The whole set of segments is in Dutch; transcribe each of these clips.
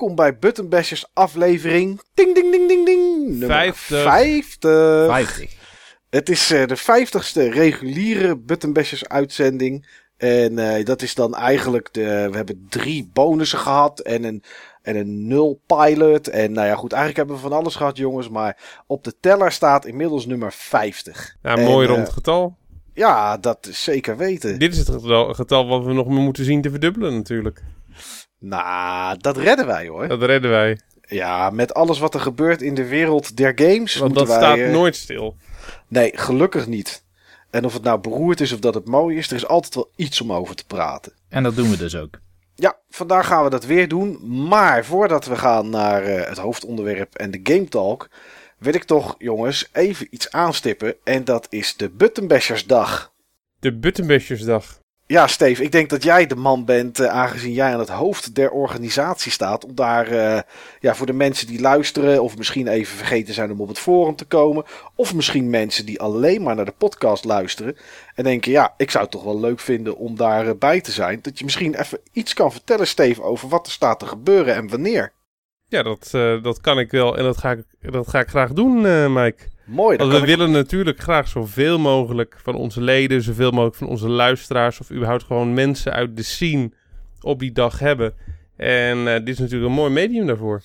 welkom bij Button Bashers aflevering. Ding, ding, ding, ding, ding. Nummer 50. 50. 50. Het is eh, de vijftigste reguliere Button Bashers uitzending. En eh, dat is dan eigenlijk de. We hebben drie bonussen gehad en een, en een nul pilot. En nou ja, goed, eigenlijk hebben we van alles gehad, jongens. Maar op de teller staat inmiddels nummer 50. Ja, een En, mooi eh, rond getal. Ja, dat is zeker weten. Dit is het getal, getal wat we nog moeten zien te verdubbelen natuurlijk. Nou, dat redden wij hoor. Dat redden wij. Ja, met alles wat er gebeurt in de wereld der games. Want dat wij, staat eh, nooit stil. Nee, gelukkig niet. En of het nou beroerd is of dat het mooi is, er is altijd wel iets om over te praten. En dat doen we dus ook. Ja, vandaag gaan we dat weer doen. Maar voordat we gaan naar eh, het hoofdonderwerp en de Game Talk, wil ik toch, jongens, even iets aanstippen. En dat is de Buttonbashersdag. De Buttonbashersdag. Ja, Steve, ik denk dat jij de man bent, eh, aangezien jij aan het hoofd der organisatie staat. Om daar eh, ja, voor de mensen die luisteren, of misschien even vergeten zijn om op het forum te komen. Of misschien mensen die alleen maar naar de podcast luisteren. En denken, ja, ik zou het toch wel leuk vinden om daarbij bij te zijn. Dat je misschien even iets kan vertellen, Steve, over wat er staat te gebeuren en wanneer. Ja, dat, eh, dat kan ik wel en dat ga ik, dat ga ik graag doen, eh Mike. Mooi, Want we ik- willen natuurlijk graag zoveel mogelijk van onze leden, zoveel mogelijk van onze luisteraars of überhaupt gewoon mensen uit de scene op die dag hebben. En eh, dit is natuurlijk een mooi medium daarvoor.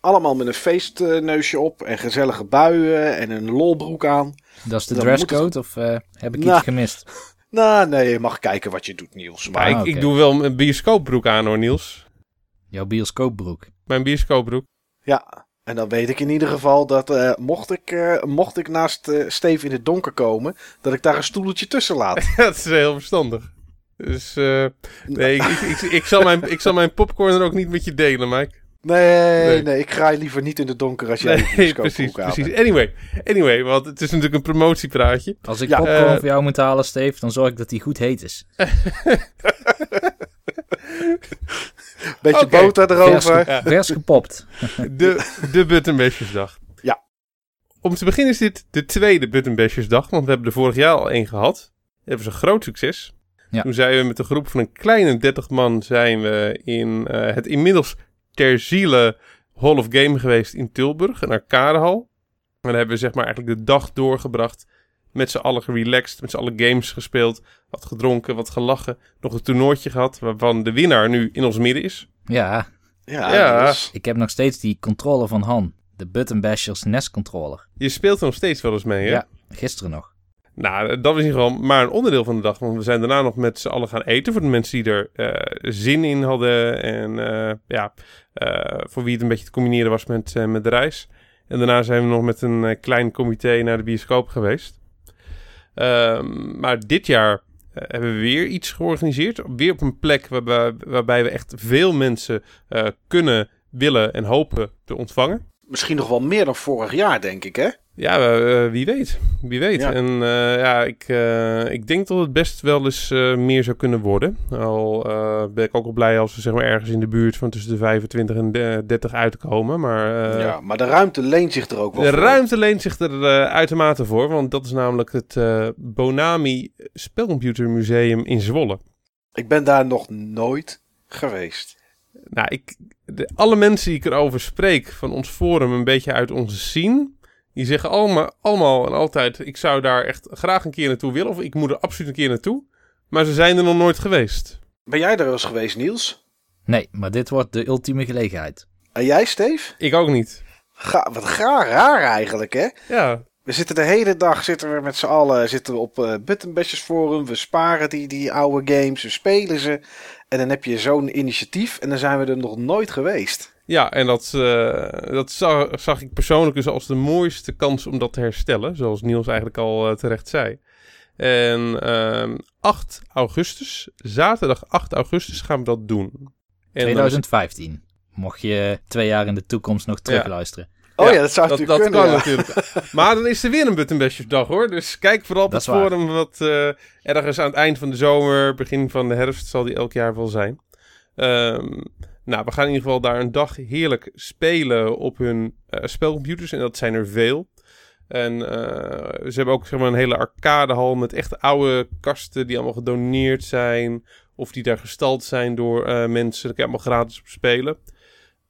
allemaal met een feestneusje op en gezellige buien en een lolbroek aan. Dat is de Dan dresscode of eh, heb ik Nou. iets gemist? Nou, nee, je mag kijken wat je doet, Niels. Maar ik, Ah, ik doe wel een bioscoopbroek aan hoor, Niels. Jouw bioscoopbroek. Mijn bioscoopbroek. Ja, en dan weet ik in ieder geval dat eh, mocht, ik, eh, mocht ik naast eh Steve in het donker komen, dat ik daar een stoeltje tussen laat. dat is heel verstandig. Dus eh, nee, ik, ik, ik, ik zal mijn, ik zal mijn popcorn er ook niet met je delen, Mike. Nee, nee, Nee. ik graai liever niet in de donker als jij een Nee, precies, precies. hebt. Anyway, anyway, want het is natuurlijk een promotiepraatje. Als ik Ja, popcorn voor jou moet halen, Steve, dan zorg ik dat die goed heet is. Beetje boter erover. vers gepopt. De, de Buttonbashersdag. Ja. Om te beginnen is dit de tweede Buttonbashersdag, want we hebben er vorig jaar al één gehad. Dat hebben ze een groot succes. Ja. Toen zijn we met een groep van een kleine 30 man zijn we in eh, het inmiddels ter ziele Hall of Game geweest in Tilburg, een arcadehal. En daar hebben we zeg maar eigenlijk de dag doorgebracht. Met z'n allen gerelaxed, met z'n allen games gespeeld. Wat gedronken, wat gelachen. Nog een toernooitje gehad, waarvan de winnaar nu in ons midden is. Ja, Ja, Ja. Niels. ik heb nog steeds die controller van Han. De Button Bashers NES controller. Je speelt er nog steeds wel eens mee, hè? Ja, gisteren nog. Nou, dat was in ieder geval maar een onderdeel van de dag. Want we zijn daarna nog met z'n allen gaan eten. Voor de mensen die er eh, zin in hadden. En eh, ja, eh, voor wie het een beetje te combineren was met, met de reis. En daarna zijn we nog met een klein comité naar de bioscoop geweest. Ehm, maar dit jaar eh, hebben we weer iets georganiseerd. Weer op een plek waarbij, waarbij we echt veel mensen eh, kunnen, willen en hopen te ontvangen. Misschien nog wel meer dan vorig jaar, denk ik, hè? Ja, eh, wie weet. Wie weet. Ja. En eh, ja, ik, eh, ik denk dat het best wel eens eh, meer zou kunnen worden. Al eh, ben ik ook wel blij als we zeg maar ergens in de buurt van tussen de 25 en de 30 uitkomen. Maar eh, ja, maar de ruimte leent zich er ook wel de voor. ruimte leent zich er eh, uitermate voor. Want dat is namelijk het eh, Bonami Spelcomputermuseum in Zwolle. Ik ben daar nog nooit geweest. Nou, ik, de, alle mensen die ik erover spreek van ons forum, een beetje uit onze scene, die zeggen allemaal, allemaal en altijd: ik zou daar echt graag een keer naartoe willen, of ik moet er absoluut een keer naartoe. Maar ze zijn er nog nooit geweest. Ben jij er wel eens geweest, Niels? Nee, maar dit wordt de ultieme gelegenheid. En jij, Steve? Ik ook niet. Ga, wat gaar, raar eigenlijk, hè? Ja, We zitten de hele dag zitten we met z'n allen zitten we op eh Buttonbashers Forum. We sparen die, die oude games, we spelen ze. En dan heb je zo'n initiatief en dan zijn we er nog nooit geweest. Ja en dat, eh, dat zag, zag ik persoonlijk dus als de mooiste kans om dat te herstellen, zoals Niels eigenlijk al eh, terecht zei. En ehm 8 augustus, zaterdag 8 augustus, gaan we dat doen. En dan is- 2015. Mocht je twee jaar in de toekomst nog terugluisteren. Oh ja, Ja, dat zou dat, natuurlijk dat kunnen. kan ja. natuurlijk. Maar dan is er weer een Buttonbashers hoor. Dus kijk vooral op Dat het forum. Wat eh, ergens aan het eind van de zomer, begin van de herfst zal die elk jaar wel zijn. Ehm, nou, we gaan in ieder geval daar een dag heerlijk spelen op hun eh, spelcomputers. En dat zijn er veel. En eh, ze hebben ook zeg maar, een hele arcadehal met echt oude kasten die allemaal gedoneerd zijn. Of die daar gestald zijn door eh, mensen. Daar kan je allemaal gratis op spelen.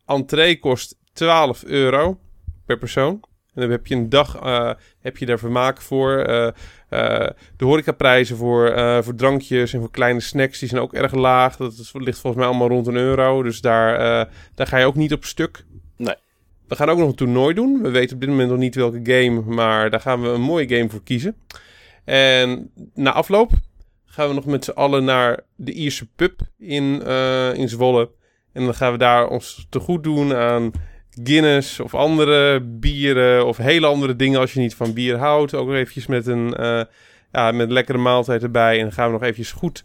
entree kost 12 euro per persoon. En dan heb je een dag eh, heb je daar vermaak voor. Eh, de horecaprijzen voor, eh, voor drankjes en voor kleine snacks die zijn ook erg laag. Dat is- ligt volgens mij allemaal rond een euro. Dus daar, eh, daar ga je ook niet op stuk. Nee. We gaan ook nog een toernooi doen. We weten op dit moment nog niet welke game, maar daar gaan we een mooie game voor kiezen. En na afloop gaan we nog met z'n allen naar de Ierse pub in, in Zwolle. En dan gaan we daar ons te goed doen aan Guinness of andere bieren of hele andere dingen als je niet van bier houdt. Ook nog eventjes met een, eh, ja, met een lekkere maaltijd erbij. En dan gaan we nog eventjes goed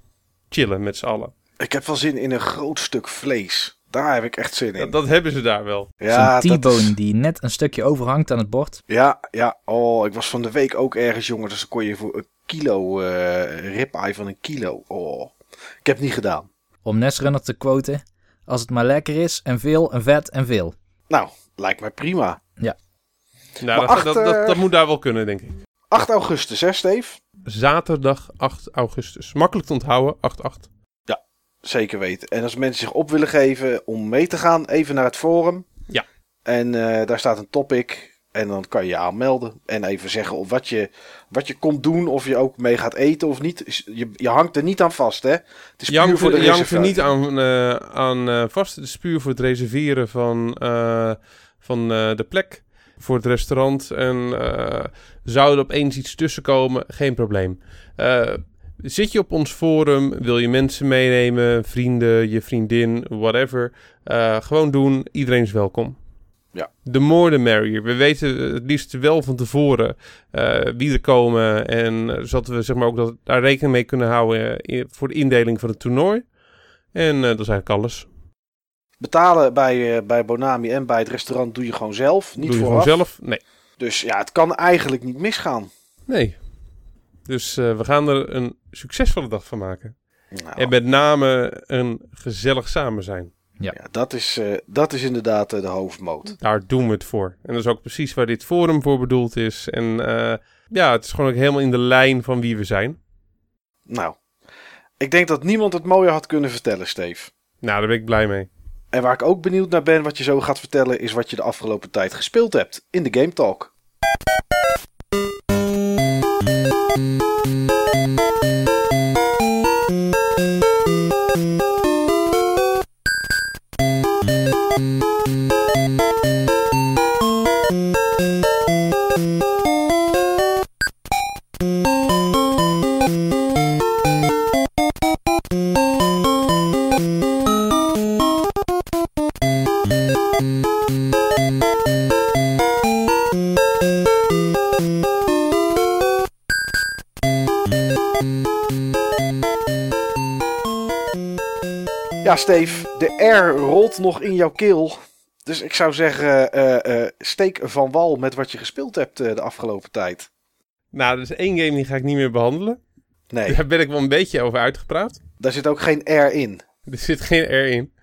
chillen met z'n allen. Ik heb wel zin in een groot stuk vlees. Daar heb ik echt zin in. Dat, dat hebben ze daar wel. ja, Zo'n T-bone is- die net een stukje overhangt aan het bord. ja, ja. Oh, ik was van de week ook ergens, jongen. Dus dan kon je voor een kilo eh ribeye van een kilo. Oh, ik heb het niet gedaan. Om Nesrunner te quoten. Als het maar lekker is en veel en vet en veel. Nou, lijkt mij prima. Nou, dat, acht, dat, dat, eh, dat moet daar wel kunnen, denk ik. 8 augustus, hè, Steve? Zaterdag 8 augustus. Makkelijk te onthouden, 8-8. Zeker weten. En als mensen zich op willen geven om mee te gaan, even naar het forum. Ja. En eh, daar staat een topic. En dan kan je je aanmelden. En even zeggen of wat je, wat je komt doen. Of je ook mee gaat eten of niet. Je, je hangt er niet aan vast, hè? Het is Je hangt puur voor de je hangt er niet aan, eh, aan eh, vast. Het is puur voor het reserveren van, eh, van de plek. Voor het restaurant. En zou er opeens iets tussen komen, geen probleem. Zit je op ons forum, wil je mensen meenemen, vrienden, je vriendin, whatever. gewoon doen, iedereen is welkom. Ja. De more the merrier. We weten het liefst wel van tevoren eh, wie er komen. En eh, zodat we zeg maar, ook dat, daar rekening mee kunnen houden eh, in- voor de indeling van het toernooi. En dat is eigenlijk alles. Betalen bij, bij Bonami en bij het restaurant doe je gewoon zelf. Niet Doe je vooraf. gewoon zelf? Nee. Dus ja, het kan eigenlijk niet misgaan. Nee. Dus we gaan er een succesvolle dag van maken. Nou, En met name een gezellig samen zijn. Ja, dat, is, eh, dat is inderdaad eh, de hoofdmoot. Daar doen we het voor. En dat is ook precies waar dit forum voor bedoeld is. En eh, ja, het is gewoon ook helemaal in de lijn van wie we zijn. Nou, ik denk dat niemand het mooier had kunnen vertellen, Steve. Nou, daar ben ik blij mee. En waar ik ook benieuwd naar ben, wat je zo gaat vertellen, is wat je de afgelopen tijd gespeeld hebt in de Game Talk. Steve, de R rolt nog in jouw keel. Dus ik zou zeggen, eh, eh, steek van wal met wat je gespeeld hebt eh, de afgelopen tijd. Nou, er is één game die ga ik niet meer behandelen. Nee, Daar ben ik wel een beetje over uitgepraat. daar zit ook geen R in. Er zit geen R in.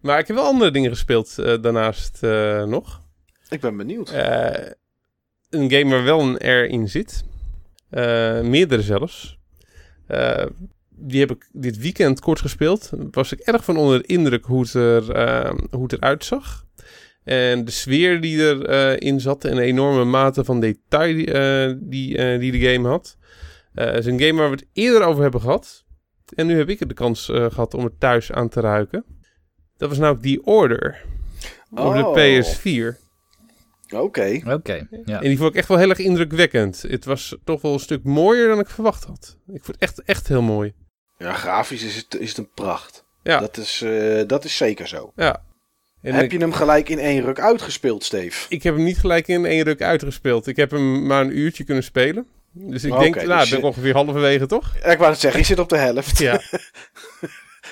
Maar ik heb wel andere dingen gespeeld daarnaast nog. Ik ben benieuwd. Een game waar wel een R in zit. Meerdere zelfs. Eh, die heb ik dit weekend kort gespeeld. Was ik erg van onder de indruk hoe het, er, eh, hoe het eruit zag. En de sfeer die erin in zat. En de enorme mate van detail eh, die, eh, die de game had. Eh, het is een game waar we het eerder over hebben gehad. En nu heb ik de kans eh, gehad om het thuis aan te ruiken. Dat was namelijk The Order. Op Oh. de PS4. Oké. Oké, ja. En die vond ik echt wel heel erg indrukwekkend. Het was toch wel een stuk mooier dan ik verwacht had. Ik vond het echt, echt heel mooi. Ja, grafisch is het, is het een pracht. Ja. Dat, is, eh, dat is zeker zo. Ja. En heb ik, je hem gelijk in één ruk uitgespeeld, Steve? ik heb hem niet gelijk in één ruk uitgespeeld. Ik heb hem maar een uurtje kunnen spelen. Dus ik denk, nou, dus ben ik je- ongeveer halverwege, toch? Ja, Ik wou het zeggen, je zit op de helft. Ja.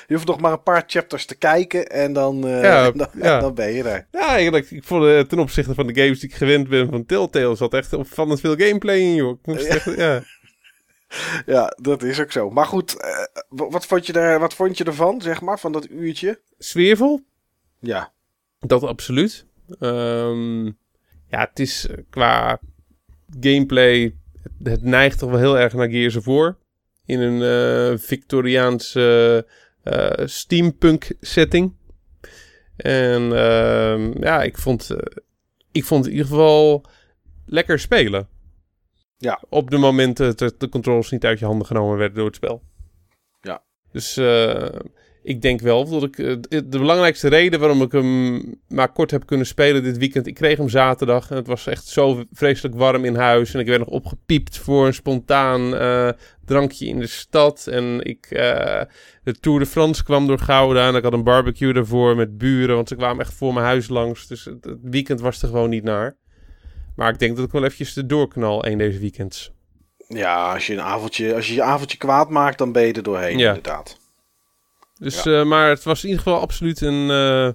Je hoeft nog maar een paar chapters te kijken en dan, eh, Ja, dan, ja. dan ben je er. Ja, eigenlijk, ik vond eh, ten opzichte van de games die ik gewend ben van Telltale, zat echt opvallend veel gameplay in, joh. Ik moest Ja. echt, ja. Ja, dat is ook zo. Maar goed, eh, wa- wat, vond je er, wat vond je ervan, zeg maar, van dat uurtje? Sfeervol, Ja, Dat absoluut. Ehm, ja, het is eh, qua gameplay. Het, het neigt toch wel heel erg naar Gears of War. In een eh Victoriaanse steampunk setting. En ehm, ja, ik vond, ik vond in ieder geval lekker spelen. Ja. Op de momenten dat de controles niet uit je handen genomen werden door het spel. Ja. Dus eh, ik denk wel dat ik... eh, de belangrijkste reden waarom ik hem maar kort heb kunnen spelen dit weekend... Ik kreeg hem zaterdag en het was echt zo vreselijk warm in huis. En ik werd nog opgepiept voor een spontaan eh, drankje in de stad. En ik... de Tour de France kwam door Gouda en ik had een barbecue daarvoor met buren, want ze kwamen echt voor mijn huis langs. Dus het weekend was er gewoon niet naar. Maar ik denk dat ik wel eventjes de doorknal een deze weekends. Ja, als je een avondje, als je je avondje kwaad maakt, dan ben je er doorheen, Ja. inderdaad. Dus, eh, maar het was in ieder geval absoluut een, eh,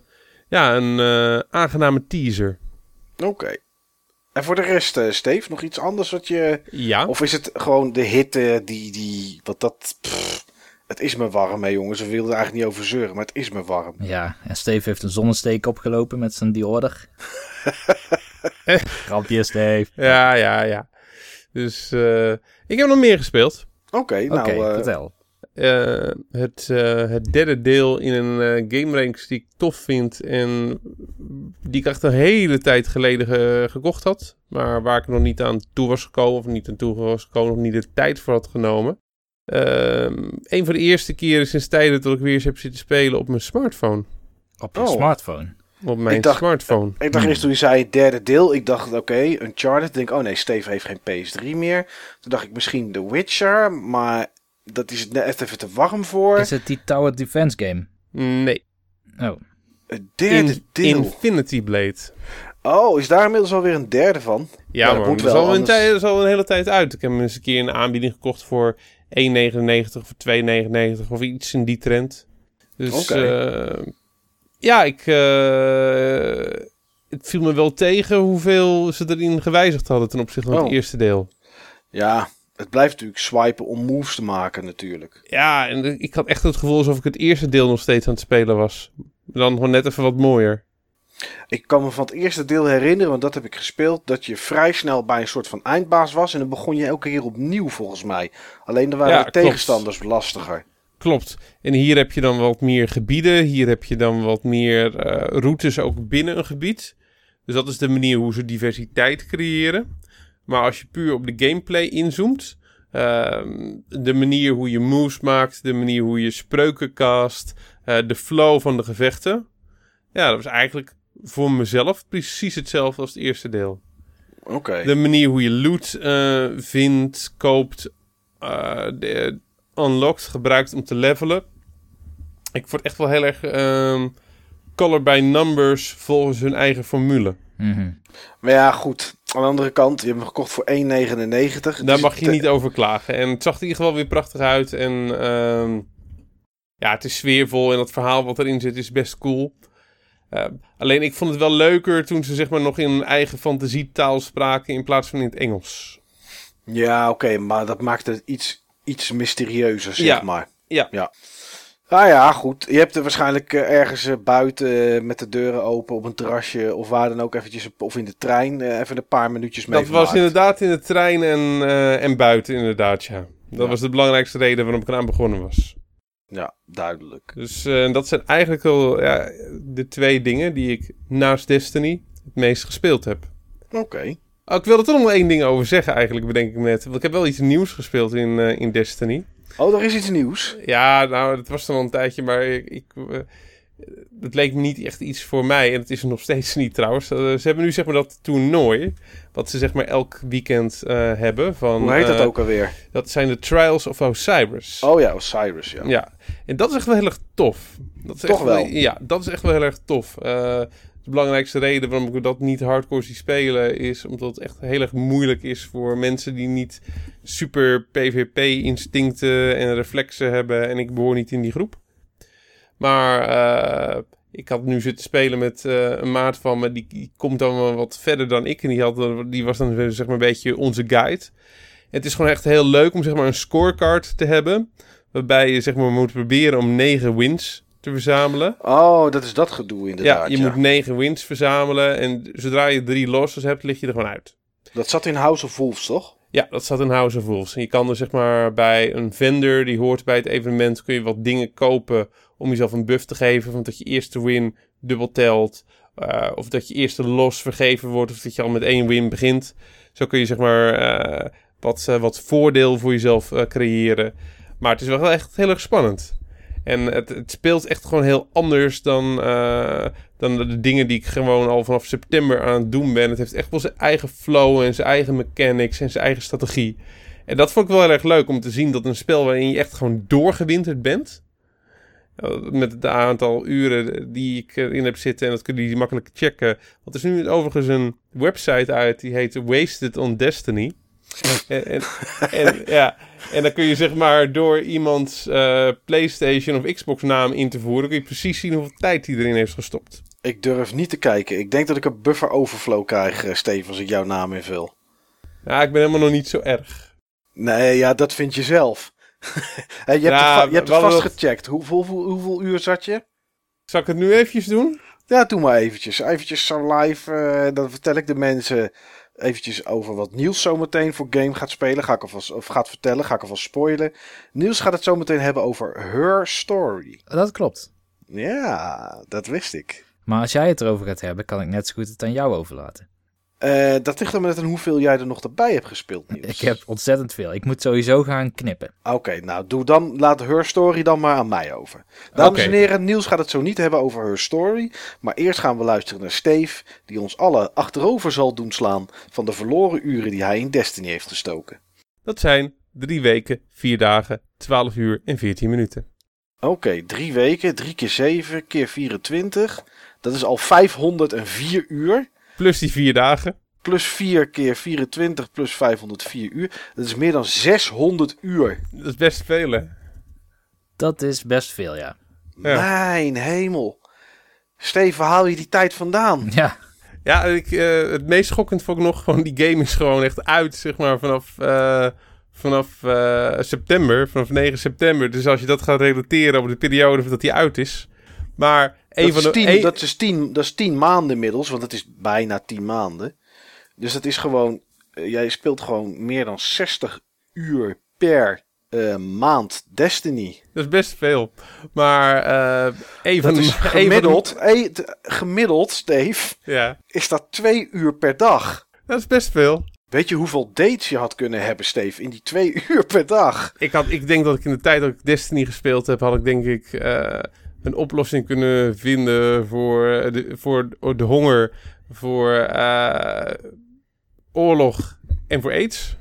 ja, een eh, aangename teaser. Oké. En voor de rest, Steve, nog iets anders wat je... Ja, Of is het gewoon de hitte die... die wat dat... pff, het is me warm, hè jongens. We wilden er eigenlijk niet over zeuren, maar het is me warm. Ja, en Steve heeft een zonnesteek opgelopen met zijn Diorder. Grapje, Steve. ja, ja, ja. Dus eh, ik heb nog meer gespeeld. Oké, Oké, nou... eh, vertel. Eh, het, eh, het derde deel in een game ranks die ik tof vind. En die ik echt een hele tijd geleden ge- gekocht had. Maar waar ik nog niet aan toe was gekomen. Of niet aan toe was gekomen. Of niet de tijd voor had genomen. Ehm, een van de eerste keren sinds tijden dat ik weer eens heb zitten spelen op mijn smartphone. Op je oh. smartphone. Op mijn Ik dacht- smartphone. Ik dacht eerst toen je zei het derde deel, ik dacht oké, Uncharted. Ik denk, oh nee, Steve heeft geen PS3 meer. Toen dacht ik misschien The Witcher, maar dat is net even te warm voor. Is het die Tower Defense game? Nee. Oh, Het derde In- deel. Infinity Blade. Oh, is daar inmiddels alweer een derde van? Ja, Ja, dat man. moet Dat is wel, al een, anders- dat is al een hele tijd uit. Ik heb hem eens een keer een aanbieding gekocht voor 1,99 of 2,99 of iets in die trend. Dus eh, ja, ik, eh, het viel me wel tegen hoeveel ze erin gewijzigd hadden ten opzichte van Oh. het eerste deel. Ja, het blijft natuurlijk swipen om moves te maken natuurlijk. Ja, en ik had echt het gevoel alsof ik het eerste deel nog steeds aan het spelen was. Dan gewoon net even wat mooier. Ik kan me van het eerste deel herinneren, want dat heb ik gespeeld, dat je vrij snel bij een soort van eindbaas was. En dan begon je elke keer opnieuw volgens mij. Alleen dan waren Ja, de klopt. tegenstanders lastiger. Klopt. En hier heb je dan wat meer gebieden. Hier heb je dan wat meer eh, routes ook binnen een gebied. Dus dat is de manier hoe ze diversiteit creëren. Maar als je puur op de gameplay inzoomt. ehm, de manier hoe je moves maakt. De manier hoe je spreuken cast. eh, de flow van de gevechten. Ja, dat was eigenlijk voor mezelf precies hetzelfde als het eerste deel. Oké. De manier hoe je loot eh, vindt, koopt, eh, de, unlocked, gebruikt om te levelen. Ik word echt wel heel erg ehm, color by numbers volgens hun eigen formule. mhm. Maar ja, goed. Aan de andere kant, je hebt hem gekocht voor 1,99. Daar Dus mag je niet over klagen. En het zag er in ieder geval weer prachtig uit. En ehm, ja, het is sfeervol en het verhaal wat erin zit is best cool. Eh, alleen ik vond het wel leuker toen ze zeg maar nog in hun eigen fantasietaal spraken in plaats van in het Engels. Ja, oké, maar dat maakt het iets, iets mysterieuzer, zeg Ja. maar. Ja. ja. Nou ja, goed. Je hebt er waarschijnlijk eh, ergens eh, buiten eh, met de deuren open op een terrasje of waar dan ook eventjes, of in de trein, even een paar minuutjes mee Dat was inderdaad in de trein en, en buiten inderdaad, ja. Dat Ja. was de belangrijkste reden waarom ik eraan begonnen was. Ja, duidelijk. Dus eh, dat zijn eigenlijk al ja, de twee dingen die ik naast Destiny het meest gespeeld heb. Oké. Oh, ik wil er toch nog één ding over zeggen eigenlijk, bedenk ik me net. Want ik heb wel iets nieuws gespeeld in, eh, in Destiny. Oh, er is iets nieuws. Ja, nou, dat was dan al een tijdje, maar ik... ik eh, het leek me niet echt iets voor mij. En het is er nog steeds niet trouwens. Eh, ze hebben nu zeg maar dat toernooi. Wat ze zeg maar elk weekend eh, hebben. Van, Hoe heet dat eh, ook alweer? Dat zijn de Trials of Osiris. Oh ja, Osiris, ja. Ja, en dat is echt wel heel erg tof. Dat is Toch echt wel? Ja, dat is echt wel heel erg tof. De belangrijkste reden waarom ik dat niet hardcore zie spelen... is omdat het echt heel erg moeilijk is voor mensen die niet super PvP-instincten en reflexen hebben. En ik behoor niet in die groep. Maar eh, ik had nu zitten spelen met eh, een maat van me... Die, die komt dan wel wat verder dan ik. En die, had, die was dan zeg maar een beetje onze guide. Het is gewoon echt heel leuk om zeg maar een scorecard te hebben... Waarbij je zeg maar moet proberen om negen wins te verzamelen. Oh, dat is dat gedoe Ja, inderdaad. je ja. moet negen wins verzamelen. En zodra je drie losses hebt, lig je er gewoon uit. Dat zat in House of Wolves, toch? Ja, dat staat in House of Wolves. En je kan er zeg maar bij een vendor die hoort bij het evenement, kun je wat dingen kopen om jezelf een buff te geven. Van dat je eerste win dubbel telt. eh, of dat je eerste los vergeven wordt. Of dat je al met één win begint. Zo kun je zeg maar eh, wat, eh, wat voordeel voor jezelf creëren. Maar het is wel echt heel erg spannend. En het, het speelt echt gewoon heel anders dan, dan de, de dingen die ik gewoon al vanaf september aan het doen ben. Het heeft echt wel zijn eigen flow en zijn eigen mechanics en zijn eigen strategie. En dat vond ik wel heel erg leuk om te zien dat een spel waarin je echt gewoon doorgewinterd bent. Met het aantal uren die ik erin heb zitten. En dat kunnen jullie makkelijk checken. Want er is nu overigens een website uit. Die heet Wasted on Destiny. en, en, en, ja, en dan kun je zeg maar door iemands eh, PlayStation of Xbox naam in te voeren. kun je precies zien hoeveel tijd hij erin heeft gestopt. Ik durf niet te kijken. Ik denk dat ik een buffer overflow krijg, eh, Steven, als ik jouw naam invul. Ja, ik ben helemaal nog niet zo erg. Nee, ja, dat vind je zelf. Hé, je hebt Ja, het, je hebt het vast gecheckt. Hoeveel, hoeveel, hoeveel uur zat je? Zal ik het nu eventjes doen? Ja, doe maar eventjes. Eventjes zo live. eh, dan vertel ik de mensen eventjes over wat Niels zometeen voor game gaat spelen. Ga ik alvast, of gaat vertellen. Ga ik alvast spoilen. Niels gaat het zometeen hebben over Her Story. Dat klopt. Ja, dat wist ik. Maar als jij het erover gaat hebben, kan ik net zo goed het aan jou overlaten. Eh, dat ligt er maar net aan hoeveel jij er nog erbij hebt gespeeld, Niels. Ik heb ontzettend veel. Ik moet sowieso gaan knippen. Oké, nou doe dan, laat Her Story dan maar aan mij over. Dames en heren, Niels gaat het zo niet hebben over Her Story. Maar eerst gaan we luisteren naar Steve, die ons alle achterover zal doen slaan van de verloren uren die hij in Destiny heeft gestoken. Dat zijn drie weken, vier dagen, 12 uur en 14 minuten. Oké, drie weken, drie keer zeven keer 24. Dat is al 504 uur. Plus die vier dagen. Plus 4 keer 24 plus 504 uur. Dat is meer dan 600 uur. Dat is best veel, hè? Dat is best veel, ja. Ja. Mijn hemel. Steve, waar haal je die tijd vandaan? Ja, Ja, ik, eh, het meest schokkend vond ik nog gewoon die game is gewoon echt uit, zeg maar, vanaf, eh, vanaf eh, september, vanaf 9 september. Dus als je dat gaat relateren op de periode dat die uit is. Maar een Dat van is, tien, dat, is tien, dat is tien maanden inmiddels, want het is bijna tien maanden. Dus dat is gewoon, eh, jij speelt gewoon meer dan 60 uur per eh, maand Destiny. Dat is best veel. Maar Dat is de- gemiddeld, eh, t- gemiddeld, Steve, ja, is dat twee uur per dag. dat is best veel. Weet je hoeveel dates je had kunnen hebben, Steve, in die twee uur per dag? Ik, had, ik denk dat ik in de tijd dat ik Destiny gespeeld heb, had ik denk ik een oplossing kunnen vinden voor de, voor de honger, voor eh, oorlog en voor aids.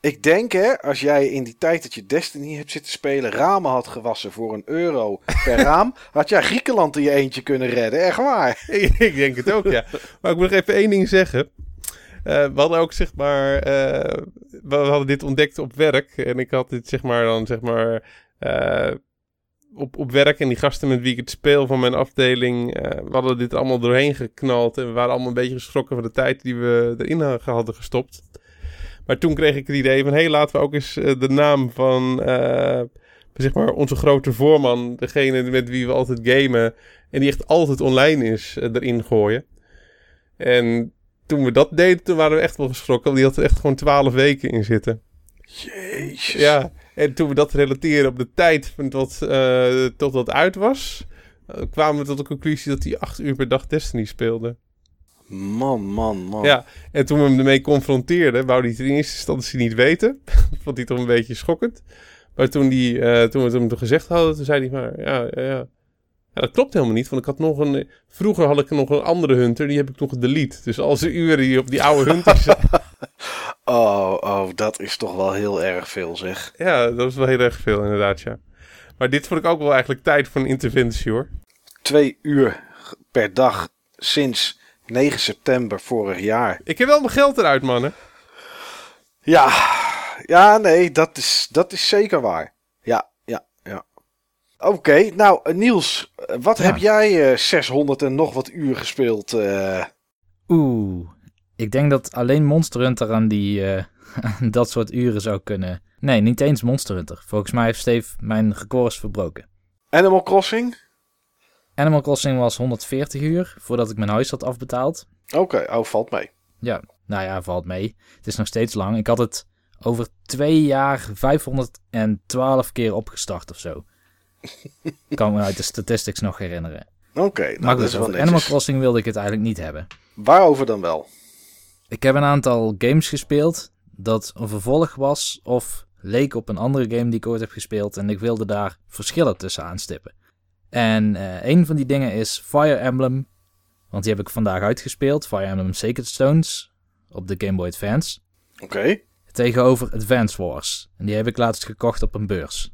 Ik denk hè, als jij in die tijd dat je Destiny hebt zitten spelen, ramen had gewassen voor een euro per raam, had jij Griekenland in je eentje kunnen redden. Echt waar. ik denk het ook, ja. Maar ik moet nog even één ding zeggen. Eh, we hadden ook, zeg maar, eh, we hadden dit ontdekt op werk. En ik had dit, zeg maar, dan, zeg maar, op, op werk. En die gasten met wie ik het speel van mijn afdeling, eh, we hadden dit allemaal doorheen geknald. En we waren allemaal een beetje geschrokken van de tijd die we erin hadden gestopt. Maar toen kreeg ik het idee van, hé, hey, laten we ook eens eh, de naam van, eh, zeg maar, onze grote voorman, degene met wie we altijd gamen, en die echt altijd online is, erin gooien. En toen we dat deden, toen waren we echt wel geschrokken. Want die had er echt gewoon twaalf weken in zitten. Jezus. Ja, en toen we dat relateren op de tijd van tot, eh, tot dat uit was... eh, kwamen we tot de conclusie dat hij acht uur per dag Destiny speelde. Man, man, man. Ja, en toen we hem ermee confronteerden, wou hij het in eerste instantie niet weten. Vond hij toch een beetje schokkend. Maar toen, die, eh, toen we het hem gezegd hadden, toen zei hij maar, ja, ja, ja. Ja, dat klopt helemaal niet, want ik had nog een... Vroeger had ik nog een andere hunter, die heb ik nog gedelete. Dus al zijn uren die op die oude hunter zaten... Oh, oh, dat is toch wel heel erg veel zeg. ja, dat is wel heel erg veel inderdaad, ja. Maar dit vond ik ook wel eigenlijk tijd voor een interventie, hoor. Twee uur per dag sinds 9 september vorig jaar. Ik heb wel mijn geld eruit, mannen. Ja, ja, nee, dat is, dat is zeker waar. Oké, nou eh, Niels, eh, wat Ja. heb jij eh 600 en nog wat uur gespeeld? eh? Oeh, ik denk dat alleen Monster Hunter aan die, aan dat soort uren zou kunnen. Nee, niet eens Monster Hunter. Volgens mij heeft Steve mijn records verbroken. Animal Crossing? Animal Crossing was 140 uur voordat ik mijn huis had afbetaald. Oké, oh, valt mee. Ja, nou ja, valt mee. Het is nog steeds lang. Ik had het over twee jaar 512 keer opgestart of zo. Kan me uit de statistics nog herinneren. Oké, nou, maar dat is goed, wel over netjes. Animal Crossing wilde ik het eigenlijk niet hebben. Waarover dan wel? Ik heb een aantal games gespeeld dat een vervolg was of leek op een andere game die ik ooit heb gespeeld. En ik wilde daar verschillen tussen aanstippen. En eh, een van die dingen is Fire Emblem. Want die heb ik vandaag uitgespeeld. Fire Emblem Sacred Stones op de Game Boy Advance. Oké. Tegenover Advance Wars. En die heb ik laatst gekocht op een beurs.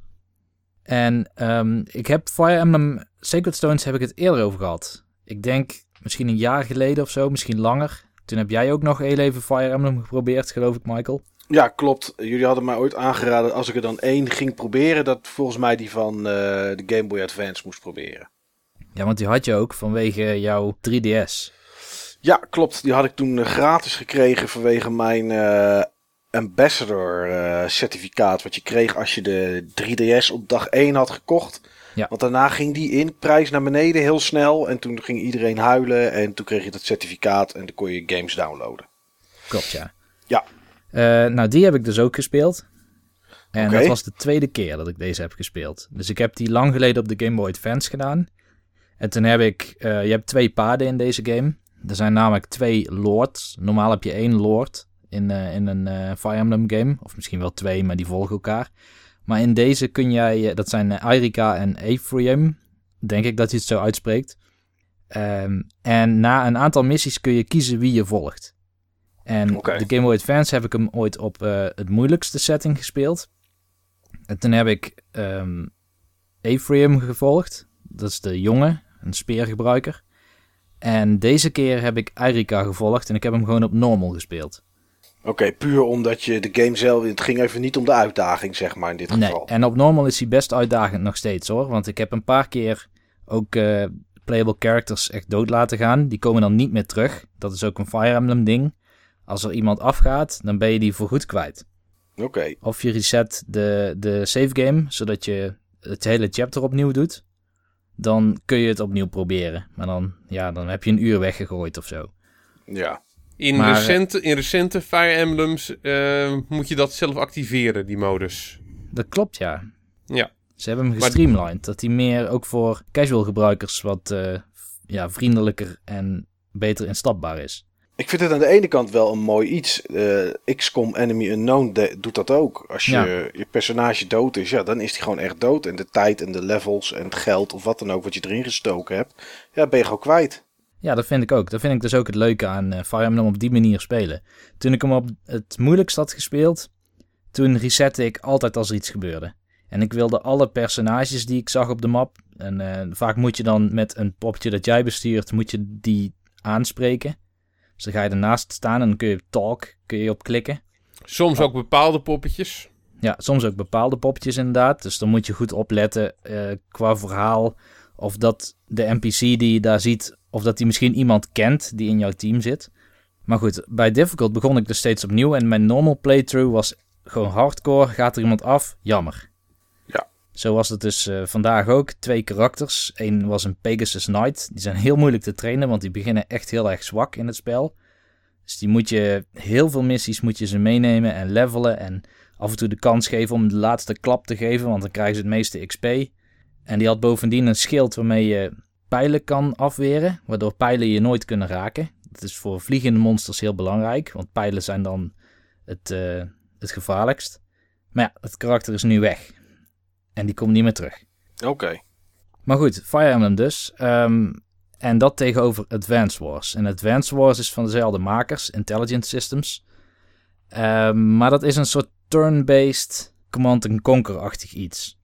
En ehm, ik heb Fire Emblem Sacred Stones heb ik het eerder over gehad. Ik denk misschien een jaar geleden of zo, misschien langer. Toen heb jij ook nog heel even Fire Emblem geprobeerd, geloof ik, Michael. Ja, klopt. Jullie hadden mij ooit aangeraden als ik er dan één ging proberen, dat volgens mij die van eh, de Game Boy Advance moest proberen. Ja, want die had je ook vanwege jouw 3DS. Ja, klopt. Die had ik toen eh, gratis gekregen vanwege mijn eh, Ambassador eh, certificaat. Wat je kreeg als je de 3DS op dag 1 had gekocht. Ja. Want daarna ging die in prijs naar beneden heel snel. En toen ging iedereen huilen. En toen kreeg je dat certificaat en dan kon je games downloaden. Klopt, ja. Ja. Eh, nou, die heb ik dus ook gespeeld. En dat was de tweede keer dat ik deze heb gespeeld. Dus ik heb die lang geleden op de Game Boy Advance gedaan. En toen heb ik... eh, je hebt twee paden in deze game. Er zijn namelijk twee lords. Normaal heb je één lord in, eh, in een eh, Fire Emblem game. Of misschien wel twee, maar die volgen elkaar. Maar in deze kun jij... eh, dat zijn Irika en Ephraim. Denk ik dat je het zo uitspreekt. Ehm, en na een aantal missies kun je kiezen wie je volgt. En de Game Boy Advance heb ik hem ooit op het moeilijkste setting gespeeld. En toen heb ik ehm Ephraim gevolgd. Dat is de jongen, een speergebruiker. En deze keer heb ik Erika gevolgd en ik heb hem gewoon op normal gespeeld. Oké, puur omdat je de game zelf... Het ging even niet om de uitdaging, zeg maar, in dit Nee, geval. en op normal is hij best uitdagend nog steeds hoor. Want ik heb een paar keer ook eh, playable characters echt dood laten gaan. Die komen dan niet meer terug. Dat is ook een Fire Emblem ding. Als er iemand afgaat, dan ben je die voorgoed kwijt. Oké, Of je reset de, de save game, zodat je het hele chapter opnieuw doet. Dan kun je het opnieuw proberen. Maar dan, ja, dan heb je een uur weggegooid of zo. ja. In, Maar, recente, in recente Fire Emblems eh, moet je dat zelf activeren, die modus. Dat klopt, ja. Ja. Ze hebben hem Maar- gestreamlined. Dat hij meer ook voor casual gebruikers wat eh, ja, vriendelijker en beter instapbaar is. Ik vind het aan de ene kant wel een mooi iets. Eh, XCOM Enemy Unknown de- doet dat ook. Als je, Ja. je personage dood is, ja, dan is die gewoon echt dood. En de tijd en de levels en het geld of wat dan ook wat je erin gestoken hebt, ja, ben je gewoon kwijt. Ja, dat vind ik ook. Dat vind ik dus ook het leuke aan eh, Fire Emblem op die manier spelen. Toen ik hem op het moeilijkst had gespeeld, toen resette ik altijd als er iets gebeurde. En ik wilde alle personages die ik zag op de map, en eh, vaak moet je dan met een popje dat jij bestuurt, moet je die aanspreken. Dus dan ga je ernaast staan en dan kun je op talk, kun je op klikken. Soms ook bepaalde poppetjes. Ja, soms ook bepaalde poppetjes inderdaad. Dus dan moet je goed opletten eh, qua verhaal. Of dat de NPC die je daar ziet, of dat die misschien iemand kent die in jouw team zit. Maar goed, bij Difficult begon ik dus steeds opnieuw. En mijn normal playthrough was gewoon hardcore. Gaat er iemand af? Jammer. Ja. Zo was het dus eh, vandaag ook. Twee karakters. Eén was een Pegasus Knight. Die zijn heel moeilijk te trainen, want die beginnen echt heel erg zwak in het spel. Dus die moet je, heel veel missies moet je ze meenemen en levelen. En af en toe de kans geven om de laatste klap te geven, want dan krijgen ze het meeste XP. En die had bovendien een schild waarmee je pijlen kan afweren, waardoor pijlen je nooit kunnen raken. Dat is voor vliegende monsters heel belangrijk, want pijlen zijn dan het, eh, het gevaarlijkst. Maar ja, het karakter is nu weg. En die komt niet meer terug. Oké. Maar goed, Fire Emblem dus. Ehm, en dat tegenover Advance Wars. En Advance Wars is van dezelfde makers, Intelligent Systems. Ehm, maar dat is een soort turn-based Command Conquer-achtig iets.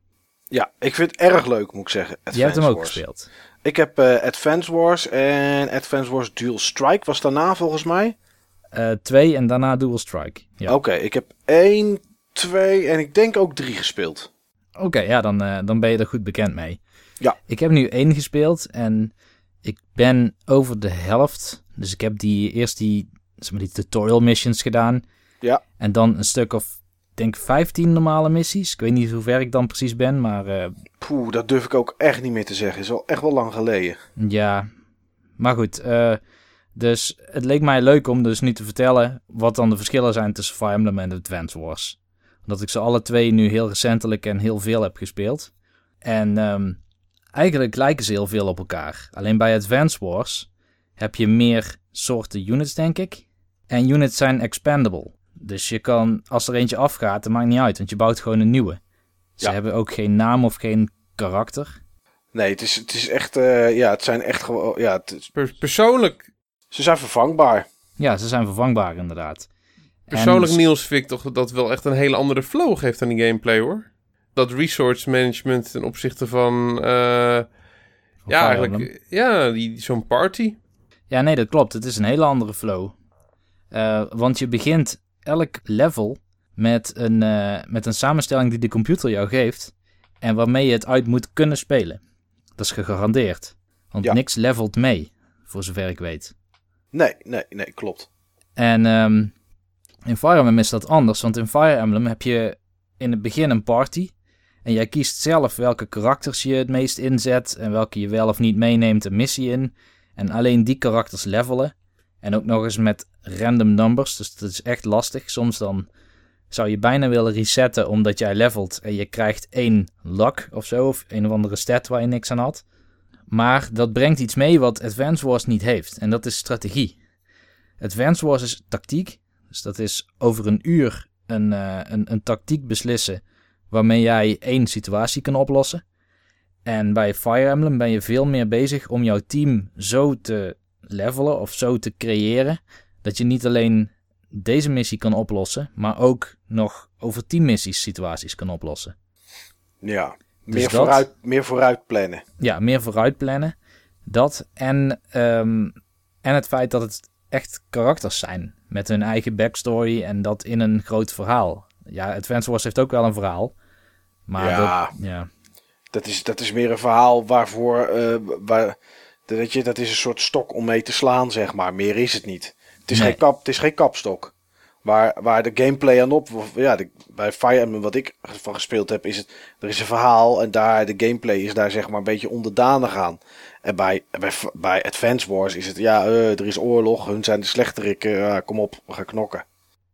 Ja, ik vind het erg leuk, moet ik zeggen. Je hebt hem ook Wars. gespeeld. Ik heb eh, Advance Wars en Advance Wars Dual Strike was daarna volgens mij. Eh, twee en daarna Dual Strike. Ja. Oké, ik heb één, twee en ik denk ook drie gespeeld. Oké, ja, dan, eh, dan ben je er goed bekend mee. Ja. Ik heb nu één gespeeld en ik ben over de helft. Dus ik heb die, eerst die, zeg maar, die tutorial missions gedaan. Ja. En dan een stuk of, denk 15 normale missies. Ik weet niet hoe ver ik dan precies ben, maar eh, Poeh, dat durf ik ook echt niet meer te zeggen. Is al echt wel lang geleden. ja. Maar goed, eh, Dus het leek mij leuk om dus nu te vertellen wat dan de verschillen zijn tussen Fire Emblem en Advance Wars. Omdat ik ze alle twee nu heel recentelijk en heel veel heb gespeeld. En ehm, eigenlijk lijken ze heel veel op elkaar. Alleen bij Advance Wars heb je meer soorten units, denk ik. En units zijn expandable. Dus je kan, als er eentje afgaat, dat maakt niet uit, want je bouwt gewoon een nieuwe. Ze Ja. hebben ook geen naam of geen karakter. Nee, het is, het is echt, eh, ja, het zijn echt gewoon, ja, het is- Per- persoonlijk, ze zijn vervangbaar. Ja, ze zijn vervangbaar inderdaad. persoonlijk En- Niels vind ik toch dat dat wel echt een hele andere flow geeft aan die gameplay hoor. Dat resource management ten opzichte van, eh, ja eigenlijk, Emblem. ja, die, zo'n party. Ja, nee, dat klopt. Het is een hele andere flow. Eh, want je begint elk level met een, eh, met een samenstelling die de computer jou geeft. En waarmee je het uit moet kunnen spelen. Dat is gegarandeerd. Want Ja. niks levelt mee, voor zover ik weet. Nee, nee, nee, klopt. En ehm, in Fire Emblem is dat anders. Want in Fire Emblem heb je in het begin een party. En jij kiest zelf welke karakters je het meest inzet. En welke je wel of niet meeneemt een missie in. En alleen die karakters levelen. En ook nog eens met random numbers. Dus dat is echt lastig. Soms dan zou je bijna willen resetten omdat jij levelt. En je krijgt één luck of zo. Of een of andere stat waar je niks aan had. Maar dat brengt iets mee wat Advance Wars niet heeft. En dat is strategie. Advance Wars is tactiek. Dus dat is over een uur een, eh, een, een tactiek beslissen waarmee jij één situatie kan oplossen. En bij Fire Emblem ben je veel meer bezig om jouw team zo te levelen of zo te creëren dat je niet alleen deze missie kan oplossen, maar ook nog over teammissies situaties kan oplossen. Ja, Dus meer, dat- vooruit, meer vooruit plannen. Ja, meer vooruit plannen. Dat en, ehm, en het feit dat het echt karakters zijn. Met hun eigen backstory en dat in een groot verhaal. Ja, Advance Wars heeft ook wel een verhaal. Maar Ja. dat, ja. Dat is, dat is meer een verhaal waarvoor, eh, waar, dat, je, dat is een soort stok om mee te slaan, zeg maar. Meer is het niet. Het is, Nee. geen, kap, het is geen kapstok. Waar, waar de gameplay aan op, ja, de, bij Fire Emblem wat ik van gespeeld heb, is het, er is een verhaal en daar, de gameplay is daar zeg maar een beetje onderdanig aan. En bij, bij, bij Advance Wars is het, ja, eh, er is oorlog, hun zijn de slechterikken, ja, kom op, we gaan knokken.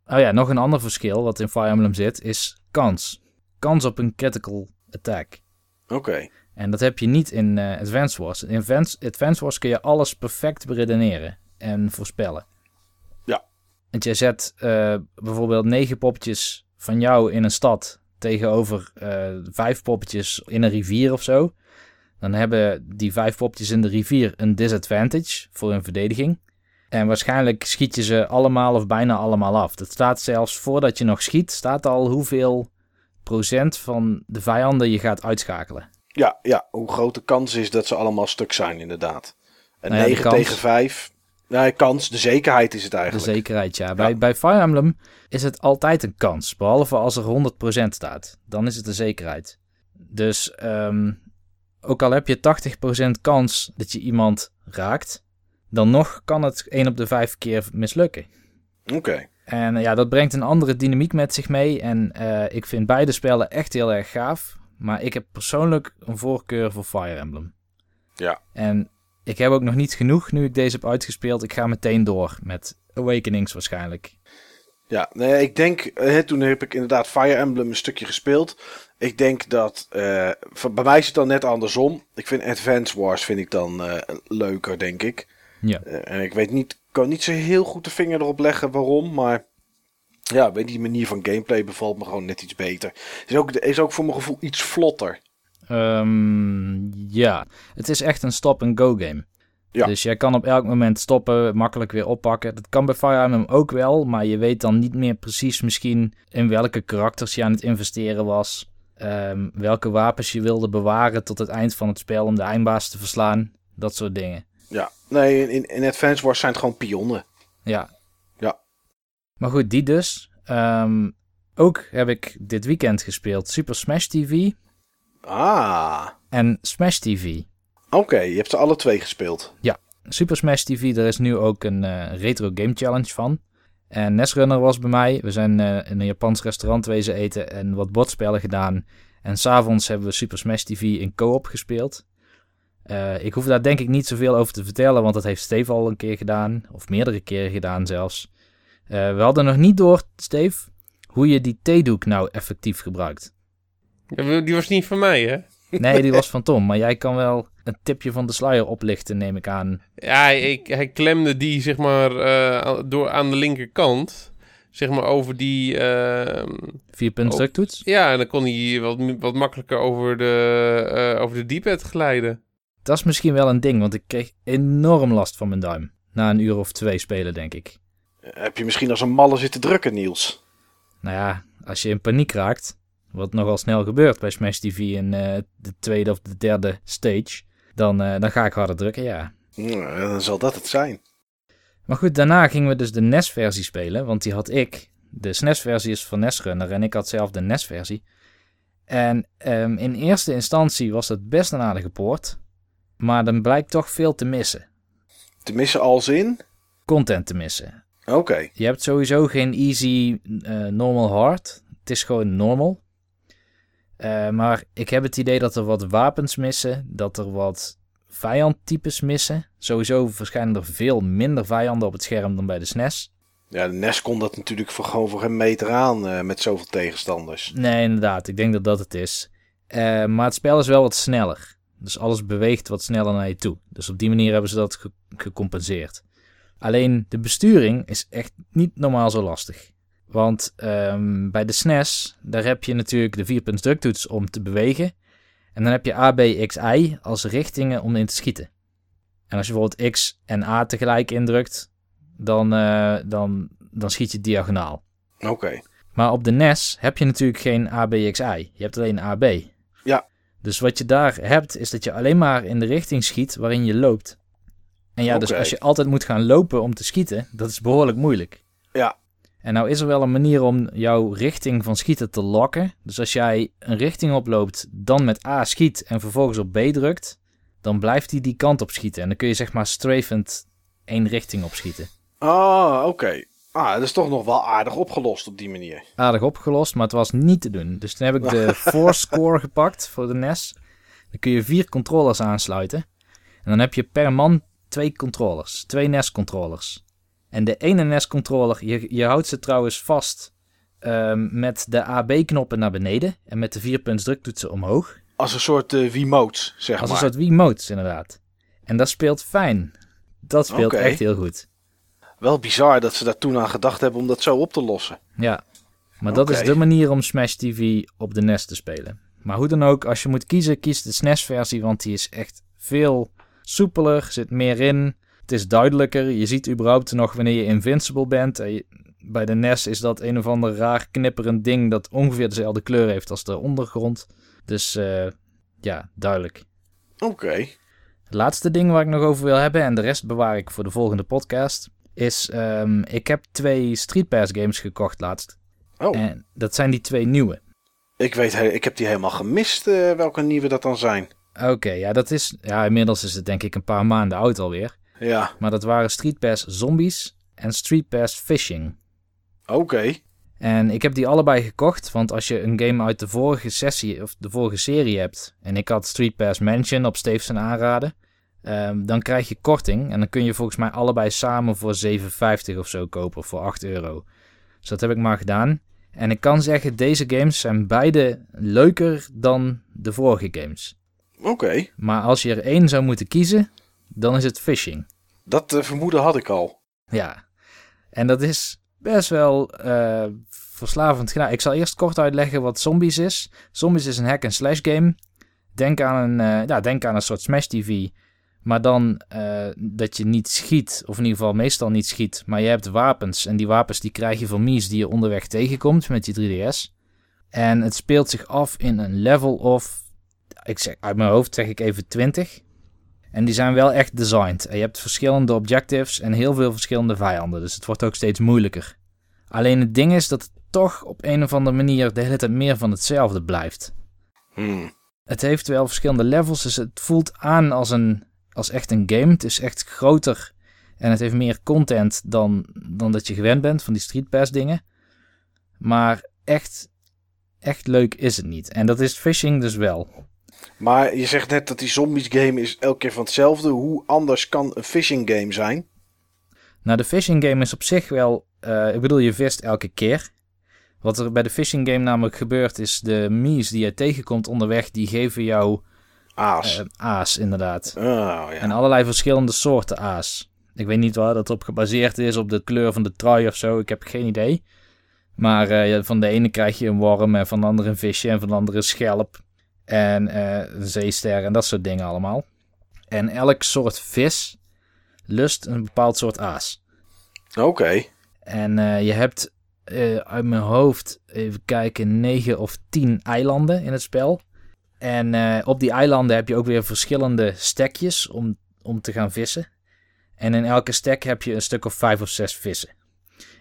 Oh ja, nog een ander verschil wat in Fire Emblem zit is kans. Kans op een critical attack. Oké, En dat heb je niet in eh Advance Wars. In Advance, Advance Wars kun je alles perfect beredeneren en voorspellen. Ja. Want jij zet eh, bijvoorbeeld negen poppetjes van jou in een stad tegenover eh, vijf poppetjes in een rivier of zo. Dan hebben die vijf poppetjes in de rivier een disadvantage voor hun verdediging. En waarschijnlijk schiet je ze allemaal of bijna allemaal af. Dat staat zelfs voordat je nog schiet, staat al hoeveel procent van de vijanden je gaat uitschakelen. Ja, ja, hoe groot de kans is dat ze allemaal stuk zijn inderdaad. En Nou ja, de 9 kans- tegen 5, nee, kans, de zekerheid is het De eigenlijk. zekerheid, ja. Bij, bij Fire Emblem is het altijd een kans. Behalve als er 100% staat. Dan is het een zekerheid. Dus ehm, ook al heb je 80% kans dat je iemand raakt, dan nog kan het 1 op de 5 keer mislukken. Oké. En ja, dat brengt een andere dynamiek met zich mee. En eh, ik vind beide spellen echt heel erg gaaf. Maar ik heb persoonlijk een voorkeur voor Fire Emblem. Ja. En ik heb ook nog niet genoeg nu ik deze heb uitgespeeld. Ik ga meteen door met Awakenings waarschijnlijk. Ja, nee, ik denk, eh, toen heb ik inderdaad Fire Emblem een stukje gespeeld. Ik denk dat, eh, van- bij mij is het dan net andersom. Ik vind Advance Wars vind ik dan eh, leuker, denk ik. Ja. Eh, en ik weet niet, kan niet zo heel goed de vinger erop leggen waarom, maar ja, weet die manier van gameplay bevalt me gewoon net iets beter. Is ook, is ook voor mijn gevoel iets vlotter. Ehm, ja, het is echt een stop-and-go game. Ja. Dus jij kan op elk moment stoppen, makkelijk weer oppakken. Dat kan bij Fire Emblem ook wel, maar je weet dan niet meer precies misschien in welke karakters je aan het investeren was. Ehm, welke wapens je wilde bewaren tot het eind van het spel om de eindbaas te verslaan. Dat soort dingen. Ja, nee, in, in Advance Wars zijn het gewoon pionnen. Ja. Ja. Maar goed, die dus. Ehm, ook heb ik dit weekend gespeeld Super Smash TV Ah, en Smash TV. oké, je hebt ze alle twee gespeeld. Super Smash TV, daar is nu ook een eh, retro game challenge van. En Netrunner was bij mij. We zijn eh, in een Japans restaurant wezen eten en wat bordspellen gedaan. En s'avonds hebben we Super Smash TV in co-op gespeeld. Uh, ik hoef daar denk ik niet zoveel over te vertellen, want dat heeft Steve al een keer gedaan. Of meerdere keren gedaan zelfs. Uh, we hadden nog niet door, Steve, hoe je die theedoek nou effectief gebruikt. Die was niet van mij, hè? Nee, die was van Tom. Maar jij kan wel een tipje van de sluier oplichten, neem ik aan. Ja, ik, hij klemde die zeg maar uh, door aan de linkerkant. Zeg maar over die... Uh, Vier punt druktoets? Ja, en dan kon hij wat, wat makkelijker over de, uh, over de d glijden. Dat is misschien wel een ding, want ik kreeg enorm last van mijn duim. Na een uur of twee spelen, denk ik. Heb je misschien als een malle zitten drukken, Niels? Nou ja, als je in paniek raakt, wat nogal snel gebeurt bij Smash TV in uh, de tweede of de derde stage, dan, uh, dan ga ik harder drukken, ja. ja. Dan zal dat het zijn. Maar goed, daarna gingen we dus de NES-versie spelen, want die had ik. De SNES-versie is van NES-runner en ik had zelf de NES-versie. En um, in eerste instantie was het best een aardige poort, maar dan blijkt toch veel te missen. Te missen als in? Content te missen. Oké. Okay. Je hebt sowieso geen easy, uh, normal, hard. Het is gewoon normal. Uh, maar ik heb het idee dat er wat wapens missen, dat er wat vijandtypes missen. Sowieso verschijnen er veel minder vijanden op het scherm dan bij de SNES. Ja, de NES kon dat natuurlijk voor, gewoon voor een meter aan uh, met zoveel tegenstanders. Nee, inderdaad. Ik denk dat dat het is. Uh, maar het spel is wel wat sneller. Dus alles beweegt wat sneller naar je toe. Dus op die manier hebben ze dat ge gecompenseerd. Alleen de besturing is echt niet normaal zo lastig. Want um, bij de SNES, daar heb je natuurlijk de 4 druktoets om te bewegen. En dan heb je A, B, X, Y als richtingen om in te schieten. En als je bijvoorbeeld X en A tegelijk indrukt, dan, uh, dan, dan schiet je diagonaal. Oké. Okay. Maar op de NES heb je natuurlijk geen A, B, X, Y. Je hebt alleen A, B. Ja. Dus wat je daar hebt, is dat je alleen maar in de richting schiet waarin je loopt. En ja, okay. dus als je altijd moet gaan lopen om te schieten, dat is behoorlijk moeilijk. Ja. En nou is er wel een manier om jouw richting van schieten te lokken. Dus als jij een richting oploopt, dan met A schiet en vervolgens op B drukt, dan blijft hij die kant op schieten. En dan kun je zeg maar strafend één richting op schieten. Ah, oké. Okay. Ah, dat is toch nog wel aardig opgelost op die manier. Aardig opgelost, maar het was niet te doen. Dus toen heb ik de Force gepakt voor de NES. Dan kun je vier controllers aansluiten. En dan heb je per man twee controllers, twee NES-controllers. En de ene NES-controller, je, je houdt ze trouwens vast um, met de AB-knoppen naar beneden en met de vierpunts druktoetsen omhoog. Als een soort uh, Wiimotes, zeg Als maar. een soort Wiimotes, inderdaad. En dat speelt fijn. Dat speelt okay. echt heel goed. Wel bizar dat ze daar toen aan gedacht hebben om dat zo op te lossen. Ja, maar dat is de manier om Smash TV op de NES te spelen. Maar hoe dan ook, als je moet kiezen, kies de SNES-versie, want die is echt veel soepeler, zit meer in. Het is duidelijker. Je ziet überhaupt nog wanneer je invincible bent. En je- bij de NES is dat een of ander raar knipperend ding dat ongeveer dezelfde kleur heeft als de ondergrond. Dus eh, ja, duidelijk. Oké. Het laatste ding waar ik nog over wil hebben, en de rest bewaar ik voor de volgende podcast, is ehm, ik heb twee Street Pass games gekocht laatst. Oh, En dat zijn die twee nieuwe. ik weet, ik heb die helemaal gemist eh, welke nieuwe dat dan zijn. Oké, ja, dat is. Ja, inmiddels is het denk ik een paar maanden oud alweer. Ja, Maar dat waren Street Pass Zombies en Street Pass Fishing. oké. En ik heb die allebei gekocht, want als je een game uit de vorige sessie of de vorige serie hebt, en ik had Street Pass Mansion op Stevenson aanraden, ehm, dan krijg je korting en dan kun je volgens mij allebei samen voor 7,50 of zo kopen, voor 8 euro. Dus dat heb ik maar gedaan. En ik kan zeggen, deze games zijn beide leuker dan de vorige games. Oké. Maar als je er één zou moeten kiezen, dan is het Fishing. Dat eh, vermoeden had ik al. Ja, en dat is best wel eh, verslavend. Ik zal eerst kort uitleggen wat Zombies is. Zombies is een hack-and-slash game. Denk aan een, eh, ja, denk aan een soort Smash TV. Maar dan dat je niet schiet, of in ieder geval meestal niet schiet. Maar je hebt wapens. En die wapens die krijg je van mies die je onderweg tegenkomt met je 3DS. En het speelt zich af in een level of, ik zeg, uit mijn hoofd zeg ik even 20. En die zijn wel echt designed. En je hebt verschillende objectives en heel veel verschillende vijanden. Dus het wordt ook steeds moeilijker. Alleen het ding is dat het toch op een of andere manier de hele tijd meer van hetzelfde blijft. Hmm. Het heeft wel verschillende levels, dus het voelt aan als, een, als echt een game. Het is echt groter en het heeft meer content dan, dan dat je gewend bent van die Street Pass dingen. Maar echt, echt leuk is het niet. En dat is Fishing dus wel. Maar je zegt net dat die zombies game is elke keer van hetzelfde. Hoe anders kan een fishing game zijn? Nou, de fishing game is op zich wel... eh, ik bedoel, je vist elke keer. Wat er bij de fishing game namelijk gebeurt is... de mies die je tegenkomt onderweg, die geven jou Aas. eh, aas, inderdaad. oh, ja. En allerlei verschillende soorten aas. Ik weet niet waar dat op gebaseerd is, op de kleur van de trui of zo. Ik heb geen idee. Maar eh, van de ene krijg je een worm en van de andere een visje en van de andere een schelp. En eh, zeester en dat soort dingen allemaal. En elk soort vis lust een bepaald soort aas. Oké. En eh, je hebt eh, uit mijn hoofd, even kijken, 9 of 10 eilanden in het spel. En op die eilanden heb je ook weer verschillende stekjes om, om te gaan vissen. En in elke stek heb je een stuk of 5 of 6 vissen.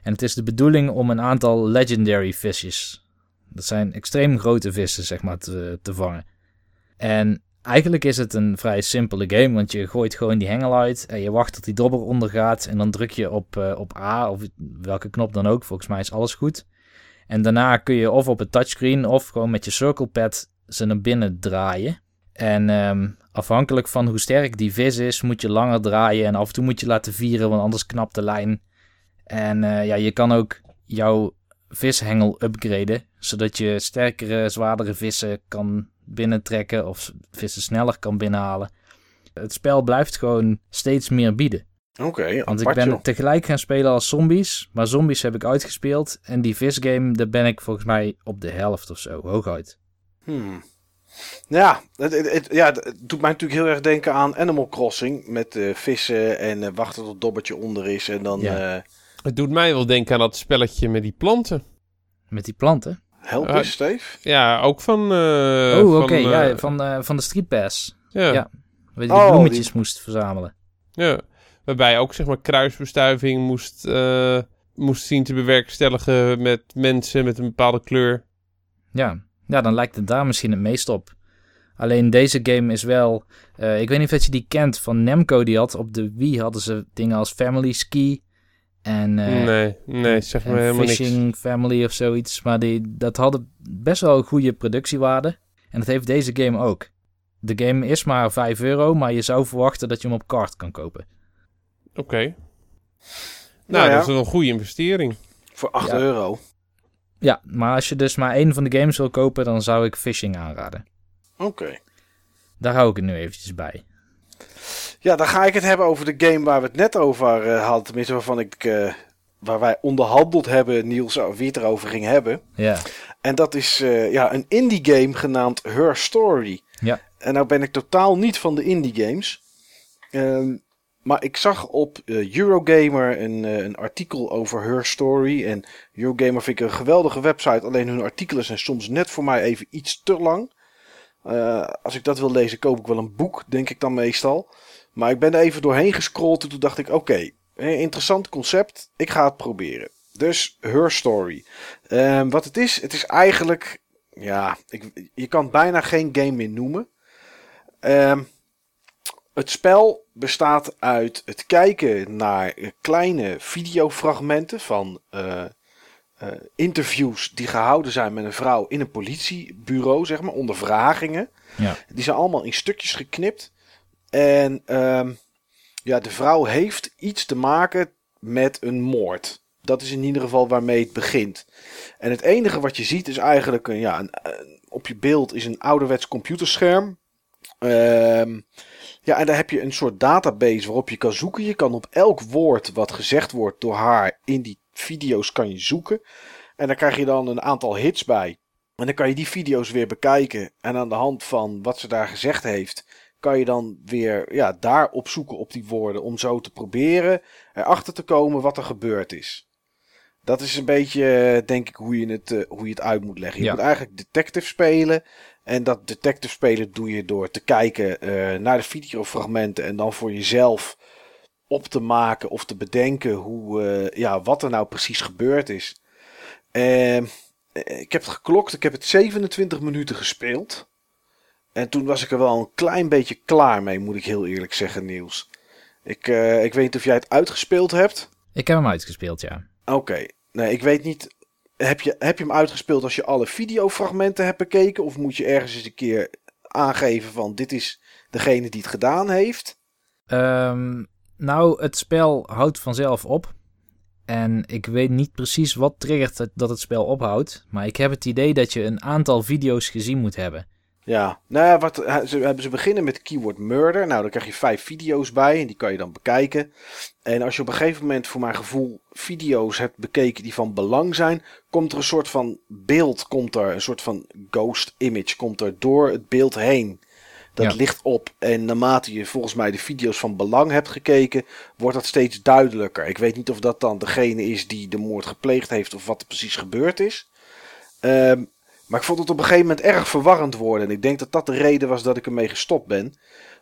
En het is de bedoeling om een aantal legendary visjes, dat zijn extreem grote vissen, zeg maar, te, te vangen. En eigenlijk is het een vrij simpele game, want je gooit gewoon die hengel uit en je wacht tot die dobber ondergaat en dan druk je op, eh, op A of welke knop dan ook. Volgens mij is alles goed. En daarna kun je of op het touchscreen of gewoon met je circle pad ze naar binnen draaien. En ehm, afhankelijk van hoe sterk die vis is, moet je langer draaien en af en toe moet je laten vieren, want anders knapt de lijn. En eh, ja, je kan ook jouw vishengel upgraden, zodat je sterkere, zwaardere vissen kan binnentrekken of vissen sneller kan binnenhalen. Het spel blijft gewoon steeds meer bieden. Oké, Want ik ben joh. tegelijk gaan spelen als zombies, maar zombies heb ik uitgespeeld. En die visgame, daar ben ik volgens mij op de helft of zo, hooguit. Hmm. Ja, het, het, het- ja, het doet mij natuurlijk heel erg denken aan Animal Crossing. Met eh, vissen en eh, wachten tot het dobbertje onder is. En dan Ja. eh Het doet mij wel denken aan dat spelletje met die planten. Met die planten. help eens, Steve. Ja, ook van... eh, oh, van, oké, eh, ja, van, eh, van de Street Pass. ja. ja. Waar je die Oh, bloemetjes die- moest verzamelen. Ja, waarbij je ook zeg maar kruisbestuiving moest, eh, moest zien te bewerkstelligen met mensen met een bepaalde kleur. Ja. ja, dan lijkt het daar misschien het meest op. Alleen deze game is wel... eh, ik weet niet of je die kent van Nemco. Die had op de Wii hadden ze dingen als Family Ski. En, eh, nee, nee, zeg en maar helemaal niks. Fishing Family of zoiets. Maar die, dat hadden best wel een goede productiewaarde. En dat heeft deze game ook. De game is maar 5 euro, maar je zou verwachten dat je hem op kaart kan kopen. Oké. Nou, Nou ja. dat is wel een goede investering. Voor 8 Ja. euro. Ja, maar als je dus maar één van de games wil kopen, dan zou ik Fishing aanraden. Oké. Daar hou ik het nu eventjes bij. Ja, dan ga ik het hebben over de game waar we het net over eh, hadden. Tenminste, waarvan ik, eh, waar wij onderhandeld hebben, Niels, wie het erover ging hebben. Ja, En dat is eh, ja, een indie game genaamd Her Story. Ja. En nou ben ik totaal niet van de indie games. Ehm, maar ik zag op Eurogamer een, een artikel over Her Story. En Eurogamer vind ik een geweldige website. Alleen hun artikelen zijn soms net voor mij even iets te lang. Als ik dat wil lezen, koop ik wel een boek, denk ik dan meestal. Maar ik ben er even doorheen gescrolld en toen dacht ik, oké, interessant concept. Ik ga het proberen. Dus Her Story. Ehm, wat het is, het is eigenlijk, ja, ik, je kan bijna geen game meer noemen. Ehm, het spel bestaat uit het kijken naar kleine videofragmenten van eh, eh, interviews die gehouden zijn met een vrouw in een politiebureau, zeg maar, ondervragingen. Ja. Die zijn allemaal in stukjes geknipt. En ehm, ja, de vrouw heeft iets te maken met een moord. Dat is in ieder geval waarmee het begint. En het enige wat je ziet is eigenlijk ja, op je beeld is een ouderwets computerscherm. Ehm, ja, en daar heb je een soort database waarop je kan zoeken. Je kan op elk woord wat gezegd wordt door haar in die video's kan je zoeken. En dan krijg je dan een aantal hits bij. En dan kan je die video's weer bekijken. En aan de hand van wat ze daar gezegd heeft, kan je dan weer ja, daar opzoeken op die woorden. Om zo te proberen erachter te komen wat er gebeurd is. Dat is een beetje, eh, denk ik, hoe je het, eh, hoe je het uit moet leggen. Je Ja. moet eigenlijk detective spelen. En dat detective spelen doe je door te kijken eh, naar de videofragmenten. En dan voor jezelf op te maken of te bedenken hoe, ja, wat er nou precies gebeurd is. Ehm, eh, ik heb het geklokt. Ik heb het 27 minuten gespeeld. En toen was ik er wel een klein beetje klaar mee, moet ik heel eerlijk zeggen, Niels. Ik, eh, ik weet niet of jij het uitgespeeld hebt. ik heb hem uitgespeeld, ja. Oké, nee, ik weet niet. Heb je, heb je hem uitgespeeld als je alle videofragmenten hebt bekeken? Of moet je ergens eens een keer aangeven van dit is degene die het gedaan heeft? Ehm, nou, het spel houdt vanzelf op. En ik weet niet precies wat triggert dat het spel ophoudt. Maar ik heb het idee dat je een aantal video's gezien moet hebben. Ja, nou ja, wat, ze, ze beginnen met keyword murder. Nou, dan krijg je vijf video's bij en die kan je dan bekijken. En als je op een gegeven moment, voor mijn gevoel, video's hebt bekeken die van belang zijn, komt er een soort van beeld, komt er, een soort van ghost image, komt er door het beeld heen. Dat Ja. ligt op. En naarmate je volgens mij de video's van belang hebt gekeken, wordt dat steeds duidelijker. Ik weet niet of dat dan degene is die de moord gepleegd heeft of wat er precies gebeurd is. Ehm, maar ik vond het op een gegeven moment erg verwarrend worden. En ik denk dat dat de reden was dat ik ermee gestopt ben.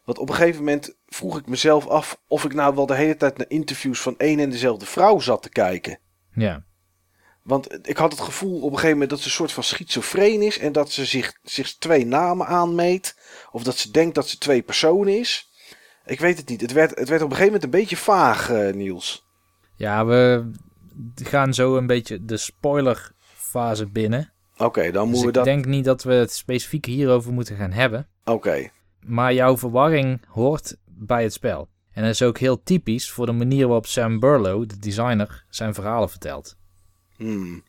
Want op een gegeven moment vroeg ik mezelf af of ik nou wel de hele tijd naar interviews van één en dezelfde vrouw zat te kijken. Ja, Want ik had het gevoel op een gegeven moment dat ze een soort van schizofreen is. En dat ze zich, zich twee namen aanmeet. Of dat ze denkt dat ze twee personen is. Ik weet het niet. Het werd, het werd op een gegeven moment een beetje vaag, eh, Niels. ja we gaan zo een beetje de spoilerfase binnen. Oké, dan Dus moeten we ik dat... denk niet dat we het specifiek hierover moeten gaan hebben. Oké. Maar jouw verwarring hoort bij het spel. En dat is ook heel typisch voor de manier waarop Sam Burlow, de designer, zijn verhalen vertelt. Hmm.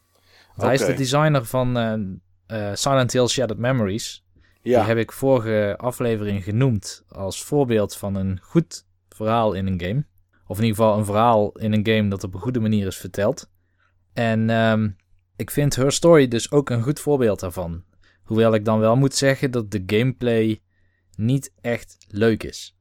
Hij is de designer van eh, eh, Silent Hill Shattered Memories. Ja. Die heb ik vorige aflevering genoemd als voorbeeld van een goed verhaal in een game. Of in ieder geval een verhaal in een game dat op een goede manier is verteld. En ehm, ik vind Her Story dus ook een goed voorbeeld daarvan. Hoewel ik dan wel moet zeggen dat de gameplay niet echt leuk is.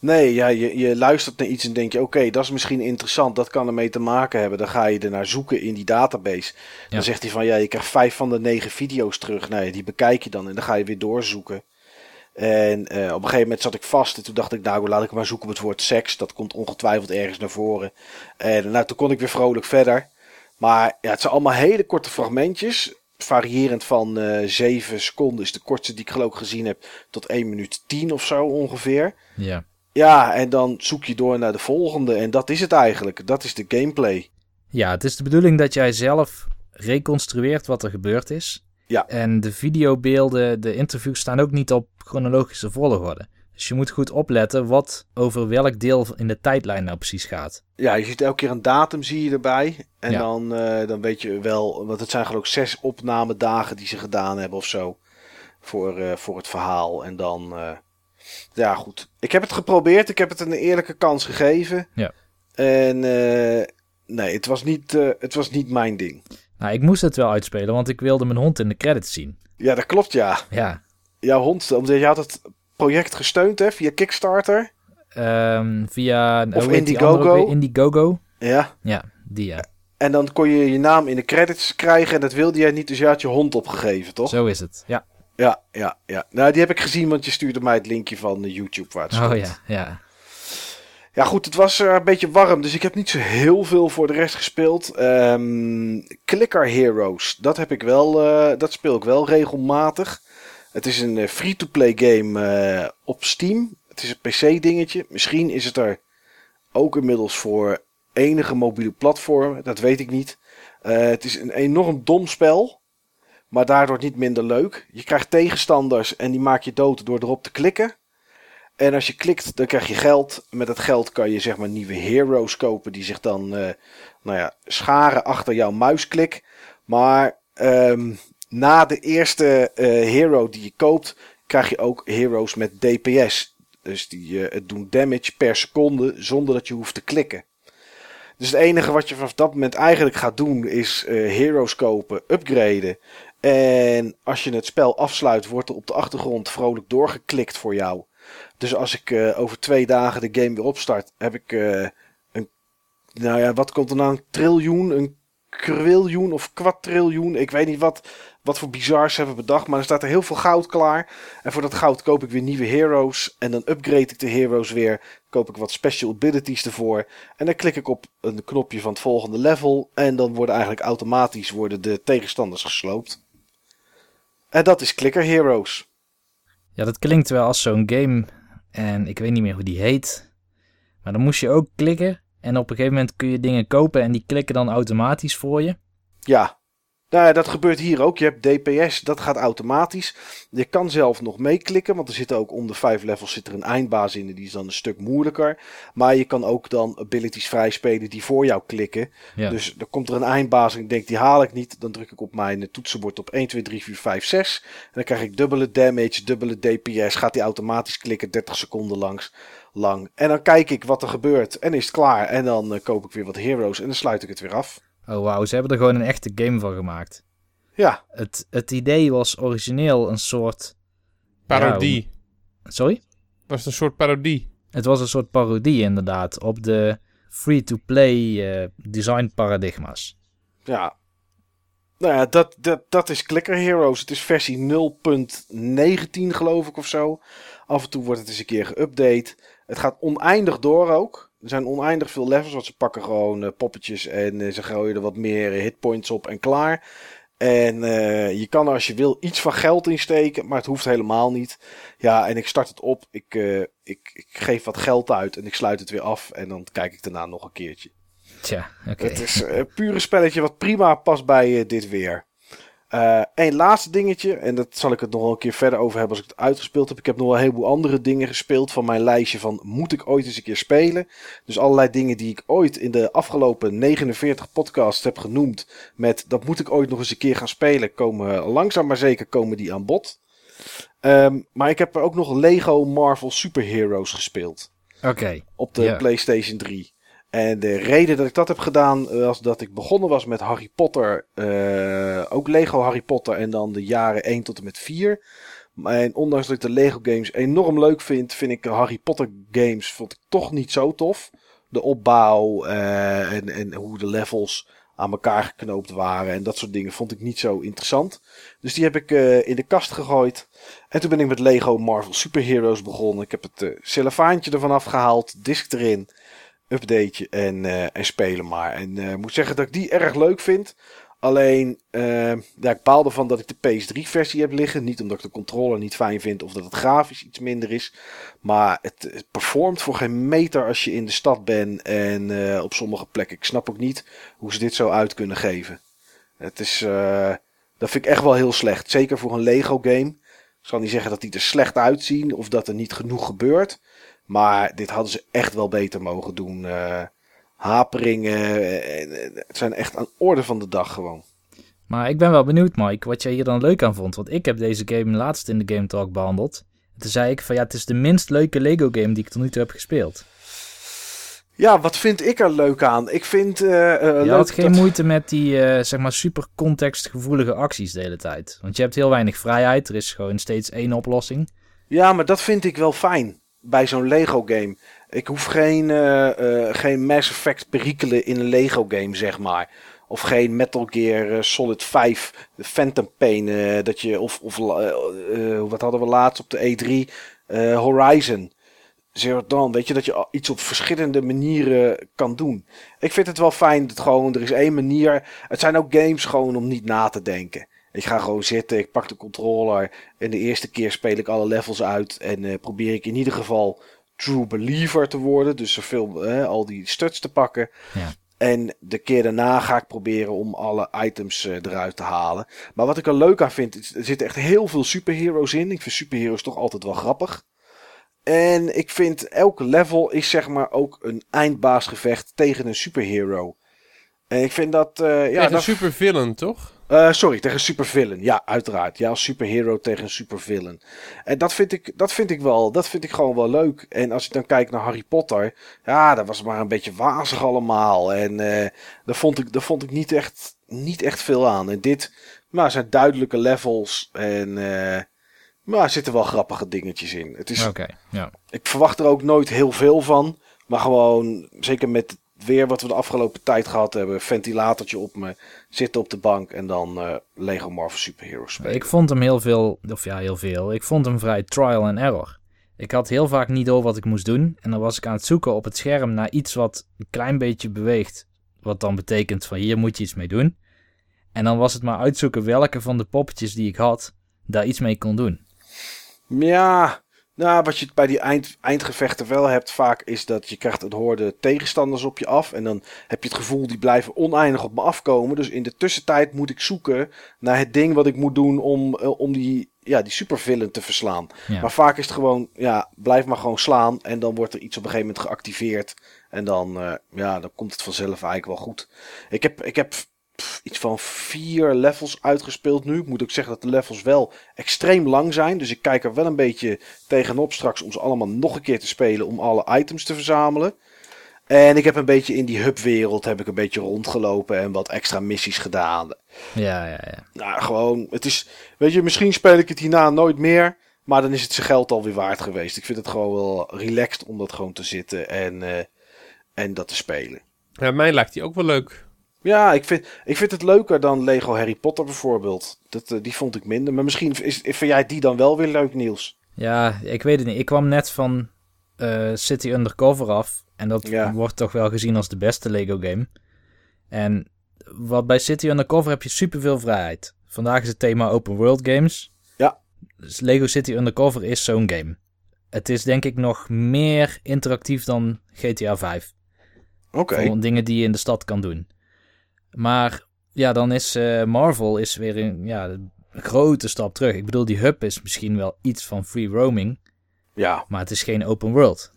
Nee, ja, je, je luistert naar iets en denk je, oké, dat is misschien interessant, dat kan ermee te maken hebben. Dan ga je ernaar zoeken in die database. Dan Ja. zegt hij van, ja, je krijgt vijf van de negen video's terug. Nou ja, die bekijk je dan en dan ga je weer doorzoeken. En eh, op een gegeven moment zat ik vast en toen dacht ik, nou, laat ik maar zoeken op het woord seks. Dat komt ongetwijfeld ergens naar voren. En nou, toen kon ik weer vrolijk verder. Maar ja, het zijn allemaal hele korte fragmentjes. Variërend van eh 7 seconden is de kortste die ik geloof gezien heb. Tot 1 minuut 10 of zo ongeveer. Ja. Ja, en dan zoek je door naar de volgende. En dat is het eigenlijk. Dat is de gameplay. Ja, het is de bedoeling dat jij zelf reconstrueert wat er gebeurd is. Ja. En de videobeelden, de interviews staan ook niet op chronologische volgorde. Dus je moet goed opletten wat over welk deel in de tijdlijn nou precies gaat. Ja, je ziet elke keer een datum zie je erbij. En Ja. dan, eh, dan weet je wel, want het zijn geloof ik zes opnamedagen die ze gedaan hebben of zo. Voor, eh, voor het verhaal. En dan, eh, ja goed. Ik heb het geprobeerd. Ik heb het een eerlijke kans gegeven. Ja. En nee, het was, niet, het was niet mijn ding. Nou, ik moest het wel uitspelen, want ik wilde mijn hond in de credits zien. Ja, dat klopt ja. Ja, Jouw hond, omdat je had het project gesteund hè, via Kickstarter. ehm, via... Of Indiegogo. Indiegogo. Ja. Ja, die ja. En dan kon je je naam in de credits krijgen en dat wilde jij niet, dus je had je hond opgegeven, toch? Zo is het. Ja. Ja, ja, ja. Nou, die heb ik gezien, want je stuurde mij het linkje van eh, YouTube waar het stond. Oh ja, ja. Ja, goed, het was eh, een beetje warm, dus ik heb niet zo heel veel voor de rest gespeeld. Ehm, Clicker Heroes, dat heb ik wel, eh, dat speel ik wel regelmatig. Het is een eh, free-to-play game eh, op Steam. Het is een PC-dingetje. Misschien is het er ook inmiddels voor enige mobiele platformen, dat weet ik niet. Eh, het is een enorm dom spel, maar daardoor niet minder leuk. Je krijgt tegenstanders en die maak je dood door erop te klikken. En als je klikt, dan krijg je geld. Met dat geld kan je zeg maar nieuwe heroes kopen die zich dan nou ja, scharen achter jouw muisklik. Maar ehm, na de eerste eh, hero die je koopt, krijg je ook heroes met DPS. Dus die het doen damage per seconde zonder dat je hoeft te klikken. Dus het enige wat je vanaf dat moment eigenlijk gaat doen is eh, heroes kopen, upgraden. En als je het spel afsluit, wordt er op de achtergrond vrolijk doorgeklikt voor jou. Dus als ik over twee dagen de game weer opstart, heb ik een. Nou ja, wat komt er nou? Een triljoen, een kriljoen of kwadriljoen. Ik weet niet wat, wat voor bizars hebben bedacht. Maar er staat er heel veel goud klaar. En voor dat goud koop ik weer nieuwe heroes. En dan upgrade ik de heroes weer. Koop ik wat special abilities ervoor. En dan klik ik op een knopje van het volgende level. En dan worden eigenlijk automatisch worden de tegenstanders gesloopt. En dat is Clicker Heroes. Ja, dat klinkt wel als zo'n game. En ik weet niet meer hoe die heet. Maar dan moest je ook klikken. En op een gegeven moment kun je dingen kopen en die klikken dan automatisch voor je. Ja, Nou ja, dat gebeurt hier ook. Je hebt DPS, dat gaat automatisch. Je kan zelf nog meeklikken, want er zit ook om de vijf levels zit er een eindbaas in. En die is dan een stuk moeilijker. Maar je kan ook dan abilities vrijspelen die voor jou klikken. Ja. Dus er komt er een eindbaas en ik denk die haal ik niet. Dan druk ik op mijn toetsenbord op 1, 2, 3, 4, 5, 6. En dan krijg ik dubbele damage, dubbele DPS. Gaat die automatisch klikken 30 seconden langs, lang. En dan kijk ik wat er gebeurt en is het klaar. En dan eh, koop ik weer wat heroes en dan sluit ik het weer af. Oh wauw, ze hebben er gewoon een echte game van gemaakt. Ja, Het, het idee was origineel een soort... Parodie. Sorry? Was het een soort parodie? Het was een soort parodie inderdaad op de free-to-play eh, design paradigma's. Ja. Nou ja, dat, dat, dat is Clicker Heroes. Het is versie 0.19 geloof ik of zo. Af en toe wordt het eens een keer geüpdate. Het gaat oneindig door ook. Er zijn oneindig veel levels, want ze pakken gewoon eh, poppetjes en eh, ze gooien er wat meer eh, hitpoints op en klaar. En je kan er als je wil iets van geld in steken, maar het hoeft helemaal niet. Ja, en ik start het op, ik, ik, ik geef wat geld uit en ik sluit het weer af. En dan kijk ik daarna nog een keertje. Tja, oké. Het is een pure spelletje wat prima past bij dit weer. Eén laatste dingetje, en dat zal ik het nog wel een keer verder over hebben als ik het uitgespeeld heb. Ik heb nog wel een heleboel andere dingen gespeeld van mijn lijstje van moet ik ooit eens een keer spelen. Dus allerlei dingen die ik ooit in de afgelopen 49 podcasts heb genoemd met dat moet ik ooit nog eens een keer gaan spelen, komen langzaam maar zeker komen die aan bod. Ehm, maar ik heb er ook nog Lego Marvel Superheroes gespeeld Oké, op de. PlayStation 3. En de reden dat ik dat heb gedaan was dat ik begonnen was met Harry Potter. eh, ook Lego Harry Potter en dan de jaren 1 tot en met 4. Maar en ondanks dat ik de Lego games enorm leuk vind, vind ik Harry Potter games vond ik toch niet zo tof. De opbouw eh, en, en hoe de levels aan elkaar geknoopt waren en dat soort dingen vond ik niet zo interessant. Dus die heb ik eh, in de kast gegooid. En toen ben ik met Lego Marvel Superheroes begonnen. Ik heb het uh, cellofaantje ervan afgehaald, disc erin, updateje en, eh, en spelen maar. En eh, ik moet zeggen dat ik die erg leuk vind. Alleen, eh, ja, ik baal ervan dat ik de PS3-versie heb liggen. Niet omdat ik de controller niet fijn vind of dat het grafisch iets minder is. Maar het, performt voor geen meter als je in de stad bent en op sommige plekken. Ik snap ook niet hoe ze dit zo uit kunnen geven. Het is, dat vind ik echt wel heel slecht. Zeker voor een Lego-game. Ik zal niet zeggen dat die er slecht uitzien of dat er niet genoeg gebeurt. Maar dit hadden ze echt wel beter mogen doen. Eh, haperingen. eh, eh, het zijn echt aan orde van de dag gewoon. maar ik ben wel benieuwd Mike, wat jij hier dan leuk aan vond. Want ik heb deze game laatst in de Game Talk behandeld. En toen zei ik van ja, het is de minst leuke Lego game die ik tot nu toe heb gespeeld. Ja, wat vind ik er leuk aan? Ik vind Je leuk had geen dat- moeite met die, zeg maar, super contextgevoelige acties de hele tijd. Want je hebt heel weinig vrijheid. Er is gewoon steeds één oplossing. Ja, maar dat vind ik wel fijn bij zo'n Lego game. Ik hoef geen, eh, eh, geen Mass Effect perikelen in een Lego game, zeg maar. Of geen Metal Gear eh, Solid 5 de Phantom Pain. dat je, of of wat hadden we laatst op de E3? eh, Horizon. Zero Dawn, weet je, dat je iets op verschillende manieren kan doen. Ik vind het wel fijn dat gewoon, er is één manier. Het zijn ook games gewoon om niet na te denken. Ik ga gewoon zitten, ik pak de controller. En de eerste keer speel ik alle levels uit. En eh, probeer ik in ieder geval true believer te worden. Dus zoveel, eh, al die studs te pakken. Ja. En de keer daarna ga ik proberen om alle items eh, eruit te halen. Maar wat ik er leuk aan vind, is, er zitten echt heel veel superheroes in. Ik vind superheroes toch altijd wel grappig. En ik vind elke level is zeg maar ook een eindbaasgevecht tegen een superhero. En ik vind dat... eh ja, Ja, een dat supervillain, toch? Eh, sorry, tegen een supervillain. Ja, uiteraard. Ja, als superhero tegen een supervillain. En dat vind ik, dat vind ik wel, dat vind ik gewoon wel leuk. En als ik dan kijk naar Harry Potter, ja, dat was maar een beetje wazig allemaal. En eh daar vond ik, daar vond ik niet echt, niet echt veel aan. En dit, nou, zijn duidelijke levels en, eh maar er zitten wel grappige dingetjes in. Het is, Oké, ja. ik verwacht er ook nooit heel veel van. Maar gewoon, zeker met weer wat we de afgelopen tijd gehad hebben. Ventilatortje op me, zitten op de bank en dan eh, Lego Marvel Superheroes spelen. Ik vond hem heel veel, of ja, heel veel. Ik vond hem vrij trial and error. Ik had heel vaak niet door wat ik moest doen. En dan was ik aan het zoeken op het scherm naar iets wat een klein beetje beweegt. Wat dan betekent van hier moet je iets mee doen. En dan was het maar uitzoeken welke van de poppetjes die ik had daar iets mee kon doen. Ja, Nou, wat je bij die eind, eindgevechten wel hebt vaak is dat je krijgt een hoorde tegenstanders op je af. En dan heb je het gevoel die blijven oneindig op me afkomen. Dus in de tussentijd moet ik zoeken naar het ding wat ik moet doen om, eh, om die, ja, die supervillain te verslaan. Ja. Maar vaak is het gewoon, ja, blijf maar gewoon slaan. En dan wordt er iets op een gegeven moment geactiveerd. En dan, eh, ja, dan komt het vanzelf eigenlijk wel goed. Ik heb, ik heb pff, iets van vier levels uitgespeeld nu. Ik moet ook zeggen dat de levels wel extreem lang zijn. Dus ik kijk er wel een beetje tegenop straks om ze allemaal nog een keer te spelen. Om alle items te verzamelen. En ik heb een beetje in die hubwereld heb ik een beetje rondgelopen en wat extra missies gedaan. Ja, ja, ja. Nou, gewoon, het is, weet je, misschien speel ik het hierna nooit meer. Maar dan is het zijn geld alweer waard geweest. Ik vind het gewoon wel relaxed om dat gewoon te zitten en, eh, en dat te spelen. Ja, mij lijkt die ook wel leuk. Ja, ik vind, ik vind het leuker dan Lego Harry Potter bijvoorbeeld. Dat, eh, die vond ik minder. Maar misschien is, vind jij die dan wel weer leuk, Niels? Ja, ik weet het niet. Ik kwam net van eh, City Undercover af. En dat Ja. wordt toch wel gezien als de beste Lego game. En wat bij City Undercover heb je superveel vrijheid. Vandaag is het thema open world games. Ja. Dus Lego City Undercover is zo'n game. Het is denk ik nog meer interactief dan GTA 5. Oké. Voor dingen die je in de stad kan doen. Maar ja, dan is eh, Marvel is weer een, ja, een grote stap terug. Ik bedoel, die hub is misschien wel iets van free roaming. Ja. Maar het is geen open world.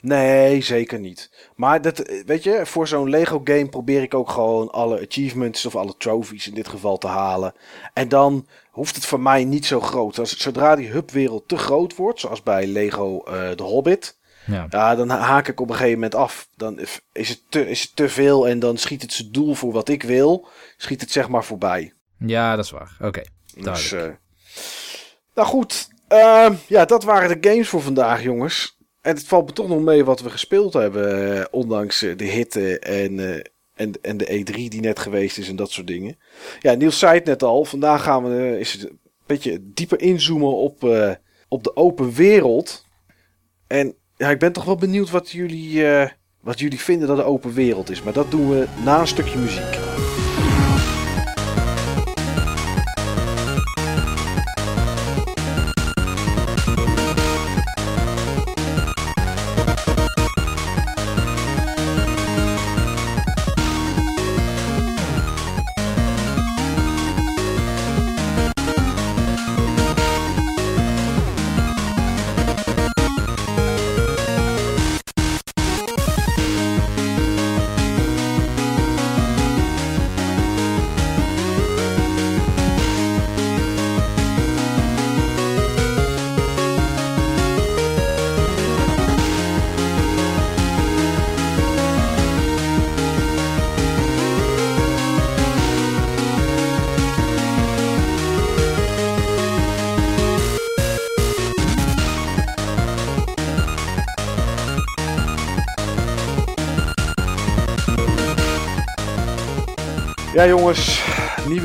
Nee, zeker niet. Maar dat, weet je, voor zo'n Lego game probeer ik ook gewoon alle achievements of alle trophies in dit geval te halen. En dan hoeft het voor mij niet zo groot. Als, zodra die hubwereld te groot wordt, zoals bij Lego eh The Hobbit, Ja. ja, dan haak ik op een gegeven moment af. Dan is het, te, is het te veel en dan schiet het zijn doel voor wat ik wil, schiet het zeg maar voorbij. ja, dat is waar. Oké. Dus, eh, nou goed, ehm, ja, dat waren de games voor vandaag, jongens. En het valt me toch nog mee wat we gespeeld hebben, eh, ondanks eh, de hitte en, en, en de E3 die net geweest is en dat soort dingen. Ja, Niels zei het net al, vandaag gaan we is het een beetje dieper inzoomen op, op de open wereld. En ja, ik ben toch wel benieuwd wat jullie, eh, wat jullie vinden dat de open wereld is. Maar dat doen we na een stukje muziek.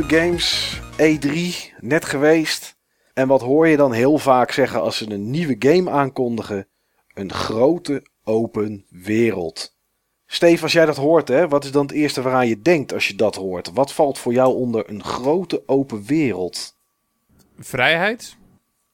Games, E3, net geweest. En wat hoor je dan heel vaak zeggen als ze een nieuwe game aankondigen? Een grote open wereld. Steve, als jij dat hoort, hè, wat is dan het eerste waaraan je denkt als je dat hoort? Wat valt voor jou onder een grote open wereld? Vrijheid.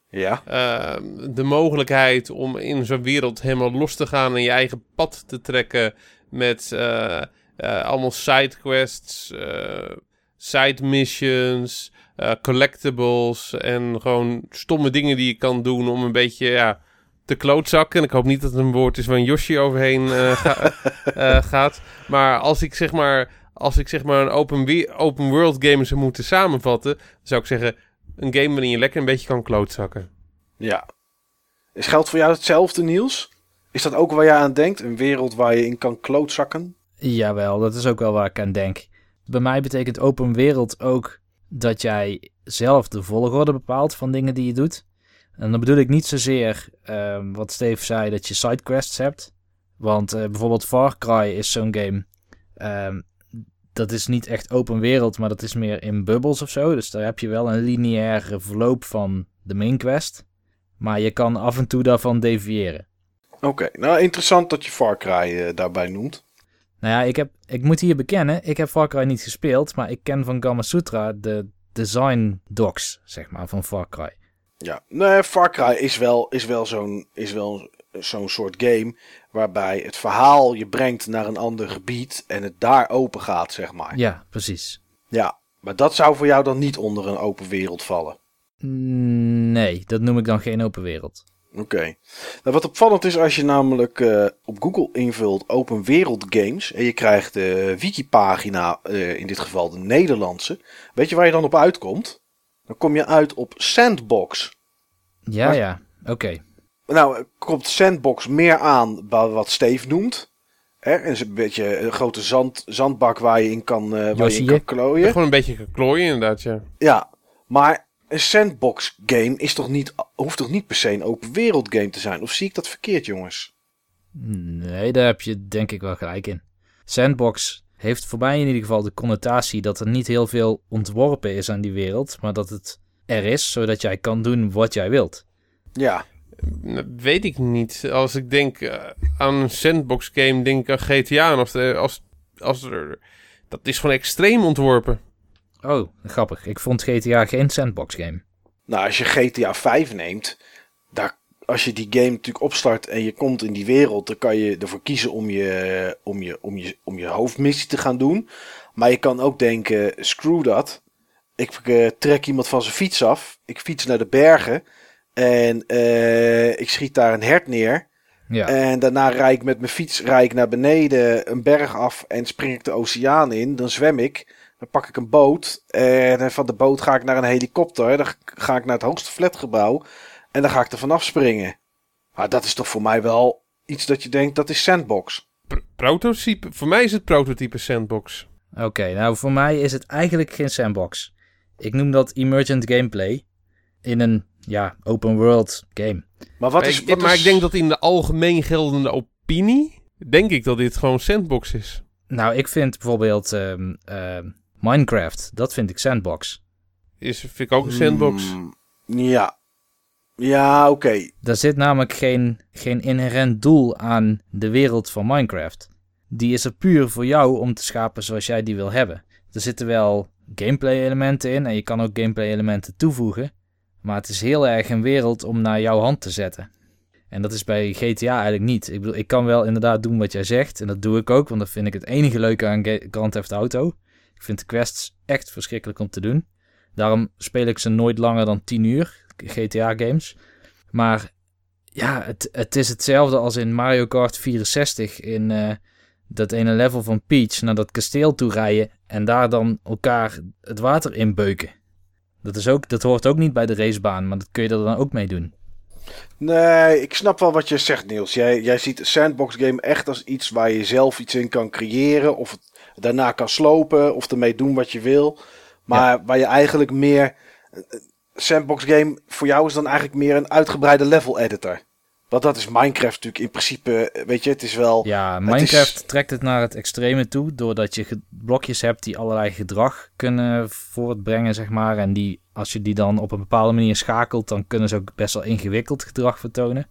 Ja, eh, de mogelijkheid om in zo'n wereld helemaal los te gaan en je eigen pad te trekken met eh, eh, allemaal sidequests, eh side missions, eh, collectibles en gewoon stomme dingen die je kan doen om een beetje ja, te klootzakken. En ik hoop niet dat het een woord is waar een Yoshi overheen eh, ga- eh, gaat. Maar als ik zeg maar, als ik zeg maar een open, open world game zou moeten samenvatten, dan zou ik zeggen een game waarin je lekker een beetje kan klootzakken. ja. Is geldt voor jou hetzelfde, Niels? Is dat ook waar je aan denkt? Een wereld waar je in kan klootzakken? Jawel, dat is ook wel waar ik aan denk. Bij mij betekent open wereld ook dat jij zelf de volgorde bepaalt van dingen die je doet. En dan bedoel ik niet zozeer ehm, wat Steve zei, dat je sidequests hebt. Want eh, bijvoorbeeld Far Cry is zo'n game. ehm, dat is niet echt open wereld, maar dat is meer in bubbels of zo. Dus daar heb je wel een lineaire verloop van de main quest. Maar je kan af en toe daarvan deviëren. Oké, nou interessant dat je Far Cry eh, daarbij noemt. Nou ja, ik, heb, ik moet hier bekennen, ik heb Far Cry niet gespeeld, maar ik ken van Gamma Sutra de design docs, zeg maar, van Far Cry. Ja, nee, Far Cry is wel, is wel zo'n is wel zo'n soort game waarbij het verhaal je brengt naar een ander gebied en het daar open gaat, zeg maar. Ja, precies. Ja, maar dat zou voor jou dan niet onder een open wereld vallen. Nee, dat noem ik dan geen open wereld. Oké. Nou, wat opvallend is als je namelijk uh, op Google invult open wereld games en je krijgt de wikipagina, uh, in dit geval de Nederlandse. Weet je waar je dan op uitkomt? Dan kom je uit op Sandbox. Ja, maar, ja, oké. Okay. Nou, komt Sandbox meer aan bij wat Steve noemt. Hè? En is een beetje een grote zand, zandbak waar je in kan, uh, waar je in kan klooien. gewoon een beetje klooien inderdaad, ja. Ja, maar een sandbox game is toch niet, hoeft toch niet per se een open wereld game te zijn? Of zie ik dat verkeerd, jongens? Nee, daar heb je denk ik wel gelijk in. Sandbox heeft voor mij in ieder geval de connotatie dat er niet heel veel ontworpen is aan die wereld, maar dat het er is, zodat jij kan doen wat jij wilt. Ja. Weet ik niet. Als ik denk uh, aan een sandbox game, denk ik aan GTA. En als, de, als, als er, dat is gewoon extreem ontworpen. Oh, grappig. Ik vond GTA geen sandbox game. Nou, als je GTA 5 neemt, daar, als je die game natuurlijk opstart en je komt in die wereld, dan kan je ervoor kiezen om je, om je, om je, om je hoofdmissie te gaan doen. Maar je kan ook denken, screw dat. Ik uh, trek iemand van zijn fiets af. Ik fiets naar de bergen. En uh, ik schiet daar een hert neer. Ja. En daarna rijd ik met mijn fiets rijd ik naar beneden een berg af en spring ik de oceaan in. Dan zwem ik. Dan pak ik een boot. En van de boot ga ik naar een helikopter. Dan ga ik naar het hoogste flatgebouw. En dan ga ik er vanaf springen. Maar dat is toch voor mij wel iets dat je denkt, dat is sandbox. prototype? Voor mij is het prototype sandbox. Oké, nou voor mij is het eigenlijk geen sandbox. Ik noem dat emergent gameplay. In een, ja, open world game. Maar, wat is, wat maar ik denk dat in de algemeen geldende opinie... denk ik dat dit gewoon sandbox is. Nou, ik vind bijvoorbeeld um, Minecraft, dat vind ik sandbox. Is, vind ik ook een sandbox. Mm, ja. Ja, oké. Okay. Daar zit namelijk geen, geen inherent doel aan de wereld van Minecraft. Die is er puur voor jou om te schapen zoals jij die wil hebben. Er zitten wel gameplay elementen in en je kan ook gameplay elementen toevoegen. Maar het is heel erg een wereld om naar jouw hand te zetten. En dat is bij GTA eigenlijk niet. Ik bedoel, ik kan wel inderdaad doen wat jij zegt. En dat doe ik ook, want dat vind ik het enige leuke aan Grand Theft Auto. Ik vind de quests echt verschrikkelijk om te doen. Daarom speel ik ze nooit langer dan 10 uur, GTA-games. Maar ja, het, het is hetzelfde als in Mario Kart 64 in uh, dat ene level van Peach naar dat kasteel toe rijden en daar dan elkaar het water in beuken. Dat, is ook, dat hoort ook niet bij de racebaan, maar dat kun je er dan ook mee doen. Nee, ik snap wel wat je zegt, Niels. Jij, jij ziet sandbox game echt als iets waar je zelf iets in kan creëren. Of het daarna kan slopen of ermee doen wat je wil. Maar waar je eigenlijk meer. Sandbox game voor jou is dan eigenlijk meer een uitgebreide level editor. Want dat is Minecraft natuurlijk in principe, weet je, het is wel... Ja, Minecraft trekt het naar het extreme toe, doordat je blokjes hebt die allerlei gedrag kunnen voortbrengen, zeg maar. En die, als je die dan op een bepaalde manier schakelt, dan kunnen ze ook best wel ingewikkeld gedrag vertonen.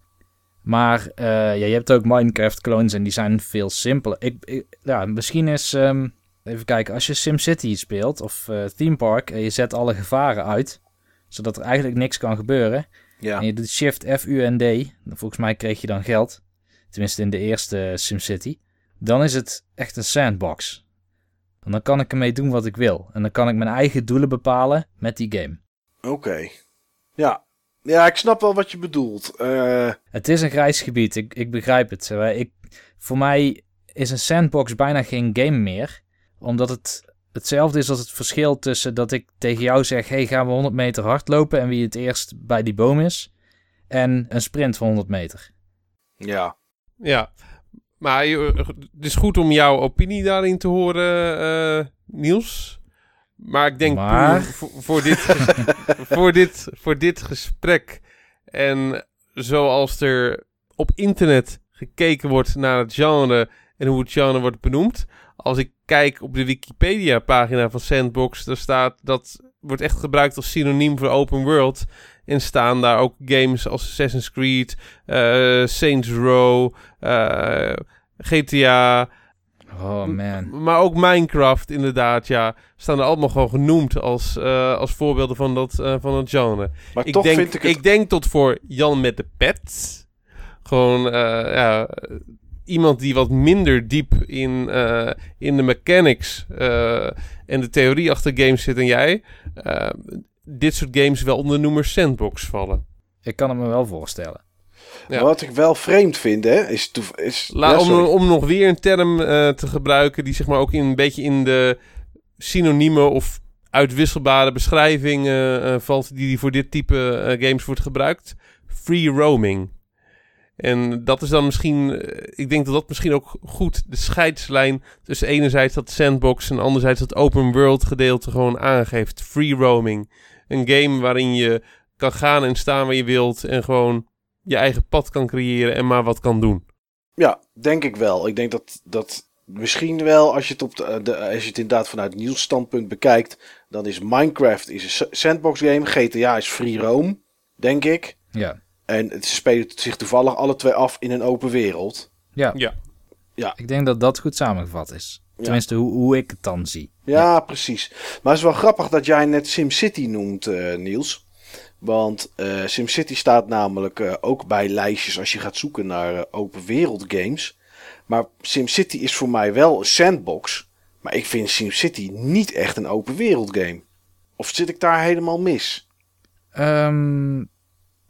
Maar uh, ja, je hebt ook Minecraft clones en die zijn veel simpeler. Ik, ja, misschien is, um, even kijken, als je SimCity speelt of uh, Theme Park en je zet alle gevaren uit, zodat er eigenlijk niks kan gebeuren. Ja. En je doet Shift F, U en D, volgens mij kreeg je dan geld. Tenminste in de eerste SimCity. Dan is het echt een sandbox. En dan kan ik ermee doen wat ik wil. En dan kan ik mijn eigen doelen bepalen met die game. Oké. Ja, ja, ik snap wel wat je bedoelt. Uh... Het is een grijs gebied, ik, ik begrijp het. Ik, voor mij is een sandbox bijna geen game meer. Omdat het hetzelfde is als het verschil tussen dat ik tegen jou zeg... hey, gaan we 100 meter hardlopen en wie het eerst bij die boom is... en een sprint van 100 meter. Ja. Ja, maar het is goed om jouw opinie daarin te horen, uh, Niels. Maar ik denk maar... Voor, voor, dit, voor, dit, voor dit gesprek en zoals er op internet gekeken wordt naar het genre en hoe het genre wordt benoemd. Als ik kijk op de Wikipedia-pagina van Sandbox, daar staat dat wordt echt gebruikt als synoniem voor open world. En staan daar ook games als Assassin's Creed, uh, Saints Row, uh, eh, GTA, Oh man. Maar ook Minecraft, inderdaad, ja. Staan er allemaal gewoon genoemd als, eh, als voorbeelden van dat, eh, van dat genre. Maar Ik toch denk, vind ik het... ik denk tot voor Jan met de pet. Gewoon, eh, ja, iemand die wat minder diep in, eh, in de mechanics eh, en de theorie achter games zit dan jij. dit soort games wel onder de noemer sandbox vallen. Ik kan het me wel voorstellen. Ja. Wat ik wel vreemd vind, hè, is... is La, om, om nog weer een term eh, te gebruiken die zeg maar ook in, een beetje in de synoniemen of uitwisselbare beschrijving eh, eh, valt die voor dit type games wordt gebruikt. Free roaming. En dat is dan misschien, ik denk dat dat misschien ook goed de scheidslijn tussen enerzijds dat sandbox en anderzijds dat open world gedeelte gewoon aangeeft. Free roaming. Een game waarin je kan gaan en staan waar je wilt en gewoon je eigen pad kan creëren en maar wat kan doen. Ja, denk ik wel. Ik denk dat, dat misschien wel, als je, het op de, de- als je het inderdaad vanuit nieuws standpunt bekijkt, dan is Minecraft is een sa- sandbox game, GTA is free roam, denk ik. Ja. En het spelen zich toevallig alle twee af in een open wereld. Ja. Ja. Ik denk dat dat goed samengevat is. Ja. Tenminste, hoe, hoe ik het dan zie. Ja, precies. Maar het is wel grappig dat jij net SimCity noemt, eh, Niels. Want eh, SimCity staat namelijk eh, ook bij lijstjes als je gaat zoeken naar eh, open wereld games. Maar SimCity is voor mij wel een sandbox. Maar ik vind SimCity niet echt een open wereld game. Of zit ik daar helemaal mis? Ehm,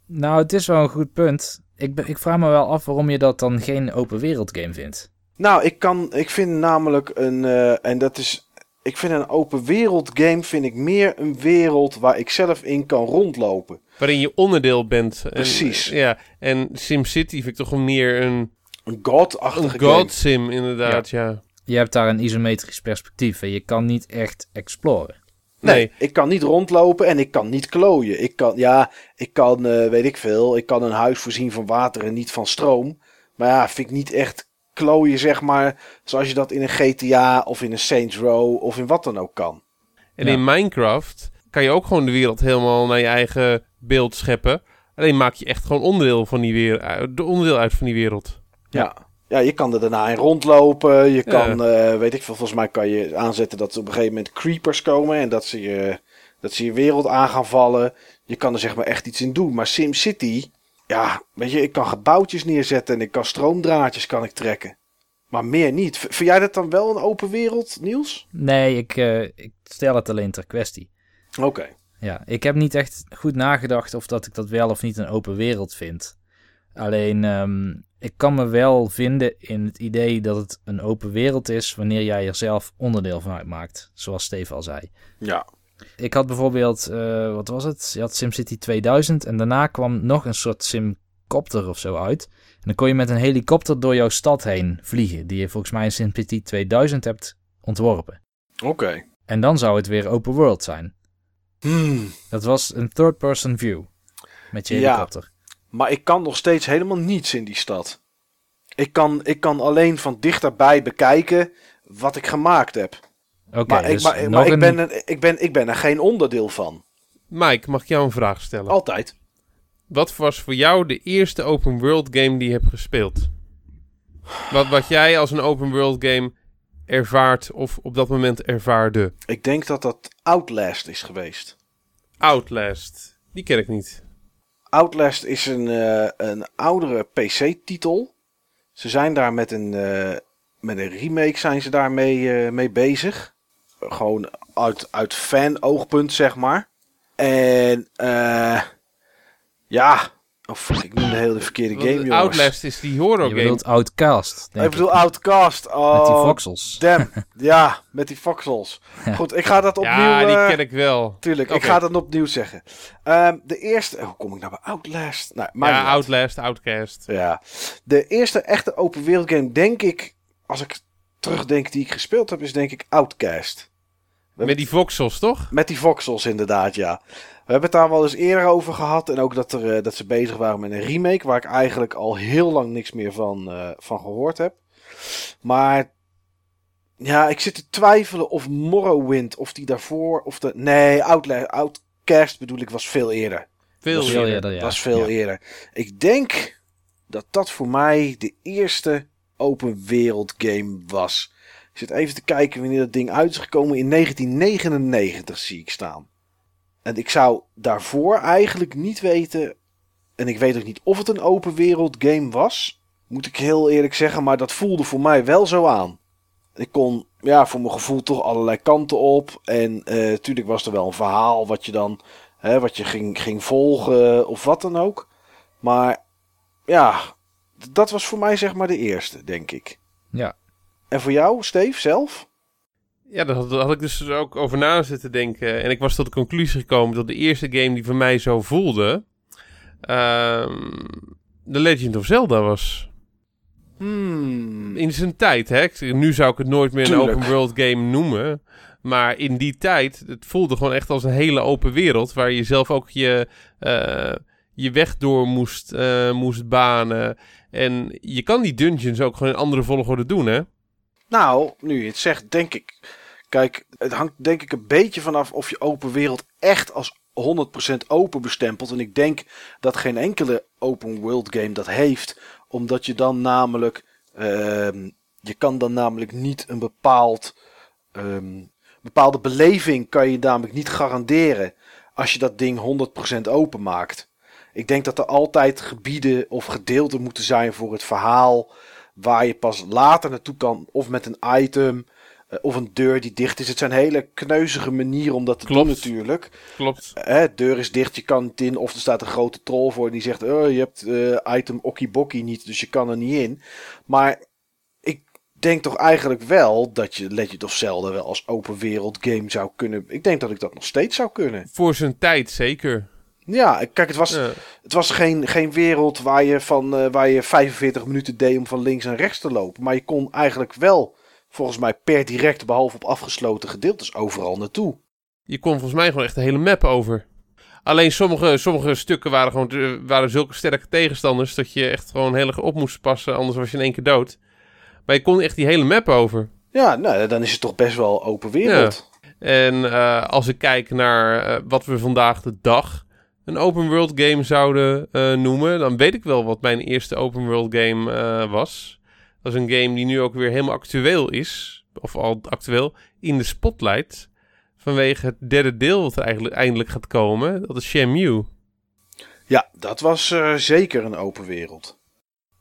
nou, het is wel een goed punt. Ik, ik vraag me wel af waarom je dat dan geen open wereld game vindt. Nou, ik kan, ik vind namelijk een, en dat is, ik vind een open wereld game vind ik meer een wereld waar ik zelf in kan rondlopen. Waarin je onderdeel bent. En, Precies. ja, en SimCity vind ik toch meer een, Een god-achtige een game. god sim, inderdaad, ja. Je hebt daar een isometrisch perspectief en je kan niet echt exploren. Nee, Nee. ik kan niet rondlopen en ik kan niet klooien. Ik kan, ja, ik kan, eh, weet ik veel, ik kan een huis voorzien van water en niet van stroom. Maar ja, vind ik niet echt klooien, zeg maar, zoals je dat in een GTA of in een Saints Row of in wat dan ook kan. En Ja. in Minecraft kan je ook gewoon de wereld helemaal naar je eigen beeld scheppen. Alleen maak je echt gewoon onderdeel, van die wereld, onderdeel uit van die wereld. Ja. ja. je kan er daarna in rondlopen. Je Ja. kan, eh, weet ik veel, volgens mij kan je aanzetten dat er op een gegeven moment creepers komen en dat ze je, dat ze je wereld aan gaan vallen. Je kan er zeg maar echt iets in doen. Maar SimCity, ja, weet je, ik kan gebouwtjes neerzetten en ik kan stroomdraadjes kan ik trekken. Maar meer niet. V- vind jij dat dan wel een open wereld, Niels? Nee, ik, eh, ik stel het alleen ter kwestie. Oké. Ja, ik heb niet echt goed nagedacht of dat ik dat wel of niet een open wereld vind. Alleen, ehm, ik kan me wel vinden in het idee dat het een open wereld is wanneer jij er zelf onderdeel van uitmaakt. Zoals Steve al zei. Ja. Ik had bijvoorbeeld, eh, wat was het? Je had SimCity 2000 en daarna kwam nog een soort Simcopter of zo uit. En dan kon je met een helikopter door jouw stad heen vliegen, die je volgens mij in SimCity 2000 hebt ontworpen. Oké. En dan zou het weer open world zijn. Hmm. Dat was een third-person view met je Ja. helikopter. Maar ik kan nog steeds helemaal niets in die stad. Ik kan, ik kan alleen van dichterbij bekijken wat ik gemaakt heb. Oké, maar ik, maar, nog maar ik, een- ben ik, ben, ik ben er geen onderdeel van. Mike, mag ik jou een vraag stellen? Altijd. Wat was voor jou de eerste open world game die je hebt gespeeld? Wat, wat jij als een open world game ervaart of op dat moment ervaarde? Ik denk dat dat Outlast is geweest. Outlast. Die ken ik niet. Outlast is een, eh, een oudere PC-titel. Ze zijn daar met een, eh, met een remake zijn ze daarmee eh, mee bezig. Gewoon uit, uit fan-oogpunt, zeg maar. En eh ja... Oh fuck, ik noem de hele verkeerde game, jongens. Outlast is die horror Je game. bedoelt Outcast, denk Ik bedoel Outcast. Oh, Met die voxels. Damn. ja, met die voxels. Goed, ik ga dat opnieuw... ja, die eh, ken ik wel. Tuurlijk, ik ga dat opnieuw zeggen. Ehm, de eerste... Hoe kom ik nou bij Outlast? Nou, niet Ja. Outlast, Outcast. Ja. De eerste echte open wereld game, denk ik... Als ik terugdenk die ik gespeeld heb, is denk ik Outcast. Met die voxels, toch? Met die voxels inderdaad, ja. We hebben het daar wel eens eerder over gehad. En ook dat, er, eh, dat ze bezig waren met een remake. Waar ik eigenlijk al heel lang niks meer van, eh, van gehoord heb. Maar ja, ik zit te twijfelen of Morrowind, of die daarvoor, of de... Nee, Outla- Outcast bedoel ik, was veel eerder. Veel eerder. eerder, ja. Dat was veel Ja. eerder. Ik denk dat dat voor mij de eerste open wereld game was. Ik zit even te kijken wanneer dat ding uit is gekomen. In 1999 zie ik staan. En ik zou daarvoor eigenlijk niet weten. En ik weet ook niet of het een open wereld game was. Moet ik heel eerlijk zeggen, maar dat voelde voor mij wel zo aan. Ik kon, ja, voor mijn gevoel toch allerlei kanten op. En natuurlijk was er wel een verhaal wat je dan, hè, wat je ging, ging volgen of wat dan ook. Maar ja, dat was voor mij zeg maar de eerste, denk ik. Ja. En voor jou, Steve, zelf? Ja, daar had, had, ik dus ook over na zitten denken. En ik was tot de conclusie gekomen dat de eerste game die voor mij zo voelde... Uh, The Legend of Zelda was. Hmm. In zijn tijd, hè. Nu zou ik het nooit meer een open world game noemen. Maar in die tijd, het voelde gewoon echt als een hele open wereld... waar je zelf ook je... Uh, je weg door moest, uh, moest banen. En je kan die dungeons ook gewoon in andere volgorde doen, hè? Nou, nu je het zegt, denk ik. Kijk, het hangt denk ik een beetje vanaf of je open wereld echt als 100% open bestempelt. En ik denk dat geen enkele open world game dat heeft. Omdat je dan namelijk. Uh, je kan dan namelijk niet een bepaald. Um, bepaalde beleving kan je namelijk niet garanderen. Als je dat ding 100% open maakt. Ik denk dat er altijd gebieden of gedeelten moeten zijn voor het verhaal. Waar je pas later naartoe kan. Of met een item. Uh, of een deur die dicht is. Het zijn hele kneuzige manieren om dat te Klopt. doen natuurlijk. Klopt. Hè, deur is dicht, je kan niet in. Of er staat een grote troll voor die zegt... Oh, je hebt uh, item okkibokkie niet, dus je kan er niet in. Maar ik denk toch eigenlijk wel dat je Legend of Zelda wel als open wereld game zou kunnen... Ik denk dat ik dat nog steeds zou kunnen. Voor zijn tijd zeker. Ja, kijk, het was, Ja. het was geen, geen wereld waar je, van, uh, waar je 45 minuten deed om van links en rechts te lopen. Maar je kon eigenlijk wel, volgens mij, per direct, behalve op afgesloten gedeeltes, overal naartoe. Je kon volgens mij gewoon echt de hele map over. Alleen sommige, sommige stukken waren gewoon eh, waren zulke sterke tegenstanders dat je echt gewoon heel erg op moest passen, anders was je in één keer dood. Maar je kon echt die hele map over. Ja, nou, dan is het toch best wel open wereld. En uh, als ik kijk naar uh, wat we vandaag de dag een open world game zouden uh, noemen, dan weet ik wel wat mijn eerste open world game uh, was. Dat is een game die nu ook weer helemaal actueel is, of al actueel, in de spotlight. Vanwege het derde deel wat er eigenlijk eindelijk gaat komen. Dat is Shenmue. Ja, dat was uh, zeker een open wereld.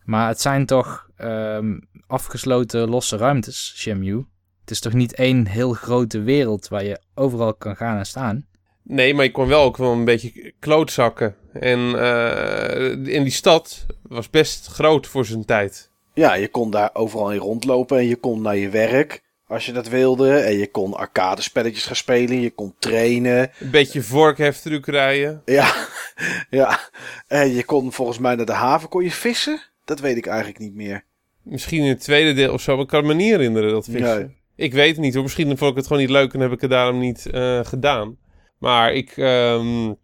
Maar het zijn toch um, afgesloten losse ruimtes, Shenmue. Het is toch niet één heel grote wereld waar je overal kan gaan en staan? Nee, maar je kon wel ook wel een beetje klootzakken. En uh, in die stad was best groot voor zijn tijd. Ja, je kon daar overal in rondlopen en je kon naar je werk als je dat wilde. En je kon arcade spelletjes gaan spelen, je kon trainen. Een beetje vorkheftruc rijden. Ja, ja. En je kon volgens mij naar de haven, kon je vissen? Dat weet ik eigenlijk niet meer. Misschien in het tweede deel of zo, maar ik kan me niet herinneren dat vissen. Nee. Ik weet het niet hoor, misschien vond ik het gewoon niet leuk en heb ik het daarom niet uh, gedaan. Maar ik, um,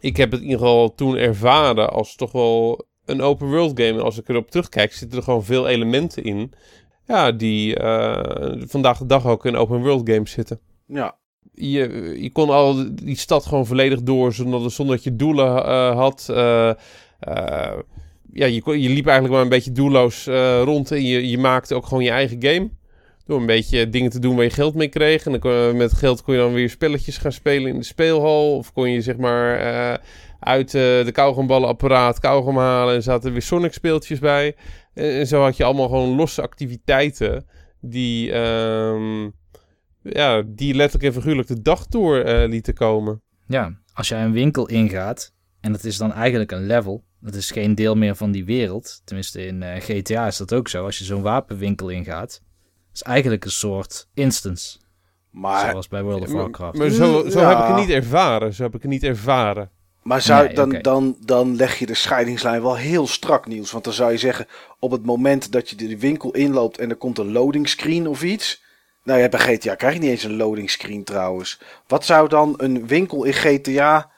ik heb het in ieder geval toen ervaren als toch wel een open world game. En als ik erop terugkijk, zitten er gewoon veel elementen in. Ja, die uh, vandaag de dag ook in open world games zitten. Ja. Je, je kon al die stad gewoon volledig door zonder, zonder dat je doelen uh, had. ja, je, je liep eigenlijk maar een beetje doelloos rond en je, je maakte ook gewoon je eigen game. Door een beetje dingen te doen waar je geld mee kreeg. En dan met geld kon je dan weer spelletjes gaan spelen in de speelhal. Of kon je zeg maar uh, uit uh, de kauwgomballenapparaat kauwgom halen. En zaten er weer Sonic speeltjes bij. En, zo had je allemaal gewoon losse activiteiten. Die, um, ja, die letterlijk en figuurlijk de dag door uh, lieten komen. Ja, als jij een winkel ingaat. En dat is dan eigenlijk een level. Dat is geen deel meer van die wereld. Tenminste in GTA is dat ook zo. Als je zo'n wapenwinkel ingaat is eigenlijk een soort instance. Maar, Zoals bij World of Warcraft. Maar, maar zo, zo ja. heb ik het niet ervaren. Zo heb ik het niet ervaren. Maar zou, nee, dan, okay. dan, dan leg je de scheidingslijn wel heel strak, Niels. Want dan zou je zeggen, op het moment dat je de winkel inloopt en er komt een loading screen of iets. Nou ja, bij GTA krijg je niet eens een loading screen trouwens. Wat zou dan een winkel in GTA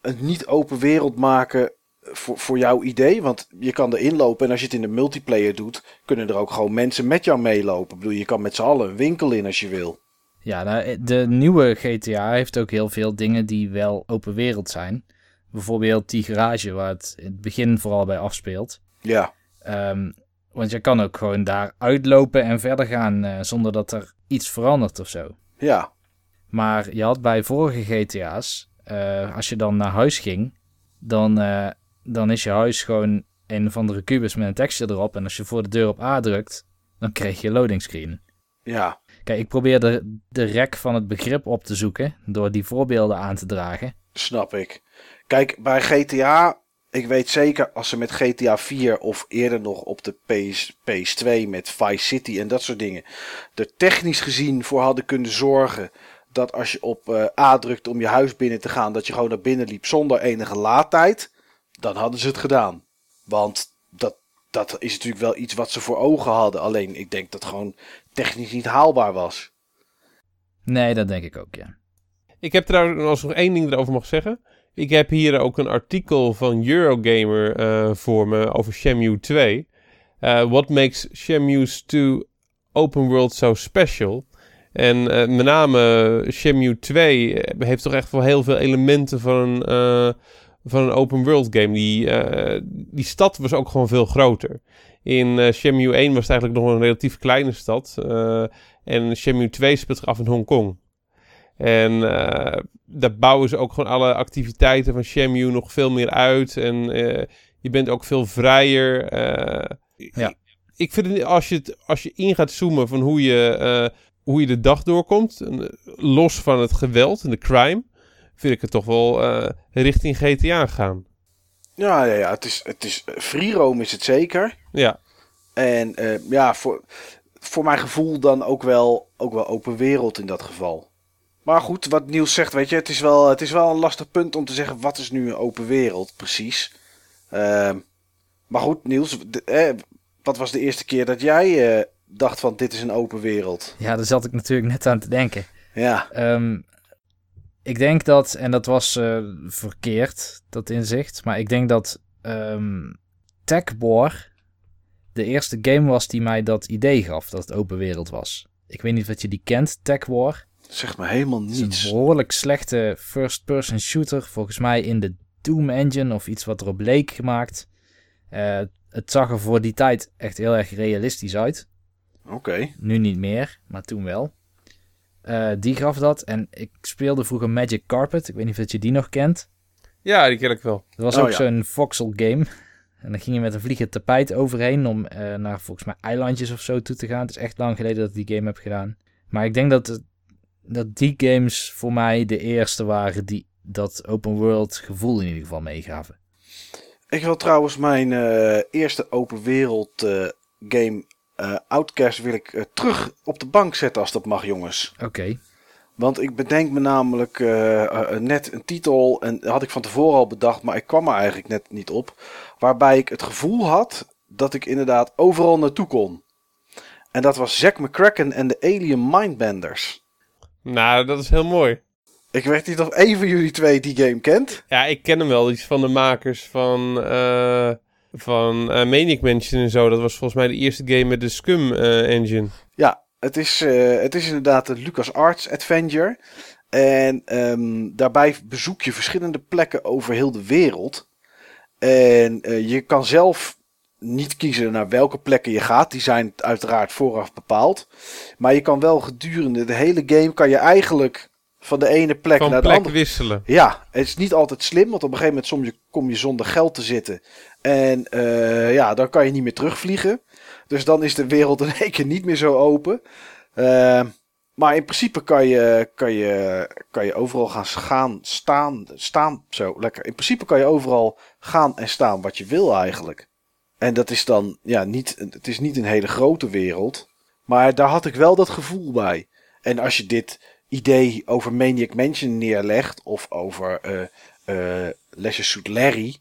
een niet open wereld maken voor, voor jouw idee? Want je kan erin lopen en als je het in de multiplayer doet, kunnen er ook gewoon mensen met jou meelopen. Ik bedoel, je kan met z'n allen een winkel in als je wil. Ja, nou, de nieuwe GTA heeft ook heel veel dingen die wel open wereld zijn. Bijvoorbeeld die garage waar het in het begin vooral bij afspeelt. Ja. Um, Want je kan ook gewoon daar uitlopen en verder gaan eh, zonder dat er iets verandert of zo. Ja, Maar je had bij vorige GTA's, eh, als je dan naar huis ging, dan, eh, dan is je huis gewoon een of andere kubus met een tekstje erop. En als je voor de deur op A drukt, dan kreeg je een loading screen. ja, Kijk, ik probeer de, de rek van het begrip op te zoeken door die voorbeelden aan te dragen. snap ik. Kijk, bij GTA, ik weet zeker als ze met GTA 4 of eerder nog op de PS, PS2 met Vice City en dat soort dingen er technisch gezien voor hadden kunnen zorgen dat als je op eh, A drukte om je huis binnen te gaan, dat je gewoon naar binnen liep zonder enige laadtijd, dan hadden ze het gedaan. Want dat, dat is natuurlijk wel iets wat ze voor ogen hadden. Alleen ik denk dat het gewoon technisch niet haalbaar was. Nee, dat denk ik ook, ja. Ik heb trouwens nog één ding erover mag zeggen. Ik heb hier ook een artikel van Eurogamer eh, voor me over Shenmue 2. Eh, what makes Shenmue 2 open world so special? En eh, met name Shenmue 2 heeft toch echt wel heel veel elementen van eh, van een open world game. Die, eh, die stad was ook gewoon veel groter. In eh Shenmue 1 was het eigenlijk nog een relatief kleine stad. eh, en Shenmue 2 speelt zich af in Hongkong. En daar bouwen ze ook gewoon alle activiteiten van Shenmue nog veel meer uit. En je bent ook veel vrijer. Ja. Ik, vind als je, het, als je in gaat zoomen van hoe je, hoe je de dag doorkomt, los van het geweld en de crime, vind ik het toch wel eh, richting GTA gaan. Ja, ja, ja het is, het is free roam is het zeker. Ja, En eh, ja, voor, voor mijn gevoel dan ook wel, ook wel open wereld in dat geval. Maar goed, wat Niels zegt, weet je, het is wel, het is wel een lastig punt om te zeggen wat is nu een open wereld precies. Ehm, maar goed, Niels, de- eh, wat was de eerste keer dat jij eh, dacht van dit is een open wereld? Ja, daar zat ik natuurlijk net aan te denken. Ja, Ehm, ik denk dat, en dat was eh, verkeerd, dat inzicht, maar ik denk dat ehm Tech War de eerste game was die mij dat idee gaf dat het open wereld was. Ik weet niet of je die kent, Tech War. zegt me helemaal Het is een niets. behoorlijk slechte first-person shooter, volgens mij in de Doom engine of iets wat erop leek gemaakt. Eh, het zag er voor die tijd echt heel erg realistisch uit. Oké, Nu niet meer, maar toen wel. Eh, die gaf dat. En ik speelde vroeger Magic Carpet. Ik weet niet of je die nog kent. ja die ken ik wel. Dat was Oh, ook ja. zo'n voxel game. En dan ging je met een vliegend tapijt overheen om eh, naar volgens mij eilandjes of zo toe te gaan. Het is echt lang geleden dat ik die game heb gedaan. Maar ik denk dat, dat die games voor mij de eerste waren die dat open world gevoel in ieder geval meegaven. Ik wil trouwens mijn eh, eerste open wereld eh, game eh, Outcast wil ik eh, terug op de bank zetten als dat mag jongens. Oké. Want ik bedenk me namelijk eh, net een titel en dat had ik van tevoren al bedacht, maar ik kwam er eigenlijk net niet op. Waarbij ik het gevoel had dat ik inderdaad overal naartoe kon. En dat was Zack McCracken en de Alien Mindbenders. Nou, dat is heel mooi. Ik weet niet of één van jullie twee die game kent. Ja, ik ken hem wel. Iets van de makers van, eh van eh Maniac Mansion en zo. Dat was volgens mij de eerste game met de Scum eh, engine. Ja, het is, eh, het is inderdaad een LucasArts Adventure. En ehm, daarbij bezoek je verschillende plekken over heel de wereld. En je kan zelf niet kiezen naar welke plekken je gaat. Die zijn uiteraard vooraf bepaald. Maar je kan wel gedurende de hele game kan je eigenlijk van de ene plek Van naar de andere. wisselen. Ja, het is niet altijd slim, want op een gegeven moment je, kom je zonder geld te zitten. En eh, ja, dan kan je niet meer terugvliegen. Dus dan is de wereld in één keer niet meer zo open. Eh, maar in principe kan je, kan, je, kan je overal gaan gaan, staan, staan, zo lekker. In principe kan je overal gaan en staan wat je wil eigenlijk. En dat is dan, ja, niet, het is niet een hele grote wereld. Maar daar had ik wel dat gevoel bij. En als je dit idee over Maniac Mansion neerlegt, of over Leisure Suit Larry,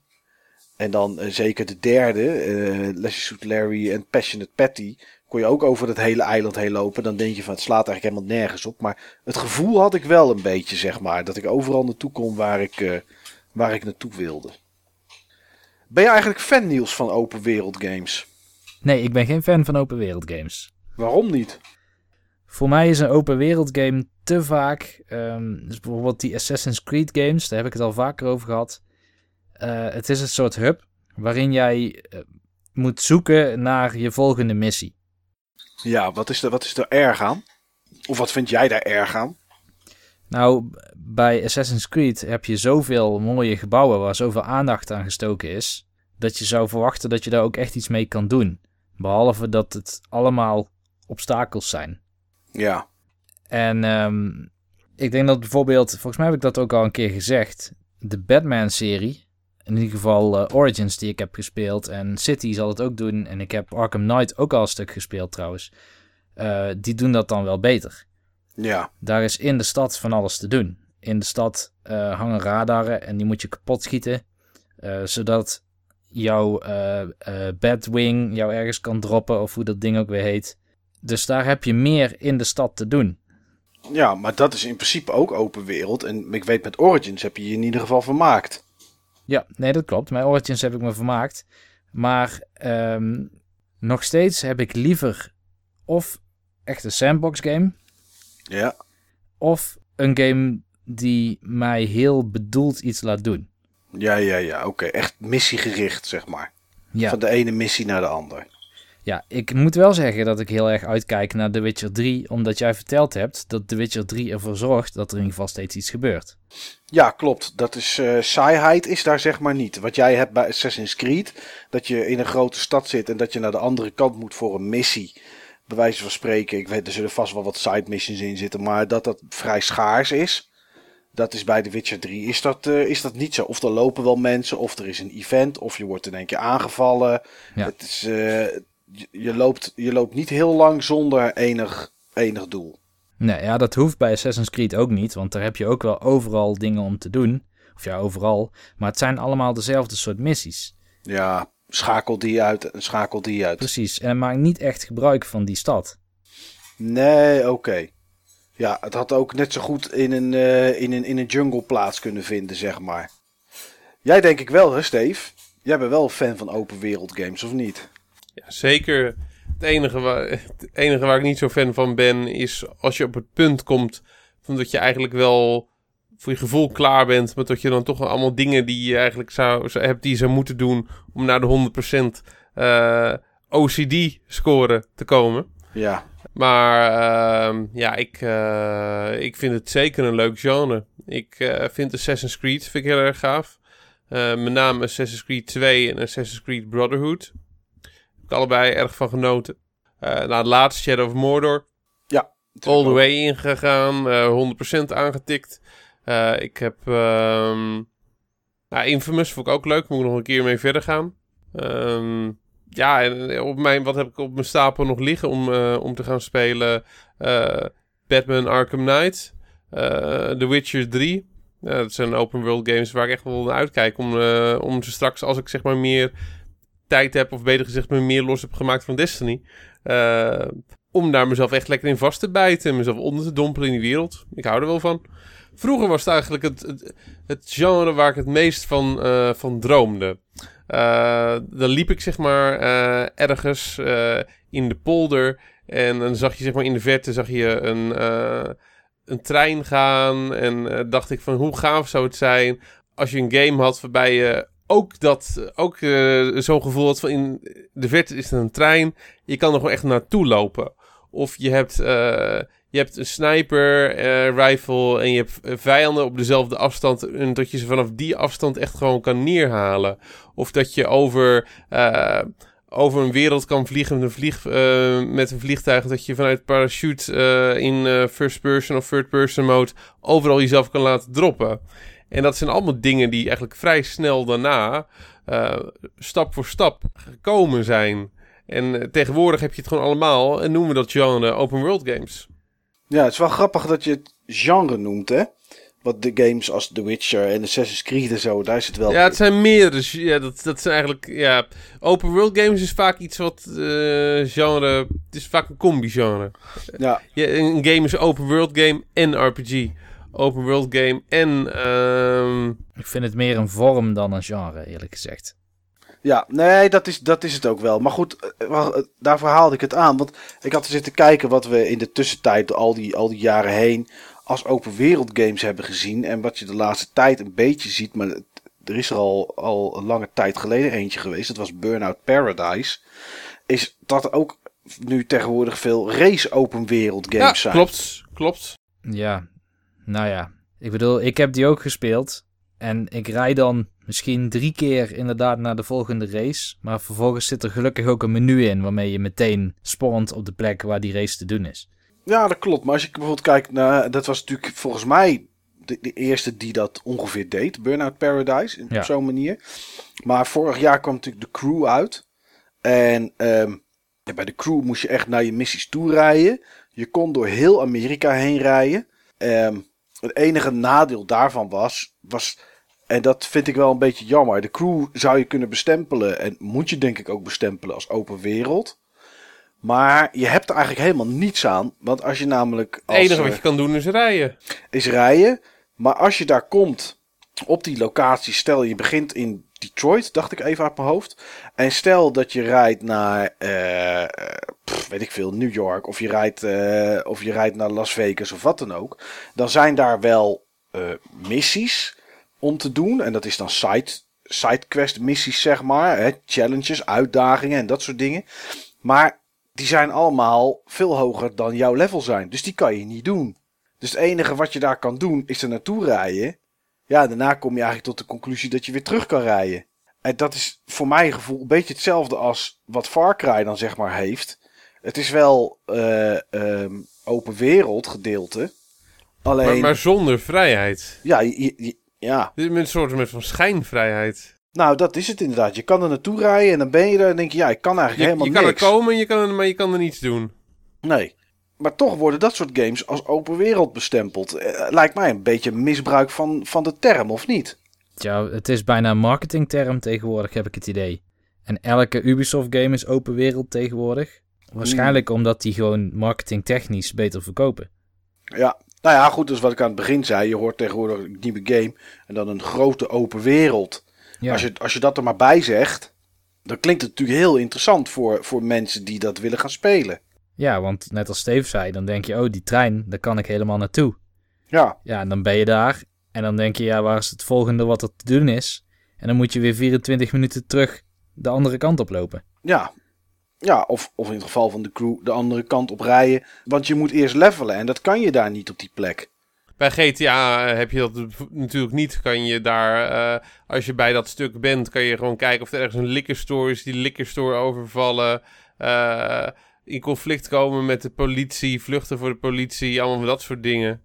en dan eh, zeker de derde, eh Leisure Suit Larry en Passionate Patty, kon je ook over dat hele eiland heen lopen. Dan denk je van het slaat eigenlijk helemaal nergens op. Maar het gevoel had ik wel een beetje, zeg maar, dat ik overal naartoe kon waar ik, eh, waar ik naartoe wilde. Ben je eigenlijk fan, Niels, van open wereld games? Nee, ik ben geen fan van open wereld games. Waarom niet? Voor mij is een open wereld game te vaak. ehm, dus bijvoorbeeld die Assassin's Creed games, daar heb ik het al vaker over gehad. Eh, het is een soort hub waarin jij eh, moet zoeken naar je volgende missie. Ja, wat is, er, wat is er erg aan? Of wat vind jij daar erg aan? Nou, bij Assassin's Creed heb je zoveel mooie gebouwen waar zoveel aandacht aan gestoken is, dat je zou verwachten dat je daar ook echt iets mee kan doen. Behalve dat het allemaal obstakels zijn. Ja. En ehm, ik denk dat bijvoorbeeld, volgens mij heb ik dat ook al een keer gezegd, de Batman-serie, in ieder geval uh, Origins die ik heb gespeeld en City zal het ook doen en ik heb Arkham Knight ook al een stuk gespeeld trouwens. Uh, die doen dat dan wel beter. Ja. Daar is in de stad van alles te doen. In de stad uh, hangen radaren en die moet je kapot schieten, zodat jouw Batwing jou ergens kan droppen of hoe dat ding ook weer heet. Dus daar heb je meer in de stad te doen. Ja, maar dat is in principe ook open wereld. En ik weet met Origins heb je je in ieder geval vermaakt. Ja, nee, dat klopt. Met Origins heb ik me vermaakt. Maar um, nog steeds heb ik liever of echt een sandbox game. Ja. Of een game die mij heel bedoeld iets laat doen. Ja, ja, ja. Oké, echt missiegericht, zeg maar. Ja. Van de ene missie naar de andere. Ja, ik moet wel zeggen dat ik heel erg uitkijk naar The Witcher 3, omdat jij verteld hebt dat The Witcher 3 ervoor zorgt dat er in ieder geval steeds iets gebeurt. Ja, klopt. Dat is uh, saaiheid is daar zeg maar niet. Wat jij hebt bij Assassin's Creed, dat je in een grote stad zit en dat je naar de andere kant moet voor een missie. Bij wijze van spreken, ik weet, er zullen vast wel wat side missions in zitten, maar dat dat vrij schaars is. Dat is bij The Witcher 3 is dat, uh, is dat niet zo. Of er lopen wel mensen, of er is een event, of je wordt in één keer aangevallen. Ja. Het is, uh, je, loopt, je loopt niet heel lang zonder enig, enig doel. Nee, ja, dat hoeft bij Assassin's Creed ook niet, want daar heb je ook wel overal dingen om te doen. Of ja, overal. Maar het zijn allemaal dezelfde soort missies. Ja, schakel die uit en schakel die uit. Precies, en maak niet echt gebruik van die stad. Nee, oké. Okay. Ja, het had ook net zo goed in een, uh, in, een, in een jungle plaats kunnen vinden, zeg maar. Jij denk ik wel, hè, Steve? Jij bent wel fan van open wereld games, of niet? Ja, zeker. Het enige, waar, het enige waar ik niet zo fan van ben, is als je op het punt komt van dat je eigenlijk wel voor je gevoel klaar bent, maar dat je dan toch allemaal dingen die je eigenlijk zou, zou hebt die je zou moeten doen om naar de 100% uh, OCD scoren te komen. Ja. Maar uh, ja, ik, uh, ik vind het zeker een leuk genre. Ik uh, vind Assassin's Creed vind ik heel erg gaaf. met name Assassin's Creed 2 en Assassin's Creed Brotherhood allebei erg van genoten. Uh, na het laatste Shadow of Mordor. Ja. All the way ingegaan. Uh, 100% aangetikt. Uh, ik heb... Um, nou, Infamous vond ik ook leuk. Moet ik nog een keer mee verder gaan. Um, ja, en op mijn, wat heb ik op mijn stapel nog liggen om, uh, om te gaan spelen? Batman Arkham Knight. The Witcher 3. Ja, dat zijn open world games waar ik echt wel naar uitkijk. Om, om ze straks, als ik zeg maar meer tijd heb, of beter gezegd, me meer los heb gemaakt van Destiny. Uh, om daar mezelf echt lekker in vast te bijten en mezelf onder te dompelen in die wereld. Ik hou er wel van. Vroeger was het eigenlijk het, het, het genre waar ik het meest van, uh, van droomde. Uh, dan liep ik zeg maar ergens in de polder en dan zag je zeg maar in de verte zag je een, een trein gaan en dacht ik van hoe gaaf zou het zijn als je een game had waarbij je ook dat, ook uh, zo'n gevoel dat van in de verte is een trein. Je kan er gewoon echt naartoe lopen. Of je hebt, uh, je hebt een sniper uh, rifle en je hebt vijanden op dezelfde afstand. En dat je ze vanaf die afstand echt gewoon kan neerhalen. Of dat je over, over een wereld kan vliegen met een, met een vliegtuig. Dat je vanuit parachute in first person of third person mode overal jezelf kan laten droppen. En dat zijn allemaal dingen die eigenlijk vrij snel daarna, uh, stap voor stap, gekomen zijn. En tegenwoordig heb je het gewoon allemaal en noemen we dat genre open world games. Ja, het is wel grappig dat je het genre noemt, hè? Wat de games als The Witcher en Assassin's Creed en zo, daar is het wel. Ja, het zijn meerdere. Ja, dat, dat zijn eigenlijk. Ja, open world games is vaak iets wat. Uh, genre. Het is vaak een combi-genre. Ja. ja. Een game is open world game en RPG open world game en... Um... Ik vind het meer een vorm dan een genre, eerlijk gezegd. Ja, nee, dat is, dat is het ook wel. Maar goed, daarvoor haalde ik het aan. Want ik had er zitten kijken wat we in de tussentijd, al die, al die jaren heen, als open wereld games hebben gezien. En wat je de laatste tijd een beetje ziet, maar er is er al, al een lange tijd geleden eentje geweest. Dat was Burnout Paradise. Is dat ook nu tegenwoordig veel race open wereld games Ja, zijn. klopt, klopt. Ja, nou ja. Ik bedoel, ik heb die ook gespeeld. En ik rij dan misschien drie keer inderdaad naar de volgende race. Maar vervolgens zit er gelukkig ook een menu in waarmee je meteen spawnt op de plek waar die race te doen is. Ja, dat klopt. Maar als je bijvoorbeeld kijkt naar... Dat was natuurlijk volgens mij de, de eerste die dat ongeveer deed. Burnout Paradise, Ja. op zo'n manier. Maar vorig jaar kwam natuurlijk de crew uit. En ehm, ja, bij de crew moest je echt naar je missies toe rijden. Je kon door heel Amerika heen rijden. Ehm, het enige nadeel daarvan was, was... En dat vind ik wel een beetje jammer. De crew zou je kunnen bestempelen. En moet je denk ik ook bestempelen als open wereld. Maar je hebt er eigenlijk helemaal niets aan. Want als je namelijk. Het Als, enige eh, wat je kan doen is rijden. is rijden. Maar als je daar komt op die locatie, stel je begint in Detroit, dacht ik even uit mijn hoofd. En stel dat je rijdt naar, eh, eh, weet ik veel, New York. Of je, rijdt, eh, of je rijdt naar Las Vegas of wat dan ook. Dan zijn daar wel eh, missies om te doen. En dat is dan side, sidequest missies, zeg maar. Hè? Challenges, uitdagingen en dat soort dingen. Maar die zijn allemaal veel hoger dan jouw level zijn. Dus die kan je niet doen. Dus het enige wat je daar kan doen is er naartoe rijden. Ja, daarna kom je eigenlijk tot de conclusie dat je weer terug kan rijden. En dat is voor mijn gevoel een beetje hetzelfde als wat Far Cry dan zeg maar heeft. Het is wel eh, ehm, open wereld gedeelte. Alleen, Maar, maar zonder vrijheid. ja, je- je- ja, Dit is een soort met van schijnvrijheid. nou dat is het inderdaad. Je kan er naartoe rijden en dan ben je er en denk je, ja, ik kan Je, eigenlijk je helemaal kan niks. er komen, je kan er, maar je kan er niets doen. Nee. Maar toch worden dat soort games als open wereld bestempeld. Eh, lijkt mij een beetje misbruik van, van de term, of niet? Tja, het is bijna een marketingterm tegenwoordig, heb ik het idee. En elke Ubisoft-game is open wereld tegenwoordig. Waarschijnlijk omdat die gewoon marketingtechnisch beter verkopen. Ja, nou ja, goed, dus wat ik aan het begin zei. Je hoort tegenwoordig een nieuwe game en dan een grote open wereld. Ja, Als, je, als je dat er maar bij zegt, dan klinkt het natuurlijk heel interessant voor, voor mensen die dat willen gaan spelen. ja want net als Steve zei, dan denk je, oh, die trein, daar kan ik helemaal naartoe. Ja, Ja, en dan ben je daar. En dan denk je, ja, waar is het volgende wat er te doen is? En dan moet je weer 24 minuten terug de andere kant op lopen. ja. Ja, of, of in het geval van de crew de andere kant op rijden. Want je moet eerst levelen en dat kan je daar niet op die plek. Bij GTA heb je dat natuurlijk niet. Kan je daar, eh, als je bij dat stuk bent, kan je gewoon kijken of er ergens een liquor store is. Die liquor store overvallen. eh, in conflict komen met de politie. Vluchten voor de politie. Allemaal dat soort dingen.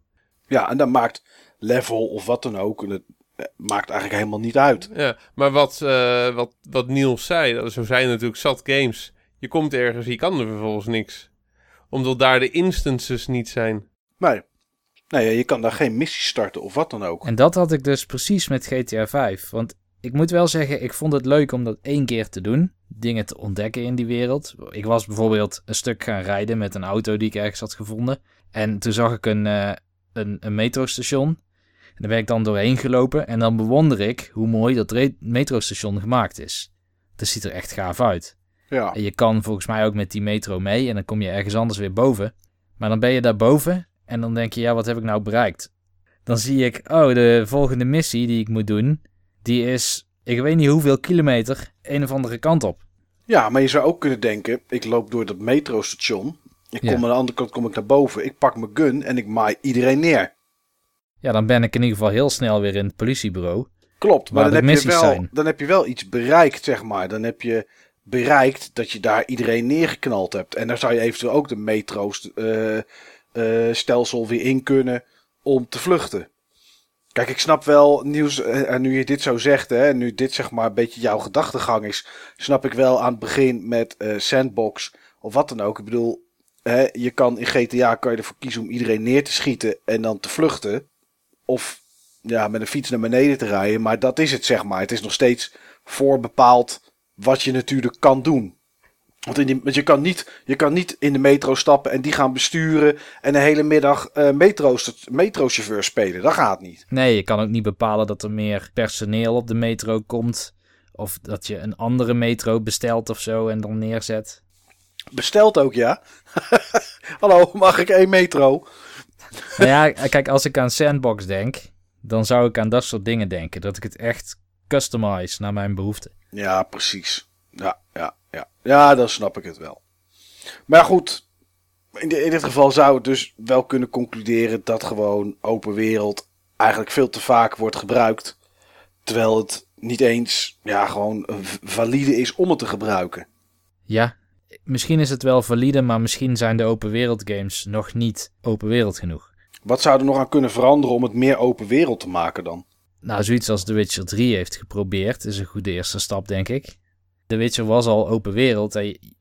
Ja, en dan maakt level of wat dan ook. En het eh, maakt eigenlijk helemaal niet uit. Ja, maar wat, eh, wat, wat Niels zei, dat, zo zijn natuurlijk zat games. Je komt ergens, je kan er vervolgens niks. Omdat daar de instances niet zijn. Nee. Nee, je kan daar geen missie starten of wat dan ook. En dat had ik dus precies met GTA 5. Want ik moet wel zeggen, ik vond het leuk om dat één keer te doen. Dingen te ontdekken in die wereld. Ik was bijvoorbeeld een stuk gaan rijden met een auto die ik ergens had gevonden. En toen zag ik een, eh, een, een metrostation. En daar ben ik dan doorheen gelopen. En dan bewonder ik hoe mooi dat metrostation gemaakt is. Het ziet er echt gaaf uit. Ja. En je kan volgens mij ook met die metro mee en dan kom je ergens anders weer boven. Maar dan ben je daar boven en dan denk je, ja, wat heb ik nou bereikt? Dan zie ik, oh, de volgende missie die ik moet doen, die is, ik weet niet hoeveel kilometer, een of andere kant op. Ja, maar je zou ook kunnen denken, ik loop door dat metrostation. Ik Ja. kom aan de andere kant kom ik naar boven. Ik pak mijn gun en ik maai iedereen neer. Ja, dan ben ik in ieder geval heel snel weer in het politiebureau. Klopt, maar dan heb, je wel, zijn. dan heb je wel iets bereikt, zeg maar. Dan heb je bereikt dat je daar iedereen neergeknald hebt. En dan zou je eventueel ook de metro-stelsel weer in kunnen om te vluchten. Kijk, ik snap wel, Nieuws, eh, en nu je dit zo zegt, hè, nu dit zeg maar een beetje jouw gedachtegang is, snap ik wel aan het begin met eh, Sandbox of wat dan ook. Ik bedoel, hè, je kan in GTA kan je ervoor kiezen om iedereen neer te schieten en dan te vluchten. Of ja, met een fiets naar beneden te rijden. Maar dat is het, zeg maar. Het is nog steeds voorbepaald wat je natuurlijk kan doen. Want, in die, want je, kan niet, je kan niet in de metro stappen en die gaan besturen en de hele middag eh metro, metrochauffeur spelen. Dat gaat niet. Nee, je kan ook niet bepalen dat er meer personeel op de metro komt. Of dat je een andere metro bestelt of zo en dan neerzet. Besteld ook, ja. Hallo, mag ik één metro? Nou ja, kijk, als ik aan Sandbox denk, dan zou ik aan dat soort dingen denken. Dat ik het echt customize naar mijn behoeften. Ja, precies. Ja, ja, ja. Ja, dan snap ik het wel. Maar goed, in, in dit geval zou het dus wel kunnen concluderen dat gewoon open wereld eigenlijk veel te vaak wordt gebruikt. Terwijl het niet eens ja, gewoon valide is om het te gebruiken. Ja, misschien is het wel valide, maar misschien zijn de open wereld games nog niet open wereld genoeg. Wat zou er nog aan kunnen veranderen om het meer open wereld te maken dan? Nou, zoiets als The Witcher 3 heeft geprobeerd, is een goede eerste stap, denk ik. The Witcher was al open wereld.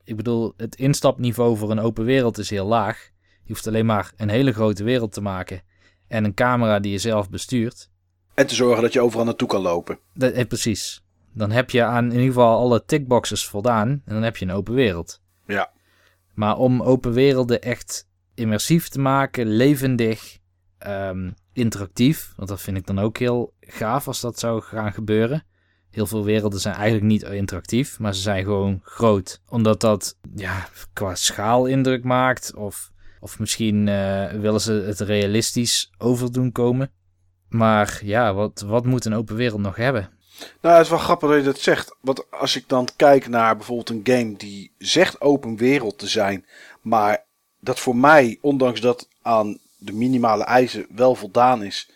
Ik bedoel, het instapniveau voor een open wereld is heel laag. Je hoeft alleen maar een hele grote wereld te maken en een camera die je zelf bestuurt. En te zorgen dat je overal naartoe kan lopen. Dat, eh, precies. Dan heb je aan in ieder geval alle tickboxes voldaan en dan heb je een open wereld. Ja. Maar om open werelden echt immersief te maken, levendig, um, interactief, want dat vind ik dan ook heel gaaf als dat zou gaan gebeuren. Heel veel werelden zijn eigenlijk niet interactief, maar ze zijn gewoon groot. Omdat dat ja, qua schaal indruk maakt. Of, of misschien uh, willen ze het realistisch overdoen komen. Maar ja, wat, wat moet een open wereld nog hebben? Nou, het is wel grappig dat je dat zegt. Want als ik dan kijk naar bijvoorbeeld een game die zegt open wereld te zijn. Maar dat voor mij, ondanks dat aan de minimale eisen wel voldaan is,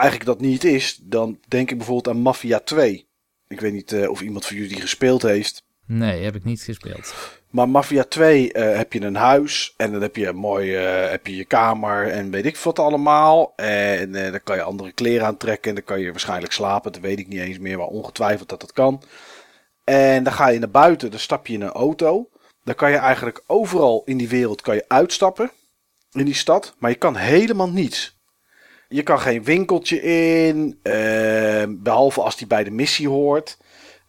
eigenlijk dat niet is, dan denk ik bijvoorbeeld aan Mafia 2. Ik weet niet uh, of iemand van jullie die gespeeld heeft. Nee, heb ik niet gespeeld. Maar Mafia 2 uh, eh, heb je een huis en dan heb je een mooi, uh, heb je je kamer en weet ik wat allemaal. En dan kan je andere kleren aantrekken en dan kan je waarschijnlijk slapen. Dat weet ik niet eens meer, maar ongetwijfeld dat dat kan. En dan ga je naar buiten, dan stap je in een auto. Dan kan je eigenlijk overal in die wereld kan je uitstappen in die stad, maar je kan helemaal niets. Je kan geen winkeltje in, uh, behalve als die bij de missie hoort.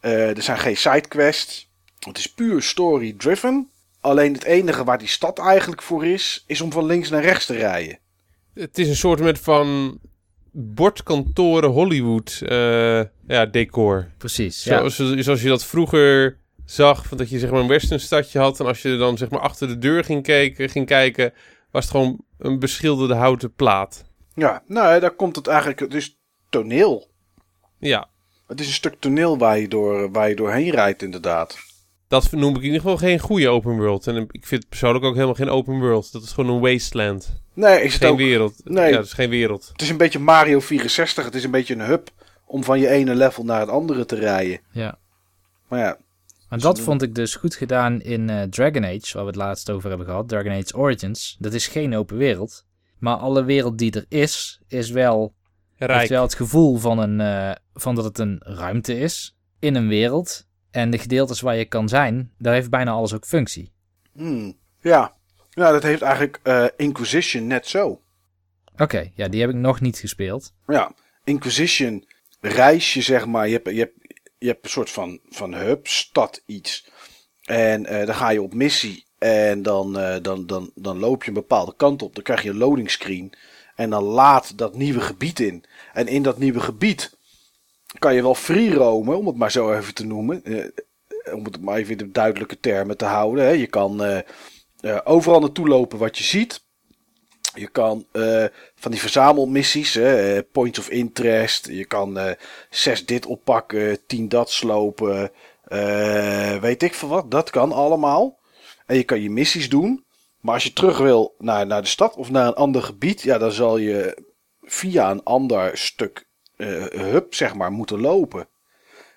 Uh, er zijn geen sidequests. Het is puur story-driven. Alleen het enige waar die stad eigenlijk voor is, is om van links naar rechts te rijden. Het is een soort van bordkantoren Hollywood uh, ja, decor. Precies. Zoals, ja. zoals je dat vroeger zag, van dat je zeg maar een westernstadje had. En als je dan zeg maar achter de deur ging kijken, ging kijken was het gewoon een beschilderde houten plaat. Ja, nou, daar komt het eigenlijk. Het is toneel. Ja. Het is een stuk toneel waar je, door, waar je doorheen rijdt, inderdaad. Dat noem ik in ieder geval geen goede open world. En ik vind het persoonlijk ook helemaal geen open world. Dat is gewoon een wasteland. Nee, is het geen ook... wereld. Nee, ja, het is geen wereld. Het is een beetje Mario 64. Het is een beetje een hub om van je ene level naar het andere te rijden. Ja. Maar ja, maar dat vond ik dus goed gedaan in uh, Dragon Age, waar we het laatst over hebben gehad. Dragon Age Origins. Dat is geen open wereld. Maar alle wereld die er is, is wel, Rijk. wel het gevoel van, een, uh, van dat het een ruimte is in een wereld. En de gedeeltes waar je kan zijn, daar heeft bijna alles ook functie. Hmm. Ja. ja, dat heeft eigenlijk uh, Inquisition net zo. Oké, okay, ja, die heb ik nog niet gespeeld. Ja, Inquisition reis je zeg maar. Je hebt, je hebt je hebt een soort van, van hub, stad iets. En uh, dan ga je op missie. En dan, uh, dan, dan, dan loop je een bepaalde kant op. Dan krijg je een loading screen. En dan laat dat nieuwe gebied in. En in dat nieuwe gebied kan je wel free roamen, om het maar zo even te noemen. Uh, om het maar even in de duidelijke termen te houden. Hè. Je kan overal naartoe lopen wat je ziet. Je kan uh, van die verzamelmissies, eh, points of interest. Je kan uh, zes dit oppakken, tien dat slopen. Weet ik veel wat. Dat kan allemaal. En je kan je missies doen. Maar als je terug wil naar, naar de stad of naar een ander gebied, ja, dan zal je via een ander stuk hub, zeg maar, moeten lopen.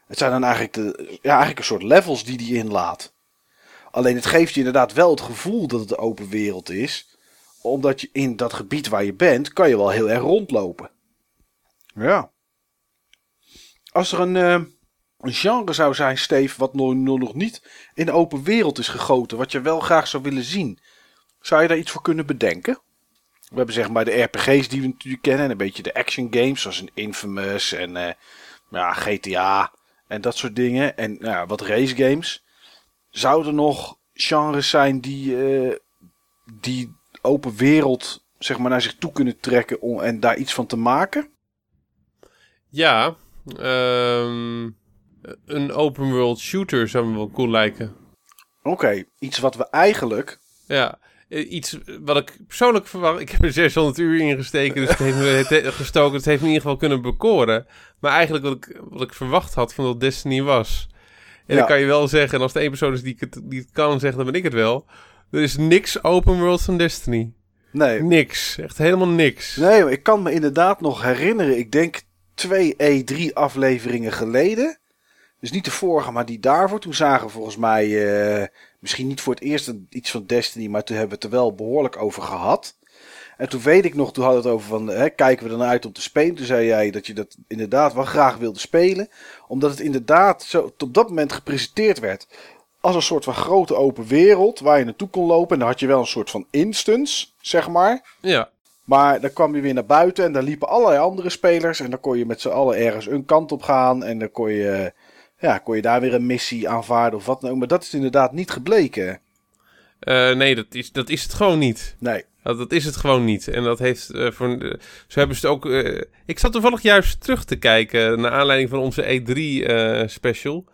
Het zijn dan eigenlijk, de, ja, eigenlijk een soort levels die die inlaat. Alleen het geeft je inderdaad wel het gevoel dat het een open wereld is omdat je in dat gebied waar je bent, kan je wel heel erg rondlopen. Ja. Als er een, uh, een genre zou zijn, Steve, wat nog, nog niet in de open wereld is gegoten, wat je wel graag zou willen zien, zou je daar iets voor kunnen bedenken? We hebben zeg maar de RPG's die we natuurlijk kennen, en een beetje de action games, zoals een Infamous en uh, ja, GTA en dat soort dingen. En nou, wat race games. Zouden er nog genres zijn die, uh, die open wereld zeg maar, naar zich toe kunnen trekken om, en daar iets van te maken? Ja, um, een open world shooter zou me wel cool lijken. Oké, iets wat we eigenlijk... Ja, eh, iets wat ik persoonlijk verwacht. Ik heb er 600 uur in gesteken, dus het heeft me het, gestoken. Het heeft me in ieder geval kunnen bekoren. Maar eigenlijk wat ik, wat ik verwacht had van wat Destiny was. En Ja. dan kan je wel zeggen, en als de één persoon is die het, die het kan zeggen, dan ben ik het wel. Er is niks open world van Destiny. Nee. Niks. Echt helemaal niks. Nee, ik kan me inderdaad nog herinneren. Ik denk twee E3 afleveringen geleden. Dus niet de vorige, maar die daarvoor. Toen zagen we volgens mij, eh, misschien niet voor het eerst iets van Destiny, maar toen hebben we het er wel behoorlijk over gehad. En toen weet ik nog, toen hadden we het over van, hè, kijken we dan uit om te spelen. Toen zei jij dat je dat inderdaad wel graag wilde spelen. Omdat het inderdaad zo op dat moment gepresenteerd werd. Als een soort van grote open wereld waar je naartoe kon lopen. En dan had je wel een soort van instance, zeg maar. Ja. Maar dan kwam je weer naar buiten en daar liepen allerlei andere spelers. En dan kon je met z'n allen ergens een kant op gaan. En dan kon je, ja, kon je daar weer een missie aanvaarden of wat dan ook. Maar dat is inderdaad niet gebleken. Eh, nee, dat is, dat is het gewoon niet. Nee. Dat, dat is het gewoon niet. En dat heeft eh, voor. eh, zo hebben ze het ook. ik zat toevallig juist terug te kijken. naar aanleiding van onze E3-special.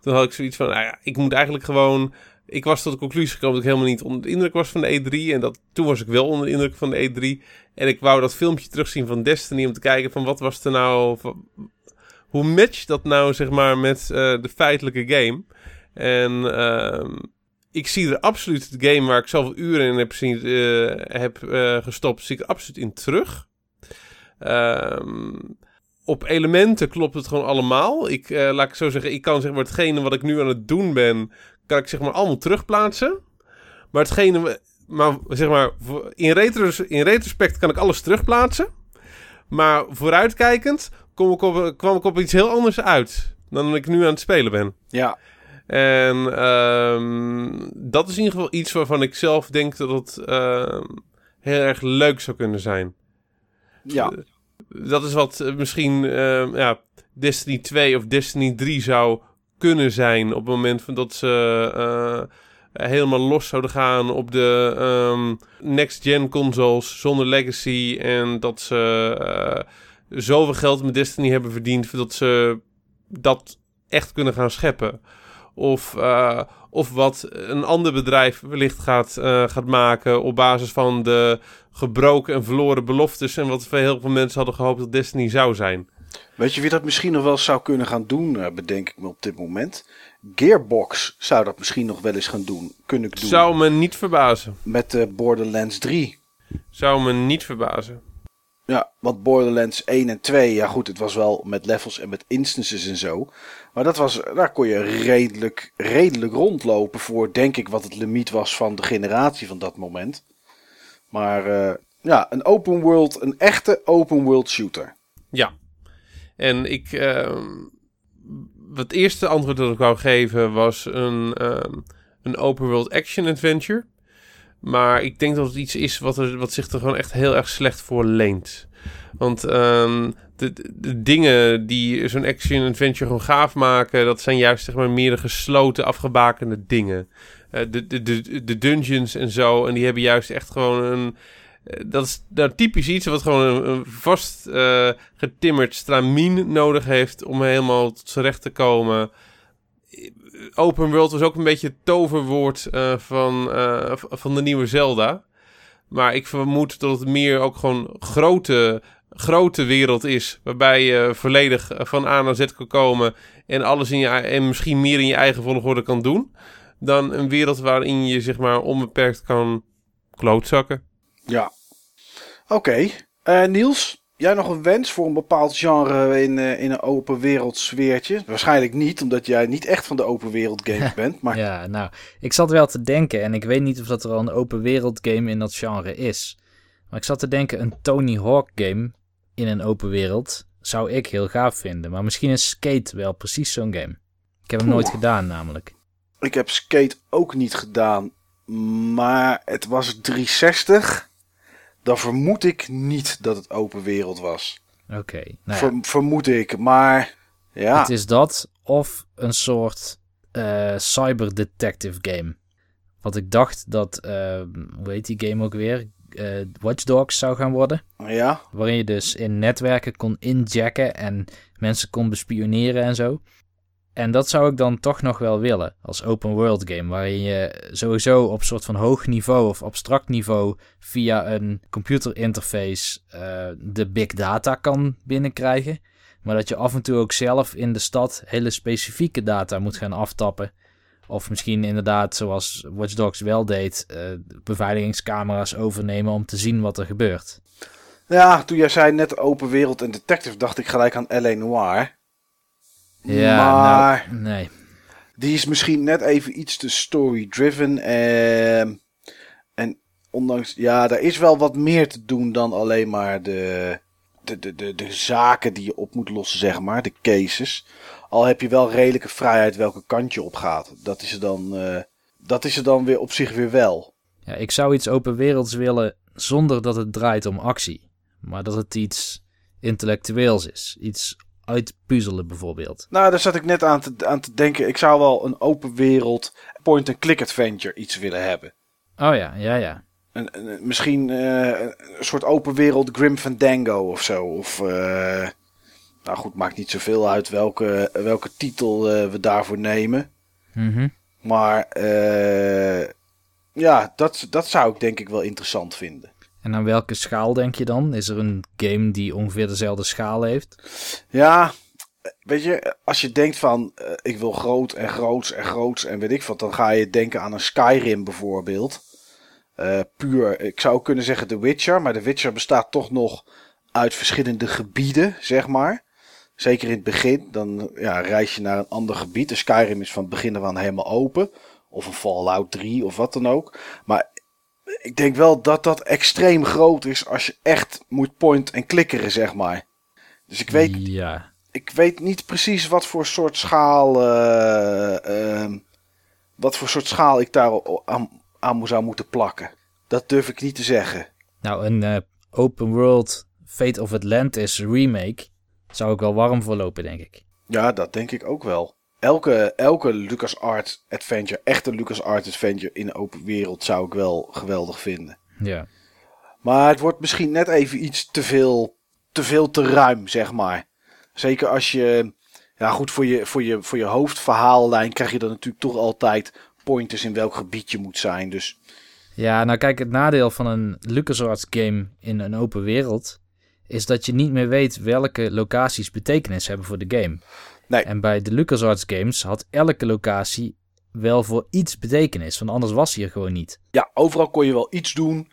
Toen had ik zoiets van. Nou ja, ik moet eigenlijk gewoon. Ik was tot de conclusie gekomen dat ik helemaal niet onder de indruk was van de E3. En dat, toen was ik wel onder de indruk van de E3. En ik wou dat filmpje terugzien van Destiny. om te kijken van wat was er nou. hoe matcht dat nou, zeg maar, met eh, de feitelijke game? En. ehm, ik zie er absoluut het game waar ik zoveel uren in heb, zien, eh, heb eh, gestopt, zie ik er absoluut in terug. Ehm, op elementen klopt het gewoon allemaal. Ik, eh, laat ik zo zeggen, ik kan zeg maar hetgene wat ik nu aan het doen ben, kan ik zeg maar allemaal terugplaatsen. Maar hetgene, maar zeg maar, in, retros, in retrospect kan ik alles terugplaatsen. Maar vooruitkijkend kom ik op, kwam ik op iets heel anders uit dan ik nu aan het spelen ben. Ja. En ehm, dat is in ieder geval iets waarvan ik zelf denk dat het ehm, heel erg leuk zou kunnen zijn. Ja. Dat is wat eh, misschien ehm, ja, Destiny 2 of Destiny 3 zou kunnen zijn op het moment van dat ze eh, helemaal los zouden gaan op de ehm, next-gen consoles zonder legacy en dat ze eh, zoveel geld met Destiny hebben verdiend dat ze dat echt kunnen gaan scheppen. Of, eh, of wat een ander bedrijf wellicht gaat, eh, gaat maken op basis van de gebroken en verloren beloftes. En wat veel heel veel mensen hadden gehoopt dat Destiny zou zijn. Weet je wie dat misschien nog wel zou kunnen gaan doen, eh, bedenk ik me op dit moment? Gearbox zou dat misschien nog wel eens gaan doen. Kunnen doen. Zou me niet verbazen. Met eh, Borderlands 3. Zou me niet verbazen. Ja, want Borderlands 1 en 2, ja goed, het was wel met levels en met instances en zo. Maar dat was, daar kon je redelijk, redelijk rondlopen voor, denk ik, wat het limiet was van de generatie van dat moment. Maar eh, ja, een open world, een echte open world shooter. Ja. En ik. ehm, het eerste antwoord dat ik wou geven was een, ehm, een open world action adventure. Maar ik denk dat het iets is wat, er, wat zich er gewoon echt heel erg slecht voor leent. Want ehm, de, de dingen die zo'n action adventure gewoon gaaf maken, dat zijn juist zeg maar meer de gesloten, afgebakende dingen. Eh, de, de, de, de dungeons en zo, en die hebben juist echt gewoon een. eh, Dat is nou, typisch iets wat gewoon een, vast eh, getimmerd stramien nodig heeft om helemaal tot zijn recht te komen. Open world was ook een beetje het toverwoord van, van de nieuwe Zelda. Maar ik vermoed dat het meer ook gewoon grote, grote wereld is. Waarbij je volledig van A naar Z kan komen. En alles in je, en misschien meer in je eigen volgorde kan doen. Dan een wereld waarin je zeg maar onbeperkt kan klootzakken. Ja. Oké. Eh, Niels, jij nog een wens voor een bepaald genre in, eh, in een open wereld sfeertje? Waarschijnlijk niet, omdat jij niet echt van de open wereld games bent. Maar Ja, nou, ik zat wel te denken en ik weet niet of dat er al een open wereld game in dat genre is. Maar ik zat te denken, een Tony Hawk game in een open wereld zou ik heel gaaf vinden. Maar misschien is Skate wel precies zo'n game. Ik heb hem nooit gedaan namelijk. Ik heb Skate ook niet gedaan, maar het was 360. Dan vermoed ik niet dat het open wereld was. Oké, nou ja, Ver- vermoed ik, maar ja. het is dat of een soort eh, cyber detective game. Wat ik dacht dat, eh, hoe heet die game ook weer? Eh Watch Dogs zou gaan worden. Ja, Waarin je dus in netwerken kon injacken en mensen kon bespioneren en zo. En dat zou ik dan toch nog wel willen als open world game, waarin je sowieso op soort van hoog niveau of abstract niveau via een computer interface uh, de big data kan binnenkrijgen. Maar dat je af en toe ook zelf in de stad hele specifieke data moet gaan aftappen. Of misschien inderdaad, zoals Watch Dogs wel deed, uh, beveiligingscamera's overnemen om te zien wat er gebeurt. Ja, toen jij zei net open wereld en detective, dacht ik gelijk aan L.A. Noir. Ja, maar nou, nee. die is misschien net even iets te story-driven. En, en ondanks, ja, daar is wel wat meer te doen dan alleen maar de, de, de, de, de zaken die je op moet lossen, zeg maar, de cases. Al heb je wel redelijke vrijheid welke kant je op gaat. Dat is er dan, uh, dat is er dan weer op zich weer wel. Ja, ik zou iets open werelds willen zonder dat het draait om actie. Maar dat het iets intellectueels is. Iets uitpuzzelen bijvoorbeeld. Nou, daar zat ik net aan te, aan te denken. Ik zou wel een open wereld point-and-click adventure iets willen hebben. Oh ja, ja, ja. Een, een, misschien uh, een soort open wereld Grim Fandango of zo. Of, uh, nou goed, maakt niet zoveel uit welke, welke titel uh, we daarvoor nemen. Mm -hmm. Maar ja, dat, dat zou ik denk ik wel interessant vinden. Aan welke schaal denk je dan? Is er een game die ongeveer dezelfde schaal heeft? Ja, weet je, als je denkt van uh, ik wil groot en groots en groots en weet ik wat, dan ga je denken aan een Skyrim bijvoorbeeld. Uh, puur, ik zou kunnen zeggen The Witcher, maar The Witcher bestaat toch nog uit verschillende gebieden, zeg maar. Zeker in het begin, dan ja, reis je naar een ander gebied. De Skyrim is van het begin af aan helemaal open. Of een Fallout 3 of wat dan ook. Maar ik denk wel dat dat extreem groot is als je echt moet point en klikkeren, zeg maar. Dus ik weet, ja. ik weet niet precies wat voor soort schaal, uh, uh, wat voor soort schaal ik daar aan, aan zou moeten plakken. Dat durf ik niet te zeggen. Nou, een uh, open world Fate of Atlantis remake zou ik wel warm voor lopen, denk ik. Ja, dat denk ik ook wel elke, elke LucasArts Adventure, echte LucasArts Adventure in de open wereld zou ik wel geweldig vinden. Ja. Maar het wordt misschien net even iets te veel te, veel te ruim, zeg maar. Zeker als je, ja goed, voor je, voor je, voor je hoofdverhaallijn krijg je dan natuurlijk toch altijd pointers in welk gebied je moet zijn. Dus... Ja, nou kijk, het nadeel van een LucasArts game in een open wereld is dat je niet meer weet welke locaties betekenis hebben voor de game. Nee. En bij de LucasArts games had elke locatie wel voor iets betekenis, want anders was hij er gewoon niet. Ja, overal kon je wel iets doen,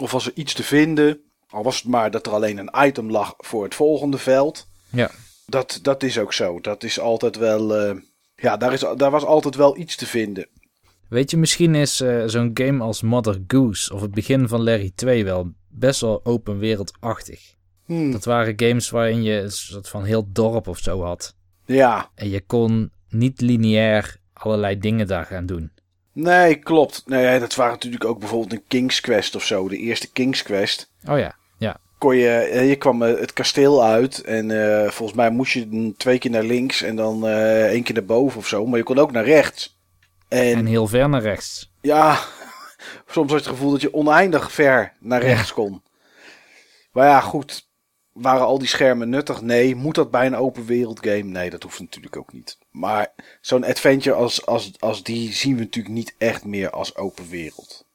of was er iets te vinden, al was het maar dat er alleen een item lag voor het volgende veld. Ja. Dat, dat is ook zo. Dat is altijd wel, uh, ja, daar, is, daar was altijd wel iets te vinden. Weet je, misschien is uh, zo'n game als Mother Goose of het begin van Larry 2 wel best wel open wereldachtig. Hmm. Dat waren games waarin je een soort van heel dorp of zo had. Ja. En je kon niet lineair allerlei dingen daar gaan doen. Nee, klopt. Nee, dat waren natuurlijk ook bijvoorbeeld een King's Quest of zo. De eerste King's Quest. Oh ja, ja. Kon je, eh, je kwam het kasteel uit en uh, volgens mij moest je twee keer naar links en dan uh, één keer naar boven of zo. Maar je kon ook naar rechts. En, en heel ver naar rechts. Ja, soms had je het gevoel dat je oneindig ver naar rechts ja. kon. Maar ja, goed. Waren al die schermen nuttig? Nee. Moet dat bij een open wereld game? Nee, dat hoeft natuurlijk ook niet. Maar zo'n adventure als, als, als die zien we natuurlijk niet echt meer als open wereld.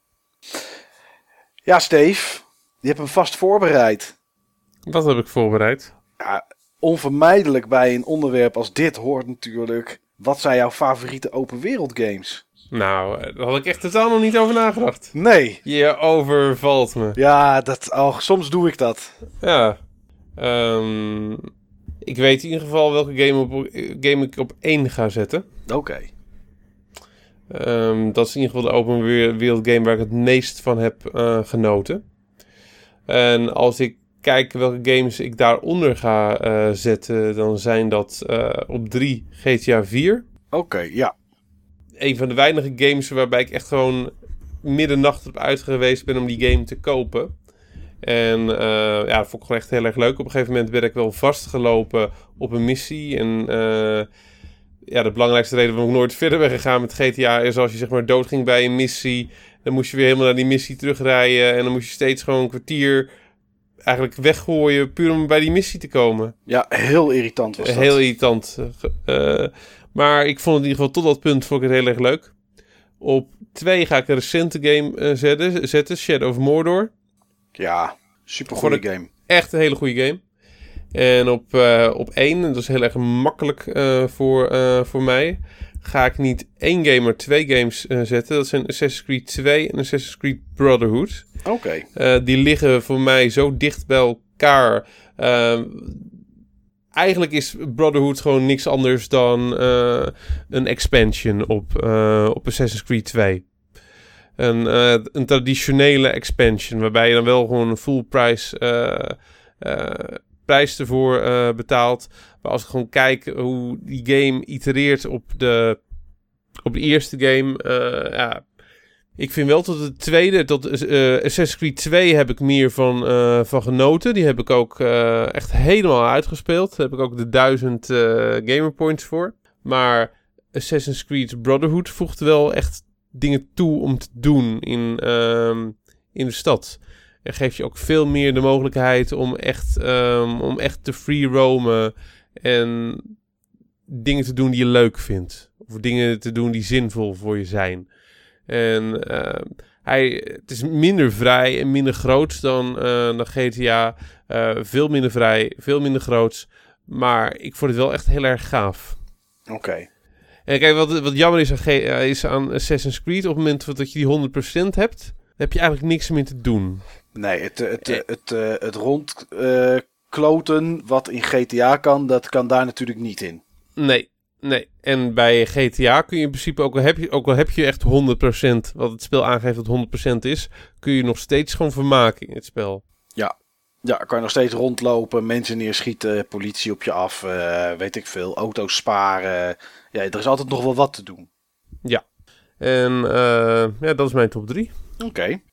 Ja, Steve. Je hebt hem vast voorbereid. Wat heb ik voorbereid? Ja, onvermijdelijk bij een onderwerp als dit hoort natuurlijk... Wat zijn jouw favoriete open wereld games? Nou, daar had ik echt totaal nog niet over nagedacht. Nee. Je overvalt me. Ja, dat, oh, soms doe ik dat. Ja. Um, ik weet in ieder geval welke game, op, game ik op één ga zetten. Oké. Okay. Um, dat is in ieder geval de open wereld game waar ik het meest van heb uh, genoten. En als ik kijk welke games ik daaronder ga uh, zetten, dan zijn dat uh, op 3 GTA 4. Oké, okay, ja. Een van de weinige games waarbij ik echt gewoon middernacht op uit geweest ben om die game te kopen. En uh, ja, dat vond ik gewoon echt heel erg leuk. Op een gegeven moment werd ik wel vastgelopen op een missie. En uh, ja, de belangrijkste reden waarom ik nooit verder ben gegaan met GTA is als je zeg maar doodging bij een missie. Dan moest je weer helemaal naar die missie terugrijden. En dan moest je steeds gewoon een kwartier eigenlijk weggooien puur om bij die missie te komen. Ja, heel irritant was dat. Heel irritant. Uh, Maar ik vond het in ieder geval tot dat punt vond ik het heel erg leuk. Op 2 ga ik een recente game zetten, zetten, Shadow of Mordor. Ja, super goede game. Echt een hele goede game. En op, uh, op 1, dat is heel erg makkelijk uh, voor, voor mij, ga ik niet één game, maar twee games zetten. Dat zijn Assassin's Creed 2 en Assassin's Creed Brotherhood. Oké. Okay. die liggen voor mij zo dicht bij elkaar ehm, eigenlijk is Brotherhood gewoon niks anders dan een expansion op, op Assassin's Creed 2. Een, uh, een traditionele expansion, waarbij je dan wel gewoon een full price prijs ervoor betaalt. Maar als ik gewoon kijk hoe die game itereert op de, op de eerste game, ja, ik vind wel tot de tweede, tot uh, Assassin's Creed 2 heb ik meer van, van genoten. Die heb ik ook echt helemaal uitgespeeld. Daar heb ik ook de duizend gamer points voor. Maar Assassin's Creed Brotherhood voegt wel echt dingen toe om te doen in, um, in de stad. En geeft je ook veel meer de mogelijkheid om echt, um, om echt te free roamen en dingen te doen die je leuk vindt. Of dingen te doen die zinvol voor je zijn. En uh, hij, het is minder vrij en minder groot dan, uh, dan GTA. Uh, veel minder vrij, veel minder groot. Maar ik vond het wel echt heel erg gaaf. Oké. En kijk, wat, wat jammer is aan, is aan Assassin's Creed... op het moment dat je die 100% hebt... heb je eigenlijk niks meer te doen. Nee, het, het, het, het, het rondkloten wat in GTA kan... dat kan daar natuurlijk niet in. Nee, Nee, en bij GTA kun je in principe, ook al heb je, ook al heb je echt 100%, wat het spel aangeeft dat 100% is, kun je nog steeds gewoon vermaken in het spel. Ja, kan je nog steeds rondlopen, mensen neerschieten, politie op je af, uh, weet ik veel, auto's sparen. Ja, er is altijd nog wel wat te doen. Ja, en uh, ja, dat is mijn top 3. Oké. Okay.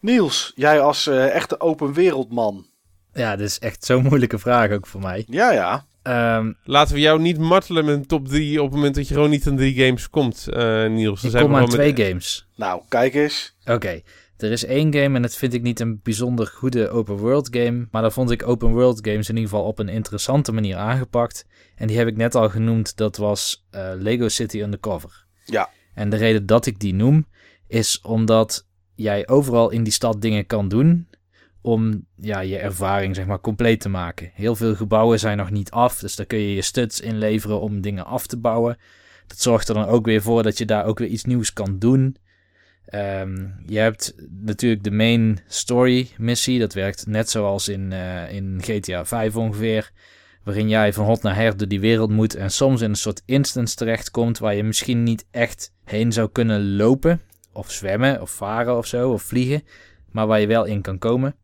Niels, jij als uh, echte open wereldman. Ja, dit is echt zo'n moeilijke vraag ook voor mij. Ja, ja. Um, Laten we jou niet martelen met een top 3 op het moment dat je gewoon niet aan drie games komt, uh, Niels. Dan ik zijn kom aan twee met... games. Nou, kijk eens. Oké, okay. Er is één game en dat vind ik niet een bijzonder goede open world game. Maar daar vond ik open world games in ieder geval op een interessante manier aangepakt. En die heb ik net al genoemd, dat was uh, Lego City Undercover. Ja. En de reden dat ik die noem, is omdat jij overal in die stad dingen kan doen om ja, je ervaring zeg maar compleet te maken. Heel veel gebouwen zijn nog niet af, dus daar kun je je studs inleveren om dingen af te bouwen. Dat zorgt er dan ook weer voor dat je daar ook weer iets nieuws kan doen. Um, je hebt natuurlijk de main story missie, dat werkt net zoals in, uh, in GTA 5 ongeveer. Waarin jij van hot naar her door die wereld moet en soms in een soort instance terechtkomt waar je misschien niet echt heen zou kunnen lopen. Of zwemmen, of varen of zo, of vliegen. Maar waar je wel in kan komen.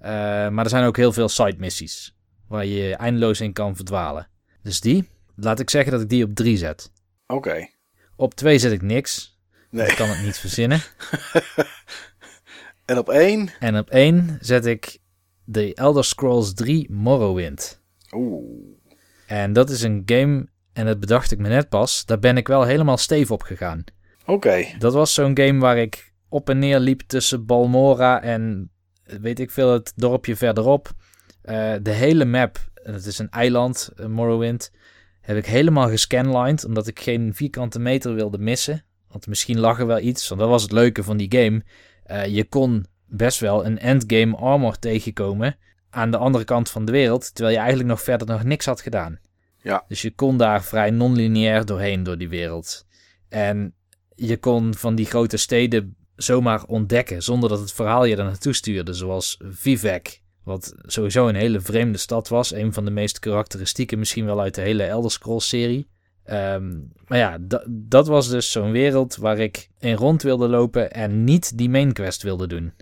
Uh, maar er zijn ook heel veel side missies. Waar je eindeloos in kan verdwalen. Dus die, laat ik zeggen dat ik die op 3 zet. Oké. Okay. Op 2 zet ik niks. Nee. Ik kan het niet verzinnen. en op 1? En op 1 zet ik de Elder Scrolls 3 Morrowind. Oeh. En dat is een game, en dat bedacht ik me net pas, daar ben ik wel helemaal steef op gegaan. Oké. Okay. Dat was zo'n game waar ik op en neer liep tussen Balmora en weet ik veel, het dorpje verderop. Uh, de hele map, het is een eiland, Morrowind, heb ik helemaal gescanlined, omdat ik geen vierkante meter wilde missen. Want misschien lag er wel iets, want dat was het leuke van die game. Uh, je kon best wel een endgame armor tegenkomen aan de andere kant van de wereld, terwijl je eigenlijk nog verder nog niks had gedaan. Ja. Dus je kon daar vrij non-lineair doorheen door die wereld. En je kon van die grote steden zomaar ontdekken zonder dat het verhaal je er naartoe stuurde. Zoals Vivek, wat sowieso een hele vreemde stad was. Een van de meest karakteristieke misschien wel uit de hele Elder Scrolls serie. Um, maar ja, dat was dus zo'n wereld waar ik in rond wilde lopen en niet die main quest wilde doen.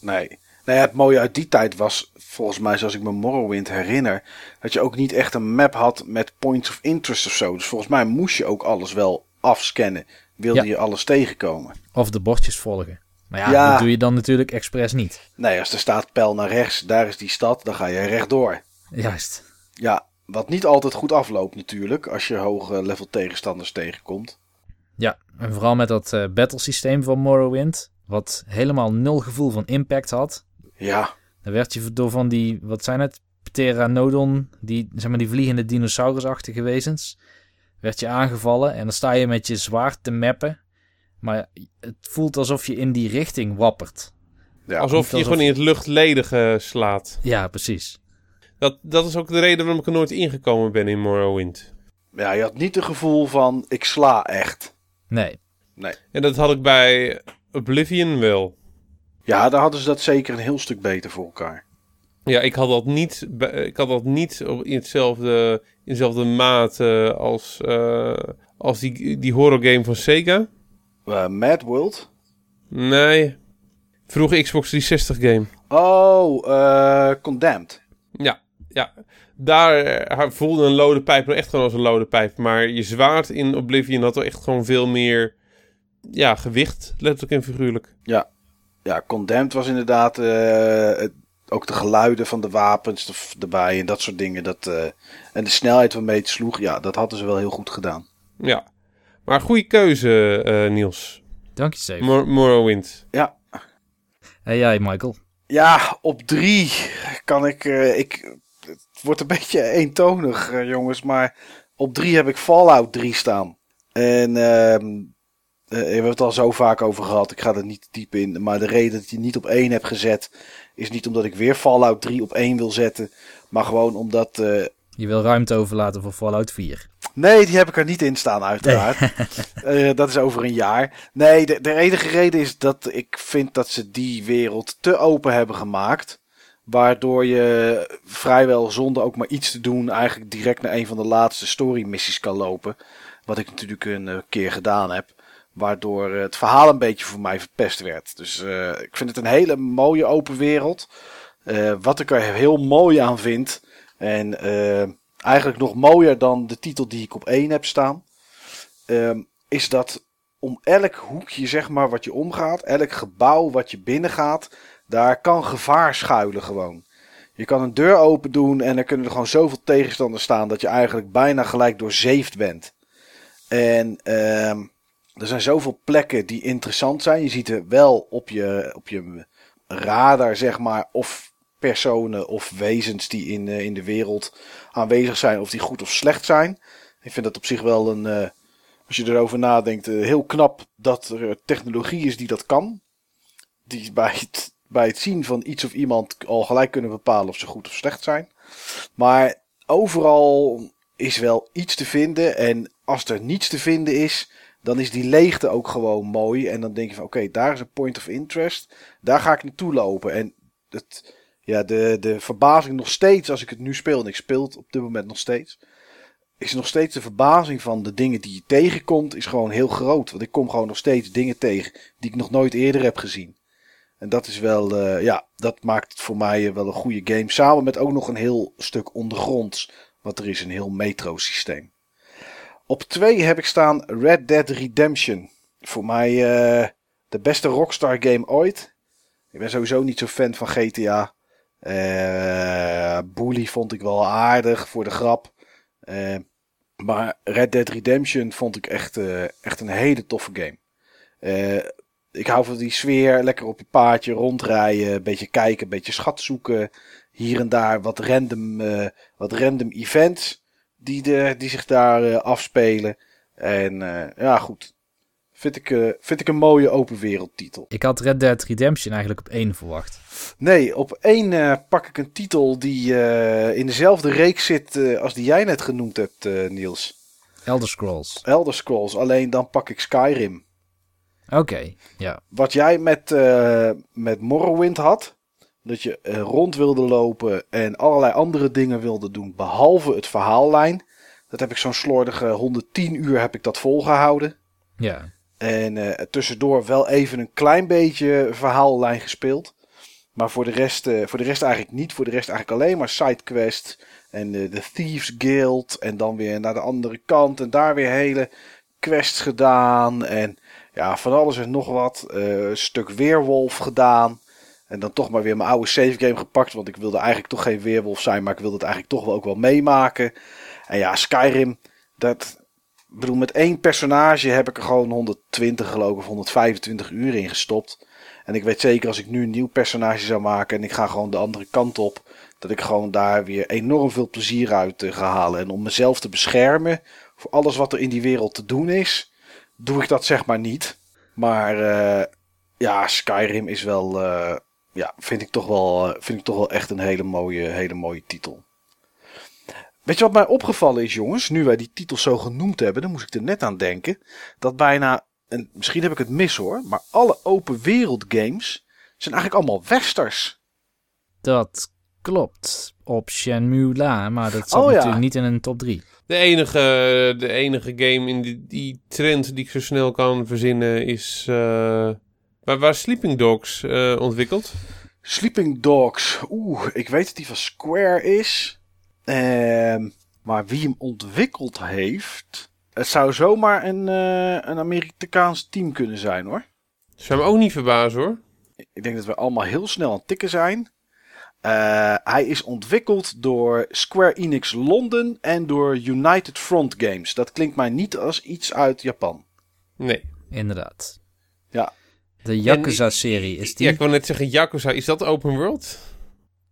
Nee. Nou ja, het mooie uit die tijd was, volgens mij zoals ik me Morrowind herinner, dat je ook niet echt een map had met points of interest of zo. Dus volgens mij moest je ook alles wel afscannen wilde je alles tegenkomen. Of de bordjes volgen. Maar ja, ja, dat doe je dan natuurlijk expres niet. Nee, als er staat pijl naar rechts, daar is die stad, dan ga je rechtdoor. Juist. Ja, wat niet altijd goed afloopt natuurlijk, als je hoge level tegenstanders tegenkomt. Ja, en vooral met dat uh, battle systeem van Morrowind, wat helemaal nul gevoel van impact had. Ja. Dan werd je door van die, wat zijn het, Pteranodon, die, zeg maar, die vliegende dinosaurusachtige wezens werd je aangevallen en dan sta je met je zwaard te mappen. Maar het voelt alsof je in die richting wappert. Ja, alsof je alsof- gewoon in het luchtledige slaat. Ja, precies. Dat, dat is ook de reden waarom ik er nooit ingekomen ben in Morrowind. ja, je had niet het gevoel van ik sla echt. Nee. En dat had ik bij Oblivion wel. Ja, daar hadden ze dat zeker een heel stuk beter voor elkaar. Ja, ik had dat niet, ik had dat niet op- in, hetzelfde, in dezelfde mate als, eh, als die, die horror game van Sega. Eh, Mad World. Nee. Vroege Xbox 360 game. Oh, eh, Condemned. Ja, ja. Daar eh, voelde een lode pijp nog echt gewoon als een lode pijp. Maar je zwaard in Oblivion had wel echt gewoon veel meer ja, gewicht, letterlijk en figuurlijk. Ja, Condemned was inderdaad eh, het- ook de geluiden van de wapens er- erbij en dat soort dingen. Dat, eh, en de snelheid waarmee het sloeg, ja, dat hadden ze wel heel goed gedaan. Ja. Maar goede keuze, eh, Niels. Dank je, Steve. Mor- Morrowind. Ja, En jij, Michael? ja op drie kan ik, eh, ik... Wordt een beetje eentonig, eh, jongens, maar op drie heb ik Fallout 3 staan. En ehm, eh, we hebben het al zo vaak over gehad, ik ga er niet diep in. Maar de reden dat die niet op één heb gezet, is niet omdat ik weer Fallout 3 op één wil zetten. Maar gewoon omdat eh, Je wil ruimte overlaten voor Fallout 4. Nee, die heb ik er niet in staan, uiteraard. Dat is over een jaar. Nee, de, de enige reden is dat ik vind dat ze die wereld te open hebben gemaakt. Waardoor je vrijwel zonder ook maar iets te doen, eigenlijk direct naar een van de laatste story missies kan lopen. Wat ik natuurlijk een eh, keer gedaan heb. Waardoor eh, het verhaal een beetje voor mij verpest werd. Dus eh, ik vind het een hele mooie open wereld. Wat ik er heel mooi aan vind. En eigenlijk nog mooier dan de titel die ik op één heb staan. ehm, is dat om elk hoekje, zeg maar, wat je omgaat, elk gebouw wat je binnengaat, daar kan gevaar schuilen gewoon. Je kan een deur open doen en er kunnen er gewoon zoveel tegenstanders staan dat je eigenlijk bijna gelijk doorzeefd bent. En ehm, er zijn zoveel plekken die interessant zijn. Je ziet er wel op je, op je radar, zeg maar, of personen of wezens die in, eh, in de wereld aanwezig zijn, of die goed of slecht zijn. Ik vind dat op zich wel een, eh, als je erover nadenkt, eh, heel knap dat er technologie is die dat kan. Die bij het, bij het zien van iets of iemand al gelijk kunnen bepalen of ze goed of slecht zijn. Maar overal is wel iets te vinden. En als er niets te vinden is, dan is die leegte ook gewoon mooi. En dan denk je van oké, daar is een point of interest. Daar ga ik naartoe lopen. En het, ja, de, de verbazing nog steeds als ik het nu speel. En ik speel het op dit moment nog steeds. Is nog steeds de verbazing van de dingen die je tegenkomt. Is gewoon heel groot. Want ik kom gewoon nog steeds dingen tegen die ik nog nooit eerder heb gezien. En dat is wel, eh, ja, dat maakt het voor mij wel een goede game. Samen met ook nog een heel stuk ondergronds. Want er is een heel metro systeem. Op twee heb ik staan Red Dead Redemption. Voor mij eh, de beste Rockstar game ooit. Ik ben sowieso niet zo fan van GTA. Eh Bully vond ik wel aardig voor de grap. Maar Red Dead Redemption vond ik echt, echt een hele toffe game. Ik hou van die sfeer, lekker op je paardje rondrijden, een beetje kijken, een beetje schat zoeken. Hier en daar wat random, eh, wat random events die, de, die zich daar eh, afspelen. En eh, ja, goed. Vind ik, vind ik een mooie open wereldtitel. Ik had Red Dead Redemption eigenlijk op één verwacht. Nee, op één pak ik een titel die in dezelfde reeks zit als die jij net genoemd hebt, Niels. Elder Scrolls. Elder Scrolls, alleen dan pak ik Skyrim. Oké, ja. Wat jij met, eh, met Morrowind had, dat je eh, rond wilde lopen en allerlei andere dingen wilde doen, behalve het verhaallijn. Dat heb ik zo'n slordige 110 uur heb ik dat volgehouden. Ja. En eh, tussendoor wel even een klein beetje verhaallijn gespeeld. Maar voor de, rest, voor de rest eigenlijk niet. Voor de rest eigenlijk alleen maar sidequest. En de Thieves Guild. En dan weer naar de andere kant. En daar weer hele quests gedaan. En ja, van alles en nog wat. Eh, een stuk Weerwolf gedaan. En dan toch maar weer mijn oude save game gepakt. Want ik wilde eigenlijk toch geen Weerwolf zijn. Maar ik wilde het eigenlijk toch wel ook wel meemaken. En ja, Skyrim. Dat, ik bedoel, met één personage heb ik er gewoon 120 geloof of 125 uur in gestopt. En ik weet zeker als ik nu een nieuw personage zou maken en ik ga gewoon de andere kant op, dat ik gewoon daar weer enorm veel plezier uit eh, ga halen. En om mezelf te beschermen voor alles wat er in die wereld te doen is, doe ik dat zeg maar niet. Maar eh, ja, Skyrim is wel, eh, ja, vind ik, toch wel, eh, vind ik toch wel echt een hele mooie, hele mooie titel. Weet je wat mij opgevallen is, jongens? Nu wij die titels zo genoemd hebben, dan moest ik er net aan denken. Dat bijna, en misschien heb ik het mis hoor, maar alle open wereld games zijn eigenlijk allemaal westers. Dat klopt. Op Shenmue La, maar dat zat Oh, ja. natuurlijk niet in een top 3. De enige, de enige game in die, die trend die ik zo snel kan verzinnen is... eh, waar, waar Sleeping Dogs eh, ontwikkeld. Sleeping Dogs. Oeh, ik weet dat die van Square is. Ehm, maar wie hem ontwikkeld heeft. Het zou zomaar een, eh, een Amerikaans team kunnen zijn hoor. Zou me ook niet verbazen hoor. Ik denk dat we allemaal heel snel aan het tikken zijn. Eh, hij is ontwikkeld door Square Enix Londen en door United Front Games. Dat klinkt mij niet als iets uit Japan. Nee. Inderdaad. Ja. De Yakuza-serie, is die? Ja, ik wou net zeggen, Yakuza, is dat open world?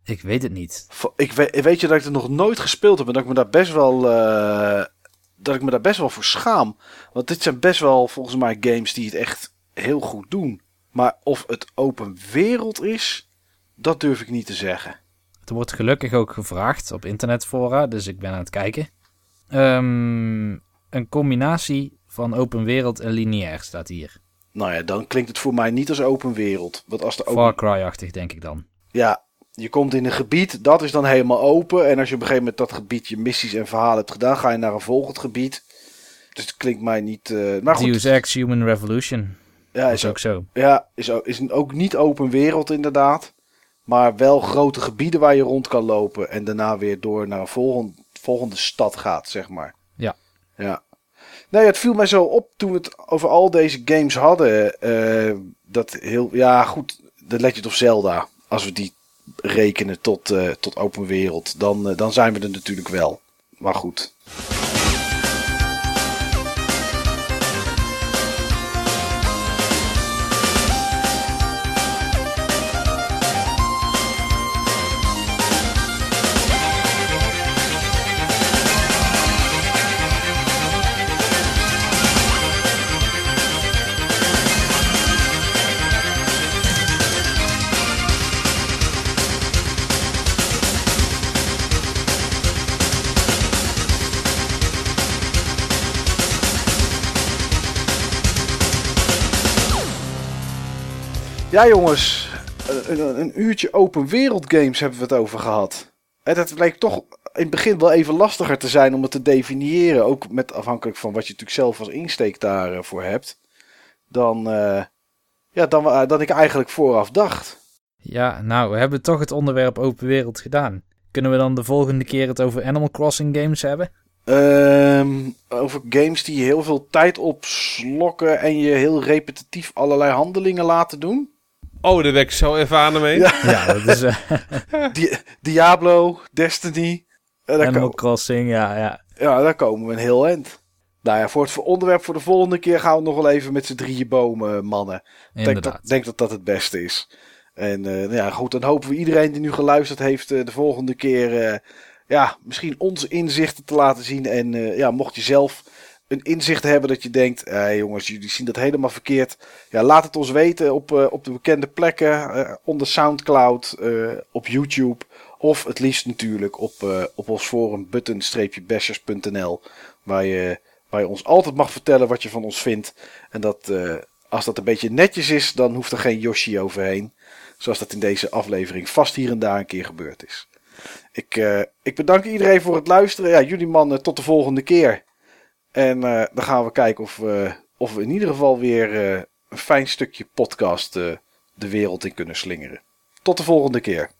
Ik weet het niet. Ik weet, weet je dat ik het nog nooit gespeeld heb en dat ik me daar best wel, eh, dat ik me daar best wel voor schaam. Want dit zijn best wel volgens mij games die het echt heel goed doen. Maar of het open wereld is, dat durf ik niet te zeggen. Het wordt gelukkig ook gevraagd op internetfora, dus ik ben aan het kijken. Ehm, een combinatie van open wereld en lineair staat hier. Nou ja, dan klinkt het voor mij niet als open wereld. Want als de open... Far Cry-achtig, denk ik dan. Ja, je komt in een gebied, dat is dan helemaal open. En als je op een gegeven moment dat gebied je missies en verhalen hebt gedaan, ga je naar een volgend gebied. Dus het klinkt mij niet. eh, maar goed, Deus Ex Human Revolution ja, is is ook, ook zo. ja, is ook, is ook niet open wereld inderdaad. Maar wel grote gebieden waar je rond kan lopen. En daarna weer door naar een volgende, volgende stad gaat, zeg maar. Ja. Ja. Nee, het viel mij zo op toen we het over al deze games hadden. eh, dat heel. Ja, goed. The Legend of Zelda. Als we die rekenen tot, eh, tot open wereld. Dan, eh, dan zijn we er natuurlijk wel. Maar goed. Ja, jongens. Een, een, een uurtje open wereld games hebben we het over gehad. En dat bleek toch in het begin wel even lastiger te zijn om het te definiëren. Ook met afhankelijk van wat je natuurlijk zelf als insteek daarvoor hebt. Dan, eh, ja, dan, we- dan ik eigenlijk vooraf dacht. Ja, nou, we hebben toch het onderwerp open wereld gedaan. Kunnen we dan de volgende keer het over Animal Crossing games hebben? Ehm, over games die heel veel tijd opslokken en je heel repetitief allerlei handelingen laten doen. Oh, daar ben ik zo even aan mee. Ja. Ja, dat is eh, Di- Diablo, Destiny. Eh, daar, Animal ko- Crossing, ja, ja. ja, daar komen we een heel eind. Nou ja, voor het onderwerp voor de volgende keer gaan we nog wel even met z'n drieën bomen, mannen. Ik denk dat, Inderdaad. denk dat dat het beste is. En eh, nou ja, goed, dan hopen we iedereen die nu geluisterd heeft eh, de volgende keer eh, ja, misschien onze inzichten te laten zien. En eh, ja, mocht je zelf een inzicht hebben dat je denkt, eh, jongens, jullie zien dat helemaal verkeerd. Ja, laat het ons weten op, eh, op de bekende plekken, eh, onder Soundcloud, eh, op YouTube. Of het liefst natuurlijk op, op ons forum button-bashers.nl. Waar je, waar je ons altijd mag vertellen wat je van ons vindt. En dat, als dat een beetje netjes is, dan hoeft er geen Yoshi overheen. Zoals dat in deze aflevering vast hier en daar een keer gebeurd is. Ik, ik bedank iedereen voor het luisteren. Ja, jullie mannen, tot de volgende keer. En eh, dan gaan we kijken of, we of we in ieder geval weer eh, een fijn stukje podcast eh, de wereld in kunnen slingeren. Tot de volgende keer.